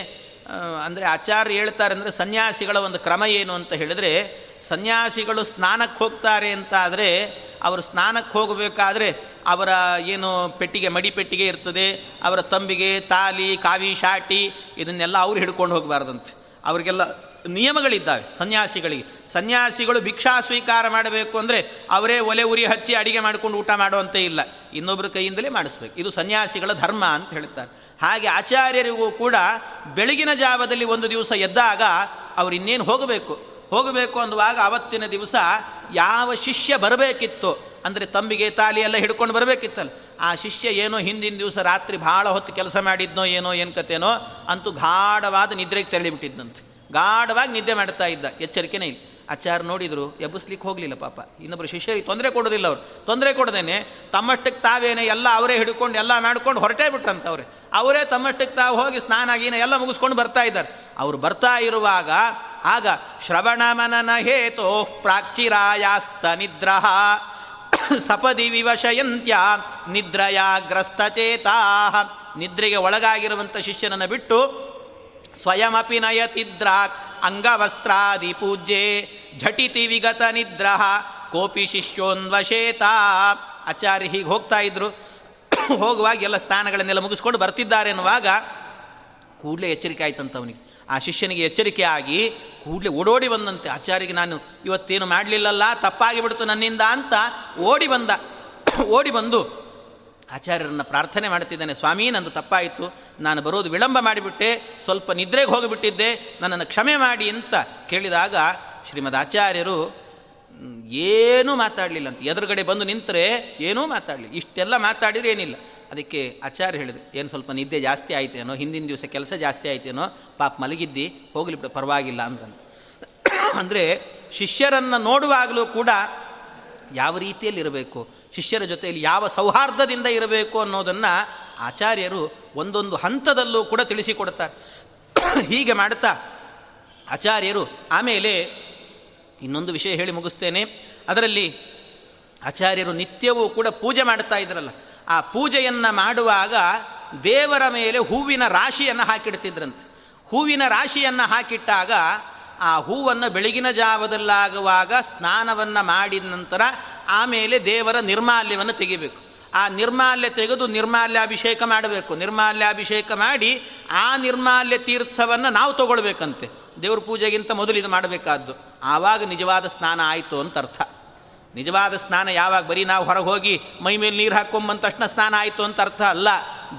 ಅಂದರೆ ಆಚಾರ್ಯ ಹೇಳ್ತಾರೆ ಅಂದರೆ ಸನ್ಯಾಸಿಗಳ ಒಂದು ಕ್ರಮ ಏನು ಅಂತ ಹೇಳಿದ್ರೆ, ಸನ್ಯಾಸಿಗಳು ಸ್ನಾನಕ್ಕೆ ಹೋಗ್ತಾರೆ ಅಂತ ಆದರೆ ಅವರು ಸ್ನಾನಕ್ಕೆ ಹೋಗಬೇಕಾದ್ರೆ ಅವರ ಏನು ಪೆಟ್ಟಿಗೆ, ಮಡಿ ಪೆಟ್ಟಿಗೆ ಇರ್ತದೆ, ಅವರ ತಂಬಿಗೆ ತಾಲಿ, ಕಾವಿ, ಶಾಟಿ, ಇದನ್ನೆಲ್ಲ ಅವ್ರು ಹಿಡ್ಕೊಂಡು ಹೋಗಬಾರ್ದಂತೆ. ಅವರಿಗೆಲ್ಲ ನಿಯಮಗಳಿದ್ದಾವೆ ಸನ್ಯಾಸಿಗಳಿಗೆ. ಸನ್ಯಾಸಿಗಳು ಭಿಕ್ಷಾ ಸ್ವೀಕಾರ ಮಾಡಬೇಕು ಅಂದರೆ ಅವರೇ ಒಲೆ ಉರಿ ಹಚ್ಚಿ ಅಡಿಗೆ ಮಾಡಿಕೊಂಡು ಊಟ ಮಾಡುವಂತೆ ಇಲ್ಲ. ಇನ್ನೊಬ್ಬರ ಕೈಯಿಂದಲೇ ಮಾಡಿಸ್ಬೇಕು. ಇದು ಸನ್ಯಾಸಿಗಳ ಧರ್ಮ ಅಂತ ಹೇಳ್ತಾರೆ. ಹಾಗೆ ಆಚಾರ್ಯರಿಗೂ ಕೂಡ ಬೆಳಗಿನ ಜಾವದಲ್ಲಿ ಒಂದು ದಿವಸ ಎದ್ದಾಗ ಅವರು ಇನ್ನೇನು ಹೋಗಬೇಕು? ಹೋಗಬೇಕು ಅನ್ನುವಾಗ ಅವತ್ತಿನ ದಿವಸ ಯಾವ ಶಿಷ್ಯ ಬರಬೇಕಿತ್ತು? ಅಂದರೆ ತಂಬಿಗೆ ತಾಲಿ ಎಲ್ಲ ಹಿಡ್ಕೊಂಡು ಬರಬೇಕಿತ್ತಲ್ಲ. ಆ ಶಿಷ್ಯ ಏನೋ ಹಿಂದಿನ ದಿವಸ ರಾತ್ರಿ ಭಾಳ ಹೊತ್ತು ಕೆಲಸ ಮಾಡಿದ್ನೋ ಏನೋ ಏನು ಕತೆನೋ ಅಂತೂ ಗಾಢವಾದ ನಿದ್ರೆಗೆ ತೆರಳಿಬಿಟ್ಟಿದ್ದಂತೆ ಗಾಢವಾಗಿ ನಿದ್ದೆ ಮಾಡ್ತಾ ಇದ್ದ. ಎಚ್ಚರಿಕೆನೇ ಇಲ್ಲ. ಆಚಾರ ನೋಡಿದರು, ಎಬ್ಬಿಸ್ಲಿಕ್ಕೆ ಹೋಗಲಿಲ್ಲ ಪಾಪ. ಇನ್ನೊಬ್ಬರು ಶಿಷ್ಯರಿಗೆ ತೊಂದರೆ ಕೊಡೋದಿಲ್ಲ ಅವರು. ತೊಂದರೆ ಕೊಡದೇನೆ ತಮ್ಮಷ್ಟಕ್ಕೆ ತಾವೇನೆ ಎಲ್ಲ ಅವರೇ ಹಿಡ್ಕೊಂಡು ಎಲ್ಲ ಮಾಡ್ಕೊಂಡು ಹೊರಟೇ ಬಿಟ್ರಂತ ಅವರೇ. ಅವರೇ ತಮ್ಮಷ್ಟಕ್ಕೆ ತಾವು ಹೋಗಿ ಸ್ನಾನ ಗೀನ ಎಲ್ಲ ಮುಗಿಸ್ಕೊಂಡು ಬರ್ತಾ ಇದ್ದಾರೆ. ಅವರು ಬರ್ತಾ ಇರುವಾಗ ಆಗ ಶ್ರವಣಮನನ ಹೇತೋ ಪ್ರಾಚಿರಾಯಾಸ್ತ ನಿದ್ರಹ. ಸಪದಿ ವಿವಶಯಂತ್ಯ ನಿದ್ರಯಾಗ್ರಸ್ತಚೇತಾ ನಿದ್ರೆಗೆ ಒಳಗಾಗಿರುವಂಥ ಶಿಷ್ಯನನ್ನು ಬಿಟ್ಟು ಸ್ವಯಮಪಿ ನಯತಿದ್ರಾಕ್ ಅಂಗವಸ್ತ್ರಾದಿ ಪೂಜ್ಯೆ ಝಟಿತಿ ವಿಗತ ನಿದ್ರಹ ಕೋಪಿ ಶಿಷ್ಯೋನ್ವಶೇತ. ಆಚಾರ್ಯ ಹೀಗೆ ಹೋಗ್ತಾ ಇದ್ರು. ಹೋಗುವಾಗ ಎಲ್ಲ ಸ್ಥಾನಗಳನ್ನೆಲ್ಲ ಮುಗಿಸ್ಕೊಂಡು ಬರ್ತಿದ್ದಾರೆ ಎನ್ನುವಾಗ ಕೂಡಲೇ ಎಚ್ಚರಿಕೆ ಆ ಶಿಷ್ಯನಿಗೆ ಎಚ್ಚರಿಕೆಯಾಗಿ ಕೂಡಲೇ ಓಡೋಡಿ ಬಂದಂತೆ, ಆಚಾರ್ಯಗೆ ನಾನು ಇವತ್ತೇನು ಮಾಡಲಿಲ್ಲಲ್ಲ ತಪ್ಪಾಗಿ ಬಿಡ್ತು ನನ್ನಿಂದ ಅಂತ ಓಡಿ ಬಂದ. ಓಡಿ ಬಂದು ಆಚಾರ್ಯರನ್ನು ಪ್ರಾರ್ಥನೆ ಮಾಡುತ್ತಿದ್ದಾನೆ, ಸ್ವಾಮಿ, ನಂದು ತಪ್ಪಾಯಿತು, ನಾನು ಬರೋದು ವಿಳಂಬ ಮಾಡಿಬಿಟ್ಟೆ, ಸ್ವಲ್ಪ ನಿದ್ರೆಗೆ ಹೋಗಿಬಿಟ್ಟಿದ್ದೆ, ನನ್ನನ್ನು ಕ್ಷಮೆ ಮಾಡಿ ಅಂತ ಕೇಳಿದಾಗ ಶ್ರೀಮದ್ ಆಚಾರ್ಯರು ಏನೂ ಮಾತಾಡಲಿಲ್ಲ ಅಂತ ಎದುರುಗಡೆ ಬಂದು ನಿಂತರೆ, ಏನೂ ಮಾತಾಡಲಿಲ್ಲ. ಇಷ್ಟೆಲ್ಲ ಮಾತಾಡಿದ್ರೆ ಏನಿಲ್ಲ. ಅದಕ್ಕೆ ಆಚಾರ್ಯ ಹೇಳಿದ್ರು, ಏನು ಸ್ವಲ್ಪ ನಿದ್ದೆ ಜಾಸ್ತಿ ಆಯ್ತೇನೋ ಹಿಂದಿನ ದಿವಸ ಕೆಲಸ ಜಾಸ್ತಿ ಆಯ್ತೇನೋ ಪಾಪ ಮಲಗಿದ್ದಿ, ಹೋಗಲಿ ಬಿಡು, ಪರವಾಗಿಲ್ಲ ಅಂದ್ರಂತ. ಅಂದರೆ ಶಿಷ್ಯರನ್ನು ನೋಡುವಾಗಲೂ ಕೂಡ ಯಾವ ರೀತಿಯಲ್ಲಿ ಇರಬೇಕು, ಶಿಷ್ಯರ ಜೊತೆಯಲ್ಲಿ ಯಾವ ಸೌಹಾರ್ದದಿಂದ ಇರಬೇಕು ಅನ್ನೋದನ್ನು ಆಚಾರ್ಯರು ಒಂದೊಂದು ಹಂತದಲ್ಲೂ ಕೂಡ ತಿಳಿಸಿಕೊಡ್ತಾರೆ ಹೀಗೆ ಮಾಡ್ತಾ ಆಚಾರ್ಯರು ಆಮೇಲೆ ಇನ್ನೊಂದು ವಿಷಯ ಹೇಳಿ ಮುಗಿಸ್ತೇನೆ. ಅದರಲ್ಲಿ ಆಚಾರ್ಯರು ನಿತ್ಯವೂ ಕೂಡ ಪೂಜೆ ಮಾಡ್ತಾ ಇದ್ರಲ್ಲ ಆ ಪೂಜೆಯನ್ನು ಮಾಡುವಾಗ ದೇವರ ಮೇಲೆ ಹೂವಿನ ರಾಶಿಯನ್ನು ಹಾಕಿಡ್ತಿದ್ರಂತೆ. ಹೂವಿನ ರಾಶಿಯನ್ನು ಹಾಕಿಟ್ಟಾಗ ಆ ಹೂವನ್ನು ಬೆಳಗಿನ ಜಾವದಲ್ಲಾಗುವಾಗ ಸ್ನಾನವನ್ನು ಮಾಡಿದ ನಂತರ ಆಮೇಲೆ ದೇವರ ನಿರ್ಮಾಲ್ಯವನ್ನು ತೆಗಿಬೇಕು. ಆ ನಿರ್ಮಾಲ್ಯ ತೆಗೆದು ನಿರ್ಮಾಲ್ಯಾಭಿಷೇಕ ಮಾಡಬೇಕು. ನಿರ್ಮಾಲ್ಯಾಭಿಷೇಕ ಮಾಡಿ ಆ ನಿರ್ಮಾಲ್ಯ ತೀರ್ಥವನ್ನು ನಾವು ತಗೊಳ್ಬೇಕಂತೆ. ದೇವ್ರ ಪೂಜೆಗಿಂತ ಮೊದಲು ಇದು ಮಾಡಬೇಕಾದ್ದು. ಆವಾಗ ನಿಜವಾದ ಸ್ನಾನ ಆಯಿತು ಅಂತ ಅರ್ಥ. ನಿಜವಾದ ಸ್ನಾನ ಯಾವಾಗ ಬರೀ ನಾವು ಹೊರಗೆ ಹೋಗಿ ಮೈ ಮೇಲೆ ನೀರು ಹಾಕ್ಕೊಂಬಂದ ತಕ್ಷಣ ಸ್ನಾನ ಆಯಿತು ಅಂತ ಅರ್ಥ ಅಲ್ಲ.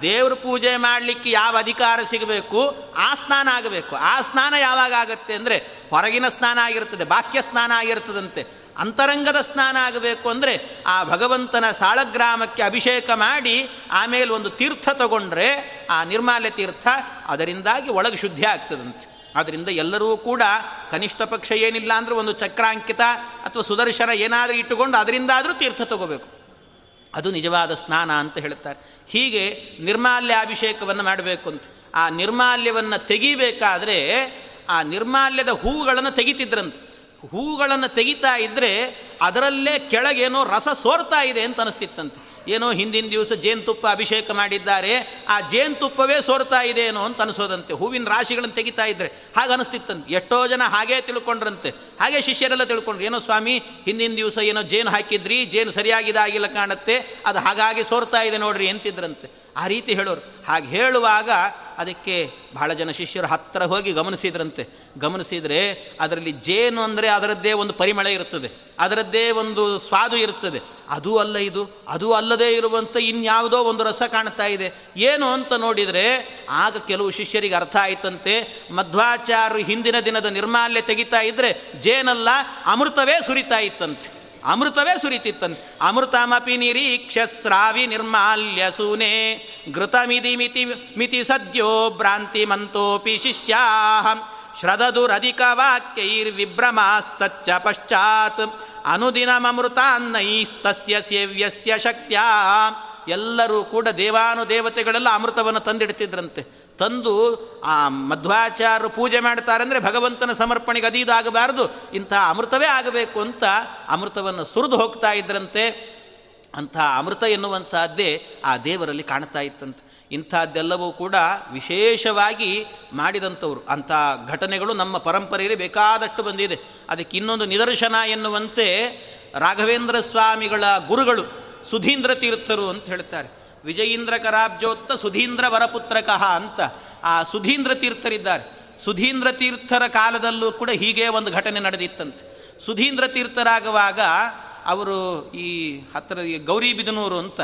ದೇವ್ರ ಪೂಜೆ ಮಾಡಲಿಕ್ಕೆ ಯಾವ ಅಧಿಕಾರ ಸಿಗಬೇಕು, ಆ ಸ್ನಾನ ಆಗಬೇಕು. ಆ ಸ್ನಾನ ಯಾವಾಗ ಆಗುತ್ತೆ ಅಂದರೆ ಹೊರಗಿನ ಸ್ನಾನ ಆಗಿರ್ತದೆ ಬಾಕ್ಯ ಸ್ನಾನ ಆಗಿರ್ತದಂತೆ. ಅಂತರಂಗದ ಸ್ನಾನ ಆಗಬೇಕು ಅಂದರೆ ಆ ಭಗವಂತನ ಸಾಳಗ್ರಾಮಕ್ಕೆ ಅಭಿಷೇಕ ಮಾಡಿ ಆಮೇಲೆ ಒಂದು ತೀರ್ಥ ತಗೊಂಡ್ರೆ ಆ ನಿರ್ಮಾಲ್ಯ ತೀರ್ಥ ಅದರಿಂದಾಗಿ ಒಳಗೆ ಶುದ್ಧಿ ಆಗ್ತದಂತೆ. ಆದ್ದರಿಂದ ಎಲ್ಲರೂ ಕೂಡ ಕನಿಷ್ಠ ಪಕ್ಷ ಏನಿಲ್ಲ ಅಂದರೆ ಒಂದು ಚಕ್ರಾಂಕಿತ ಅಥವಾ ಸುದರ್ಶನ ಏನಾದರೂ ಇಟ್ಟುಕೊಂಡು ಅದರಿಂದಾದರೂ ತೀರ್ಥ ತಗೋಬೇಕು. ಅದು ನಿಜವಾದ ಸ್ನಾನ ಅಂತ ಹೇಳುತ್ತಾರೆ. ಹೀಗೆ ನಿರ್ಮಾಲ್ಯ ಅಭಿಷೇಕವನ್ನು ಮಾಡಬೇಕು ಅಂತ. ಆ ನಿರ್ಮಾಲ್ಯವನ್ನು ತೆಗಿಬೇಕಾದರೆ ಆ ನಿರ್ಮಾಲ್ಯದ ಹೂಗಳನ್ನು ತೆಗಿತಿದ್ರಂತೆ. ಹೂಗಳನ್ನು ತೆಗಿತಾ ಇದ್ದರೆ ಅದರಲ್ಲೇ ಕೆಳಗೇನೋ ರಸ ಸೋರ್ತಾ ಇದೆ ಅಂತ ಅನಿಸ್ತಿತ್ತಂತೆ. ಏನೋ ಹಿಂದಿನ ದಿವಸ ಜೇನುತುಪ್ಪ ಅಭಿಷೇಕ ಮಾಡಿದ್ದಾರೆ, ಆ ಜೇನುತುಪ್ಪವೇ ಸೋರ್ತಾ ಇದೆ ಏನೋ ಅಂತ ಅನಿಸೋದಂತೆ. ಹೂವಿನ ರಾಶಿಗಳನ್ನು ತೆಗಿತಾ ಇದ್ದರೆ ಹಾಗೆ ಅನಿಸ್ತಿತ್ತಂತೆ. ಎಷ್ಟೋ ಜನ ಹಾಗೇ ತಿಳ್ಕೊಂಡ್ರಂತೆ. ಹಾಗೆ ಶಿಷ್ಯರೆಲ್ಲ ತಿಳ್ಕೊಂಡ್ರು, ಏನೋ ಸ್ವಾಮಿ, ಹಿಂದಿನ ದಿವಸ ಏನೋ ಜೇನು ಹಾಕಿದ್ರಿ, ಜೇನು ಸರಿಯಾಗಿದಾಗಿಲ್ಲ ಕಾಣುತ್ತೆ, ಅದು ಹಾಗಾಗಿ ಸೋರ್ತಾ ಇದೆ ನೋಡ್ರಿ ಎಂತಿದ್ರಂತೆ ಆ ರೀತಿ ಹೇಳೋರು. ಹಾಗೆ ಹೇಳುವಾಗ ಅದಕ್ಕೆ ಬಹಳ ಜನ ಶಿಷ್ಯರು ಹತ್ತಿರ ಹೋಗಿ ಗಮನಿಸಿದ್ರಂತೆ. ಗಮನಿಸಿದರೆ ಅದರಲ್ಲಿ ಜೇನು ಅಂದರೆ ಅದರದ್ದೇ ಒಂದು ಪರಿಮಳ ಇರ್ತದೆ ಅದರದ್ದೇ ಒಂದು ಸ್ವಾದು ಇರ್ತದೆ ಅದು ಅಲ್ಲ ಇದು, ಅದು ಅಲ್ಲದೇ ಇರುವಂಥ ಇನ್ಯಾವುದೋ ಒಂದು ರಸ ಕಾಣ್ತಾ ಇದೆ. ಏನು ಅಂತ ನೋಡಿದರೆ ಆಗ ಕೆಲವು ಶಿಷ್ಯರಿಗೆ ಅರ್ಥ ಆಯ್ತಂತೆ. ಮಧ್ವಾಚಾರ್ಯರು ಹಿಂದಿನ ದಿನದ ನಿರ್ಮಾಲ್ಯ ತೆಗಿತಾ ಇದ್ದರೆ ಜೇನಲ್ಲ, ಅಮೃತವೇ ಸುರಿತಾ ಇತ್ತಂತೆ. ಅಮೃತವೇ ಸುರಿತಿತ್ತನ್ ಅಮೃತಮಪಿ ನಿರೀಕ್ಷ ಸ್ರಾವಿ ನಿರ್ಮಾಲ್ಯ ಸೂನೆ. ಘೃತಮಿದಿ ಮಿತಿ ಮಿತಿ ಸದ್ಯೋ ಭ್ರಾಂತಿ ಮಂತೋಪಿ ಶಿಷ್ಯಾ ಶ್ರದದುರಧಿಕ ವಾಕ್ಯೈರ್ವಿಭ್ರಮಸ್ತಚ್ಚ ಪಶ್ಚಾತ್. ಅನುದಿನಮೃತಾನ್ನೈಸ್ತಸ್ಯ ಸೇವ್ಯಸ್ಯ ಶಕ್ತ್ಯ. ಎಲ್ಲರೂ ಕೂಡ ದೇವಾನುದೇವತೆಗಳೆಲ್ಲ ಅಮೃತವನ್ನು ತಂದಿಡ್ತಿದ್ರಂತೆ. ತಂದು ಆ ಮಧ್ವಾಚಾರ್ಯರು ಪೂಜೆ ಮಾಡ್ತಾರೆ ಅಂದರೆ ಭಗವಂತನ ಸಮರ್ಪಣೆಗೆ ಅದೀದಾಗಬಾರ್ದು ಇಂಥ ಅಮೃತವೇ ಆಗಬೇಕು ಅಂತ ಅಮೃತವನ್ನು ಸುರಿದು ಹೋಗ್ತಾ ಇದ್ರಂತೆ. ಅಂಥ ಅಮೃತ ಎನ್ನುವಂತಹದ್ದೇ ಆ ದೇವರಲ್ಲಿ ಕಾಣ್ತಾ ಇತ್ತಂತೆ. ಇಂಥದ್ದೆಲ್ಲವೂ ಕೂಡ ವಿಶೇಷವಾಗಿ ಮಾಡಿದಂಥವ್ರು. ಅಂಥ ಘಟನೆಗಳು ನಮ್ಮ ಪರಂಪರೆಯಲ್ಲಿ ಬೇಕಾದಷ್ಟು ಬಂದಿದೆ. ಅದಕ್ಕೆ ಇನ್ನೊಂದು ನಿದರ್ಶನ ಎನ್ನುವಂತೆ ರಾಘವೇಂದ್ರ ಸ್ವಾಮಿಗಳ ಗುರುಗಳು ಸುಧೀಂದ್ರ ತೀರ್ಥರು ಅಂತ ಹೇಳ್ತಾರೆ. ವಿಜಯೀಂದ್ರ ಕರಾಬ್ಜೋತ್ತ ಸುಧೀಂದ್ರ ವರಪುತ್ರಕಃ ಅಂತ ಆ ಸುಧೀಂದ್ರ ತೀರ್ಥರಿದ್ದಾರೆ. ಸುಧೀಂದ್ರ ತೀರ್ಥರ ಕಾಲದಲ್ಲೂ ಕೂಡ ಹೀಗೆ ಒಂದು ಘಟನೆ ನಡೆದಿತ್ತಂತೆ. ಸುಧೀಂದ್ರ ತೀರ್ಥರಾಗುವಾಗ ಅವರು ಈ ಹತ್ತಿರ ಗೌರಿಬಿದನೂರು ಅಂತ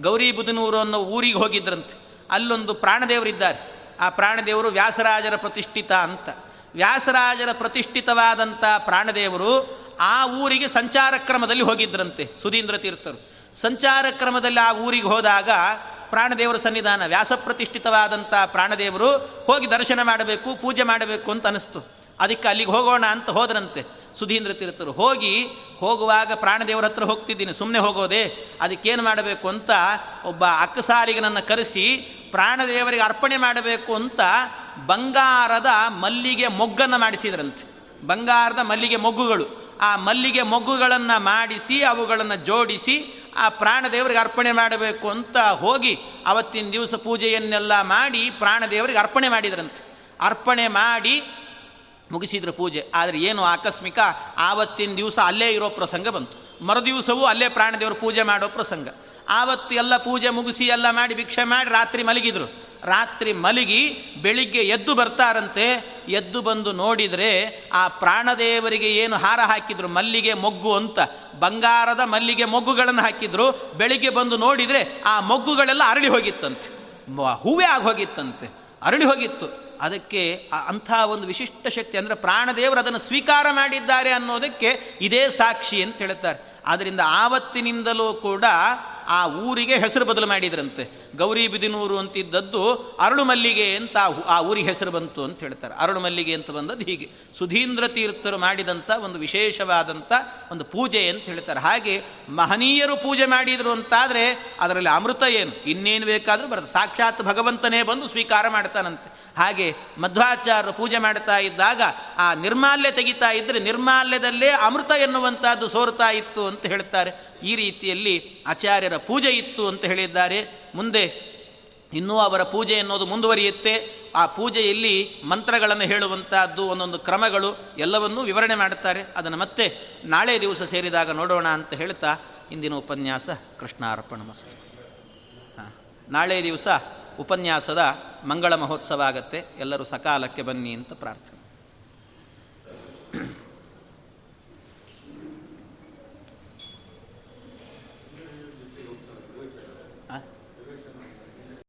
ಗೌರಿಬಿದನೂರು ಅನ್ನೋ ಊರಿಗೆ ಹೋಗಿದ್ರಂತೆ. ಅಲ್ಲೊಂದು ಪ್ರಾಣದೇವರಿದ್ದಾರೆ. ಆ ಪ್ರಾಣದೇವರು ವ್ಯಾಸರಾಜರ ಪ್ರತಿಷ್ಠಿತ ಅಂತ. ವ್ಯಾಸರಾಜರ ಪ್ರತಿಷ್ಠಿತವಾದಂಥ ಪ್ರಾಣದೇವರು ಆ ಊರಿಗೆ ಸಂಚಾರ ಕ್ರಮದಲ್ಲಿ ಹೋಗಿದ್ರಂತೆ ಸುಧೀಂದ್ರ ತೀರ್ಥರು. ಸಂಚಾರ ಕ್ರಮದಲ್ಲಿ ಆ ಊರಿಗೆ ಹೋದಾಗ ಪ್ರಾಣದೇವರ ಸನ್ನಿಧಾನ ವ್ಯಾಸ ಪ್ರತಿಷ್ಠಿತವಾದಂಥ ಪ್ರಾಣದೇವರು ಹೋಗಿ ದರ್ಶನ ಮಾಡಬೇಕು, ಪೂಜೆ ಮಾಡಬೇಕು ಅಂತ ಅನಿಸ್ತು. ಅದಕ್ಕೆ ಅಲ್ಲಿಗೆ ಹೋಗೋಣ ಅಂತ ಹೋದ್ರಂತೆ. ಸುಧೀಂದ್ರ ತೀರ್ಥರು ಹೋಗಿ ಹೋಗುವಾಗ ಪ್ರಾಣದೇವರ ಹತ್ರ ಹೋಗ್ತಿದ್ದೀನಿ ಸುಮ್ಮನೆ ಹೋಗೋದೆ, ಅದಕ್ಕೇನು ಮಾಡಬೇಕು ಅಂತ ಒಬ್ಬ ಅಕ್ಕಸಾರಿಗನನ್ನು ಕರೆಸಿ, ಪ್ರಾಣದೇವರಿಗೆ ಅರ್ಪಣೆ ಮಾಡಬೇಕು ಅಂತ ಬಂಗಾರದ ಮಲ್ಲಿಗೆ ಮೊಗ್ಗನ್ನು ಮಾಡಿಸಿದ್ರಂತೆ. ಬಂಗಾರದ ಮಲ್ಲಿಗೆ ಮೊಗ್ಗುಗಳು. ಆ ಮಲ್ಲಿಗೆ ಮೊಗ್ಗುಗಳನ್ನು ಮಾಡಿಸಿ, ಅವುಗಳನ್ನು ಜೋಡಿಸಿ ಆ ಪ್ರಾಣದೇವರಿಗೆ ಅರ್ಪಣೆ ಮಾಡಬೇಕು ಅಂತ ಹೋಗಿ ಅವತ್ತಿನ ದಿವಸ ಪೂಜೆಯನ್ನೆಲ್ಲ ಮಾಡಿ ಪ್ರಾಣದೇವರಿಗೆ ಅರ್ಪಣೆ ಮಾಡಿದ್ರಂತೆ. ಅರ್ಪಣೆ ಮಾಡಿ ಮುಗಿಸಿದ್ರು ಪೂಜೆ. ಆದರೆ ಏನು ಆಕಸ್ಮಿಕ ಆವತ್ತಿನ ದಿವಸ ಅಲ್ಲೇ ಇರೋ ಪ್ರಸಂಗ ಬಂತು. ಮರುದಿವಸವೂ ಅಲ್ಲೇ ಪ್ರಾಣದೇವರು ಪೂಜೆ ಮಾಡೋ ಪ್ರಸಂಗ. ಆವತ್ತು ಎಲ್ಲ ಪೂಜೆ ಮುಗಿಸಿ ಎಲ್ಲ ಮಾಡಿ ಭಿಕ್ಷೆ ಮಾಡಿ ರಾತ್ರಿ ಮಲಗಿದ್ರು. ರಾತ್ರಿ ಮಲಗಿ ಬೆಳಿಗ್ಗೆ ಎದ್ದು ಬರ್ತಾರಂತೆ, ಎದ್ದು ಬಂದು ನೋಡಿದರೆ ಆ ಪ್ರಾಣದೇವರಿಗೆ ಏನು ಹಾರ ಹಾಕಿದ್ರು? ಮಲ್ಲಿಗೆ ಮೊಗ್ಗು ಅಂತ. ಬಂಗಾರದ ಮಲ್ಲಿಗೆ ಮೊಗ್ಗುಗಳನ್ನು ಹಾಕಿದ್ರು. ಬೆಳಿಗ್ಗೆ ಬಂದು ನೋಡಿದರೆ ಆ ಮೊಗ್ಗುಗಳೆಲ್ಲ ಅರಳಿ ಹೋಗಿತ್ತಂತೆ. ಹೂವೇ ಹೋಗಿತ್ತಂತೆ. ಅರಳಿ ಹೋಗಿತ್ತು. ಅದಕ್ಕೆ ಅಂಥ ಒಂದು ವಿಶಿಷ್ಟ ಶಕ್ತಿ ಅಂದರೆ ಪ್ರಾಣದೇವರು ಅದನ್ನು ಸ್ವೀಕಾರ ಮಾಡಿದ್ದಾರೆ ಅನ್ನೋದಕ್ಕೆ ಇದೇ ಸಾಕ್ಷಿ ಅಂತ ಹೇಳ್ತಾರೆ. ಆದ್ದರಿಂದ ಆವತ್ತಿನಿಂದಲೂ ಕೂಡ ಆ ಊರಿಗೆ ಹೆಸರು ಬದಲು ಮಾಡಿದ್ರಂತೆ. ಗೌರಿ ಬಿದಿನೂರು ಅಂತಿದ್ದದ್ದು ಅರಳುಮಲ್ಲಿಗೆ ಅಂತ ಆ ಊರಿಗೆ ಹೆಸರು ಬಂತು ಅಂತ ಹೇಳ್ತಾರೆ. ಅರಳುಮಲ್ಲಿಗೆ ಅಂತ ಬಂದದ್ದು ಹೀಗೆ. ಸುಧೀಂದ್ರ ತೀರ್ಥರು ಮಾಡಿದಂಥ ಒಂದು ವಿಶೇಷವಾದಂಥ ಒಂದು ಪೂಜೆ ಅಂತ ಹೇಳ್ತಾರೆ. ಹಾಗೆ ಮಹನೀಯರು ಪೂಜೆ ಮಾಡಿದರು ಅಂತಾದರೆ ಅದರಲ್ಲಿ ಅಮೃತ ಏನು? ಇನ್ನೇನು ಬೇಕಾದರೂ ಬರ್ತದೆ. ಸಾಕ್ಷಾತ್ ಭಗವಂತನೇ ಬಂದು ಸ್ವೀಕಾರ ಮಾಡ್ತಾನಂತೆ. ಹಾಗೆ ಮಧ್ವಾಚಾರ್ಯರು ಪೂಜೆ ಮಾಡ್ತಾ ಇದ್ದಾಗ ಆ ನಿರ್ಮಾಲ್ಯ ತೆಗಿತಾ ಇದ್ದರೆ ನಿರ್ಮಾಲ್ಯದಲ್ಲೇ ಅಮೃತ ಎನ್ನುವಂಥದ್ದು ಸೋರ್ತಾ ಇತ್ತು ಅಂತ ಹೇಳ್ತಾರೆ. ಈ ರೀತಿಯಲ್ಲಿ ಆಚಾರ್ಯರ ಪೂಜೆ ಇತ್ತು ಅಂತ ಹೇಳಿದ್ದಾರೆ. ಮುಂದೆ ಇನ್ನೂ ಅವರ ಪೂಜೆ ಎನ್ನುವುದು ಮುಂದುವರಿಯುತ್ತೆ. ಆ ಪೂಜೆಯಲ್ಲಿ ಮಂತ್ರಗಳನ್ನು ಹೇಳುವಂಥದ್ದು ಒಂದೊಂದು ಕ್ರಮಗಳು ಎಲ್ಲವನ್ನೂ ವಿವರಣೆ ಮಾಡುತ್ತಾರೆ. ಅದನ್ನು ಮತ್ತೆ ನಾಳೆ ದಿವಸ ಸೇರಿದಾಗ ನೋಡೋಣ ಅಂತ ಹೇಳ್ತಾ ಇಂದಿನ ಉಪನ್ಯಾಸ ಕೃಷ್ಣಾರ್ಪಣ ಮಸ್ತು ನಾಳೆ ದಿವಸ ಉಪನ್ಯಾಸದ ಮಂಗಳ ಮಹೋತ್ಸವ ಆಗತ್ತೆ. ಎಲ್ಲರೂ ಸಕಾಲಕ್ಕೆ ಬನ್ನಿ ಅಂತ ಪ್ರಾರ್ಥನೆ.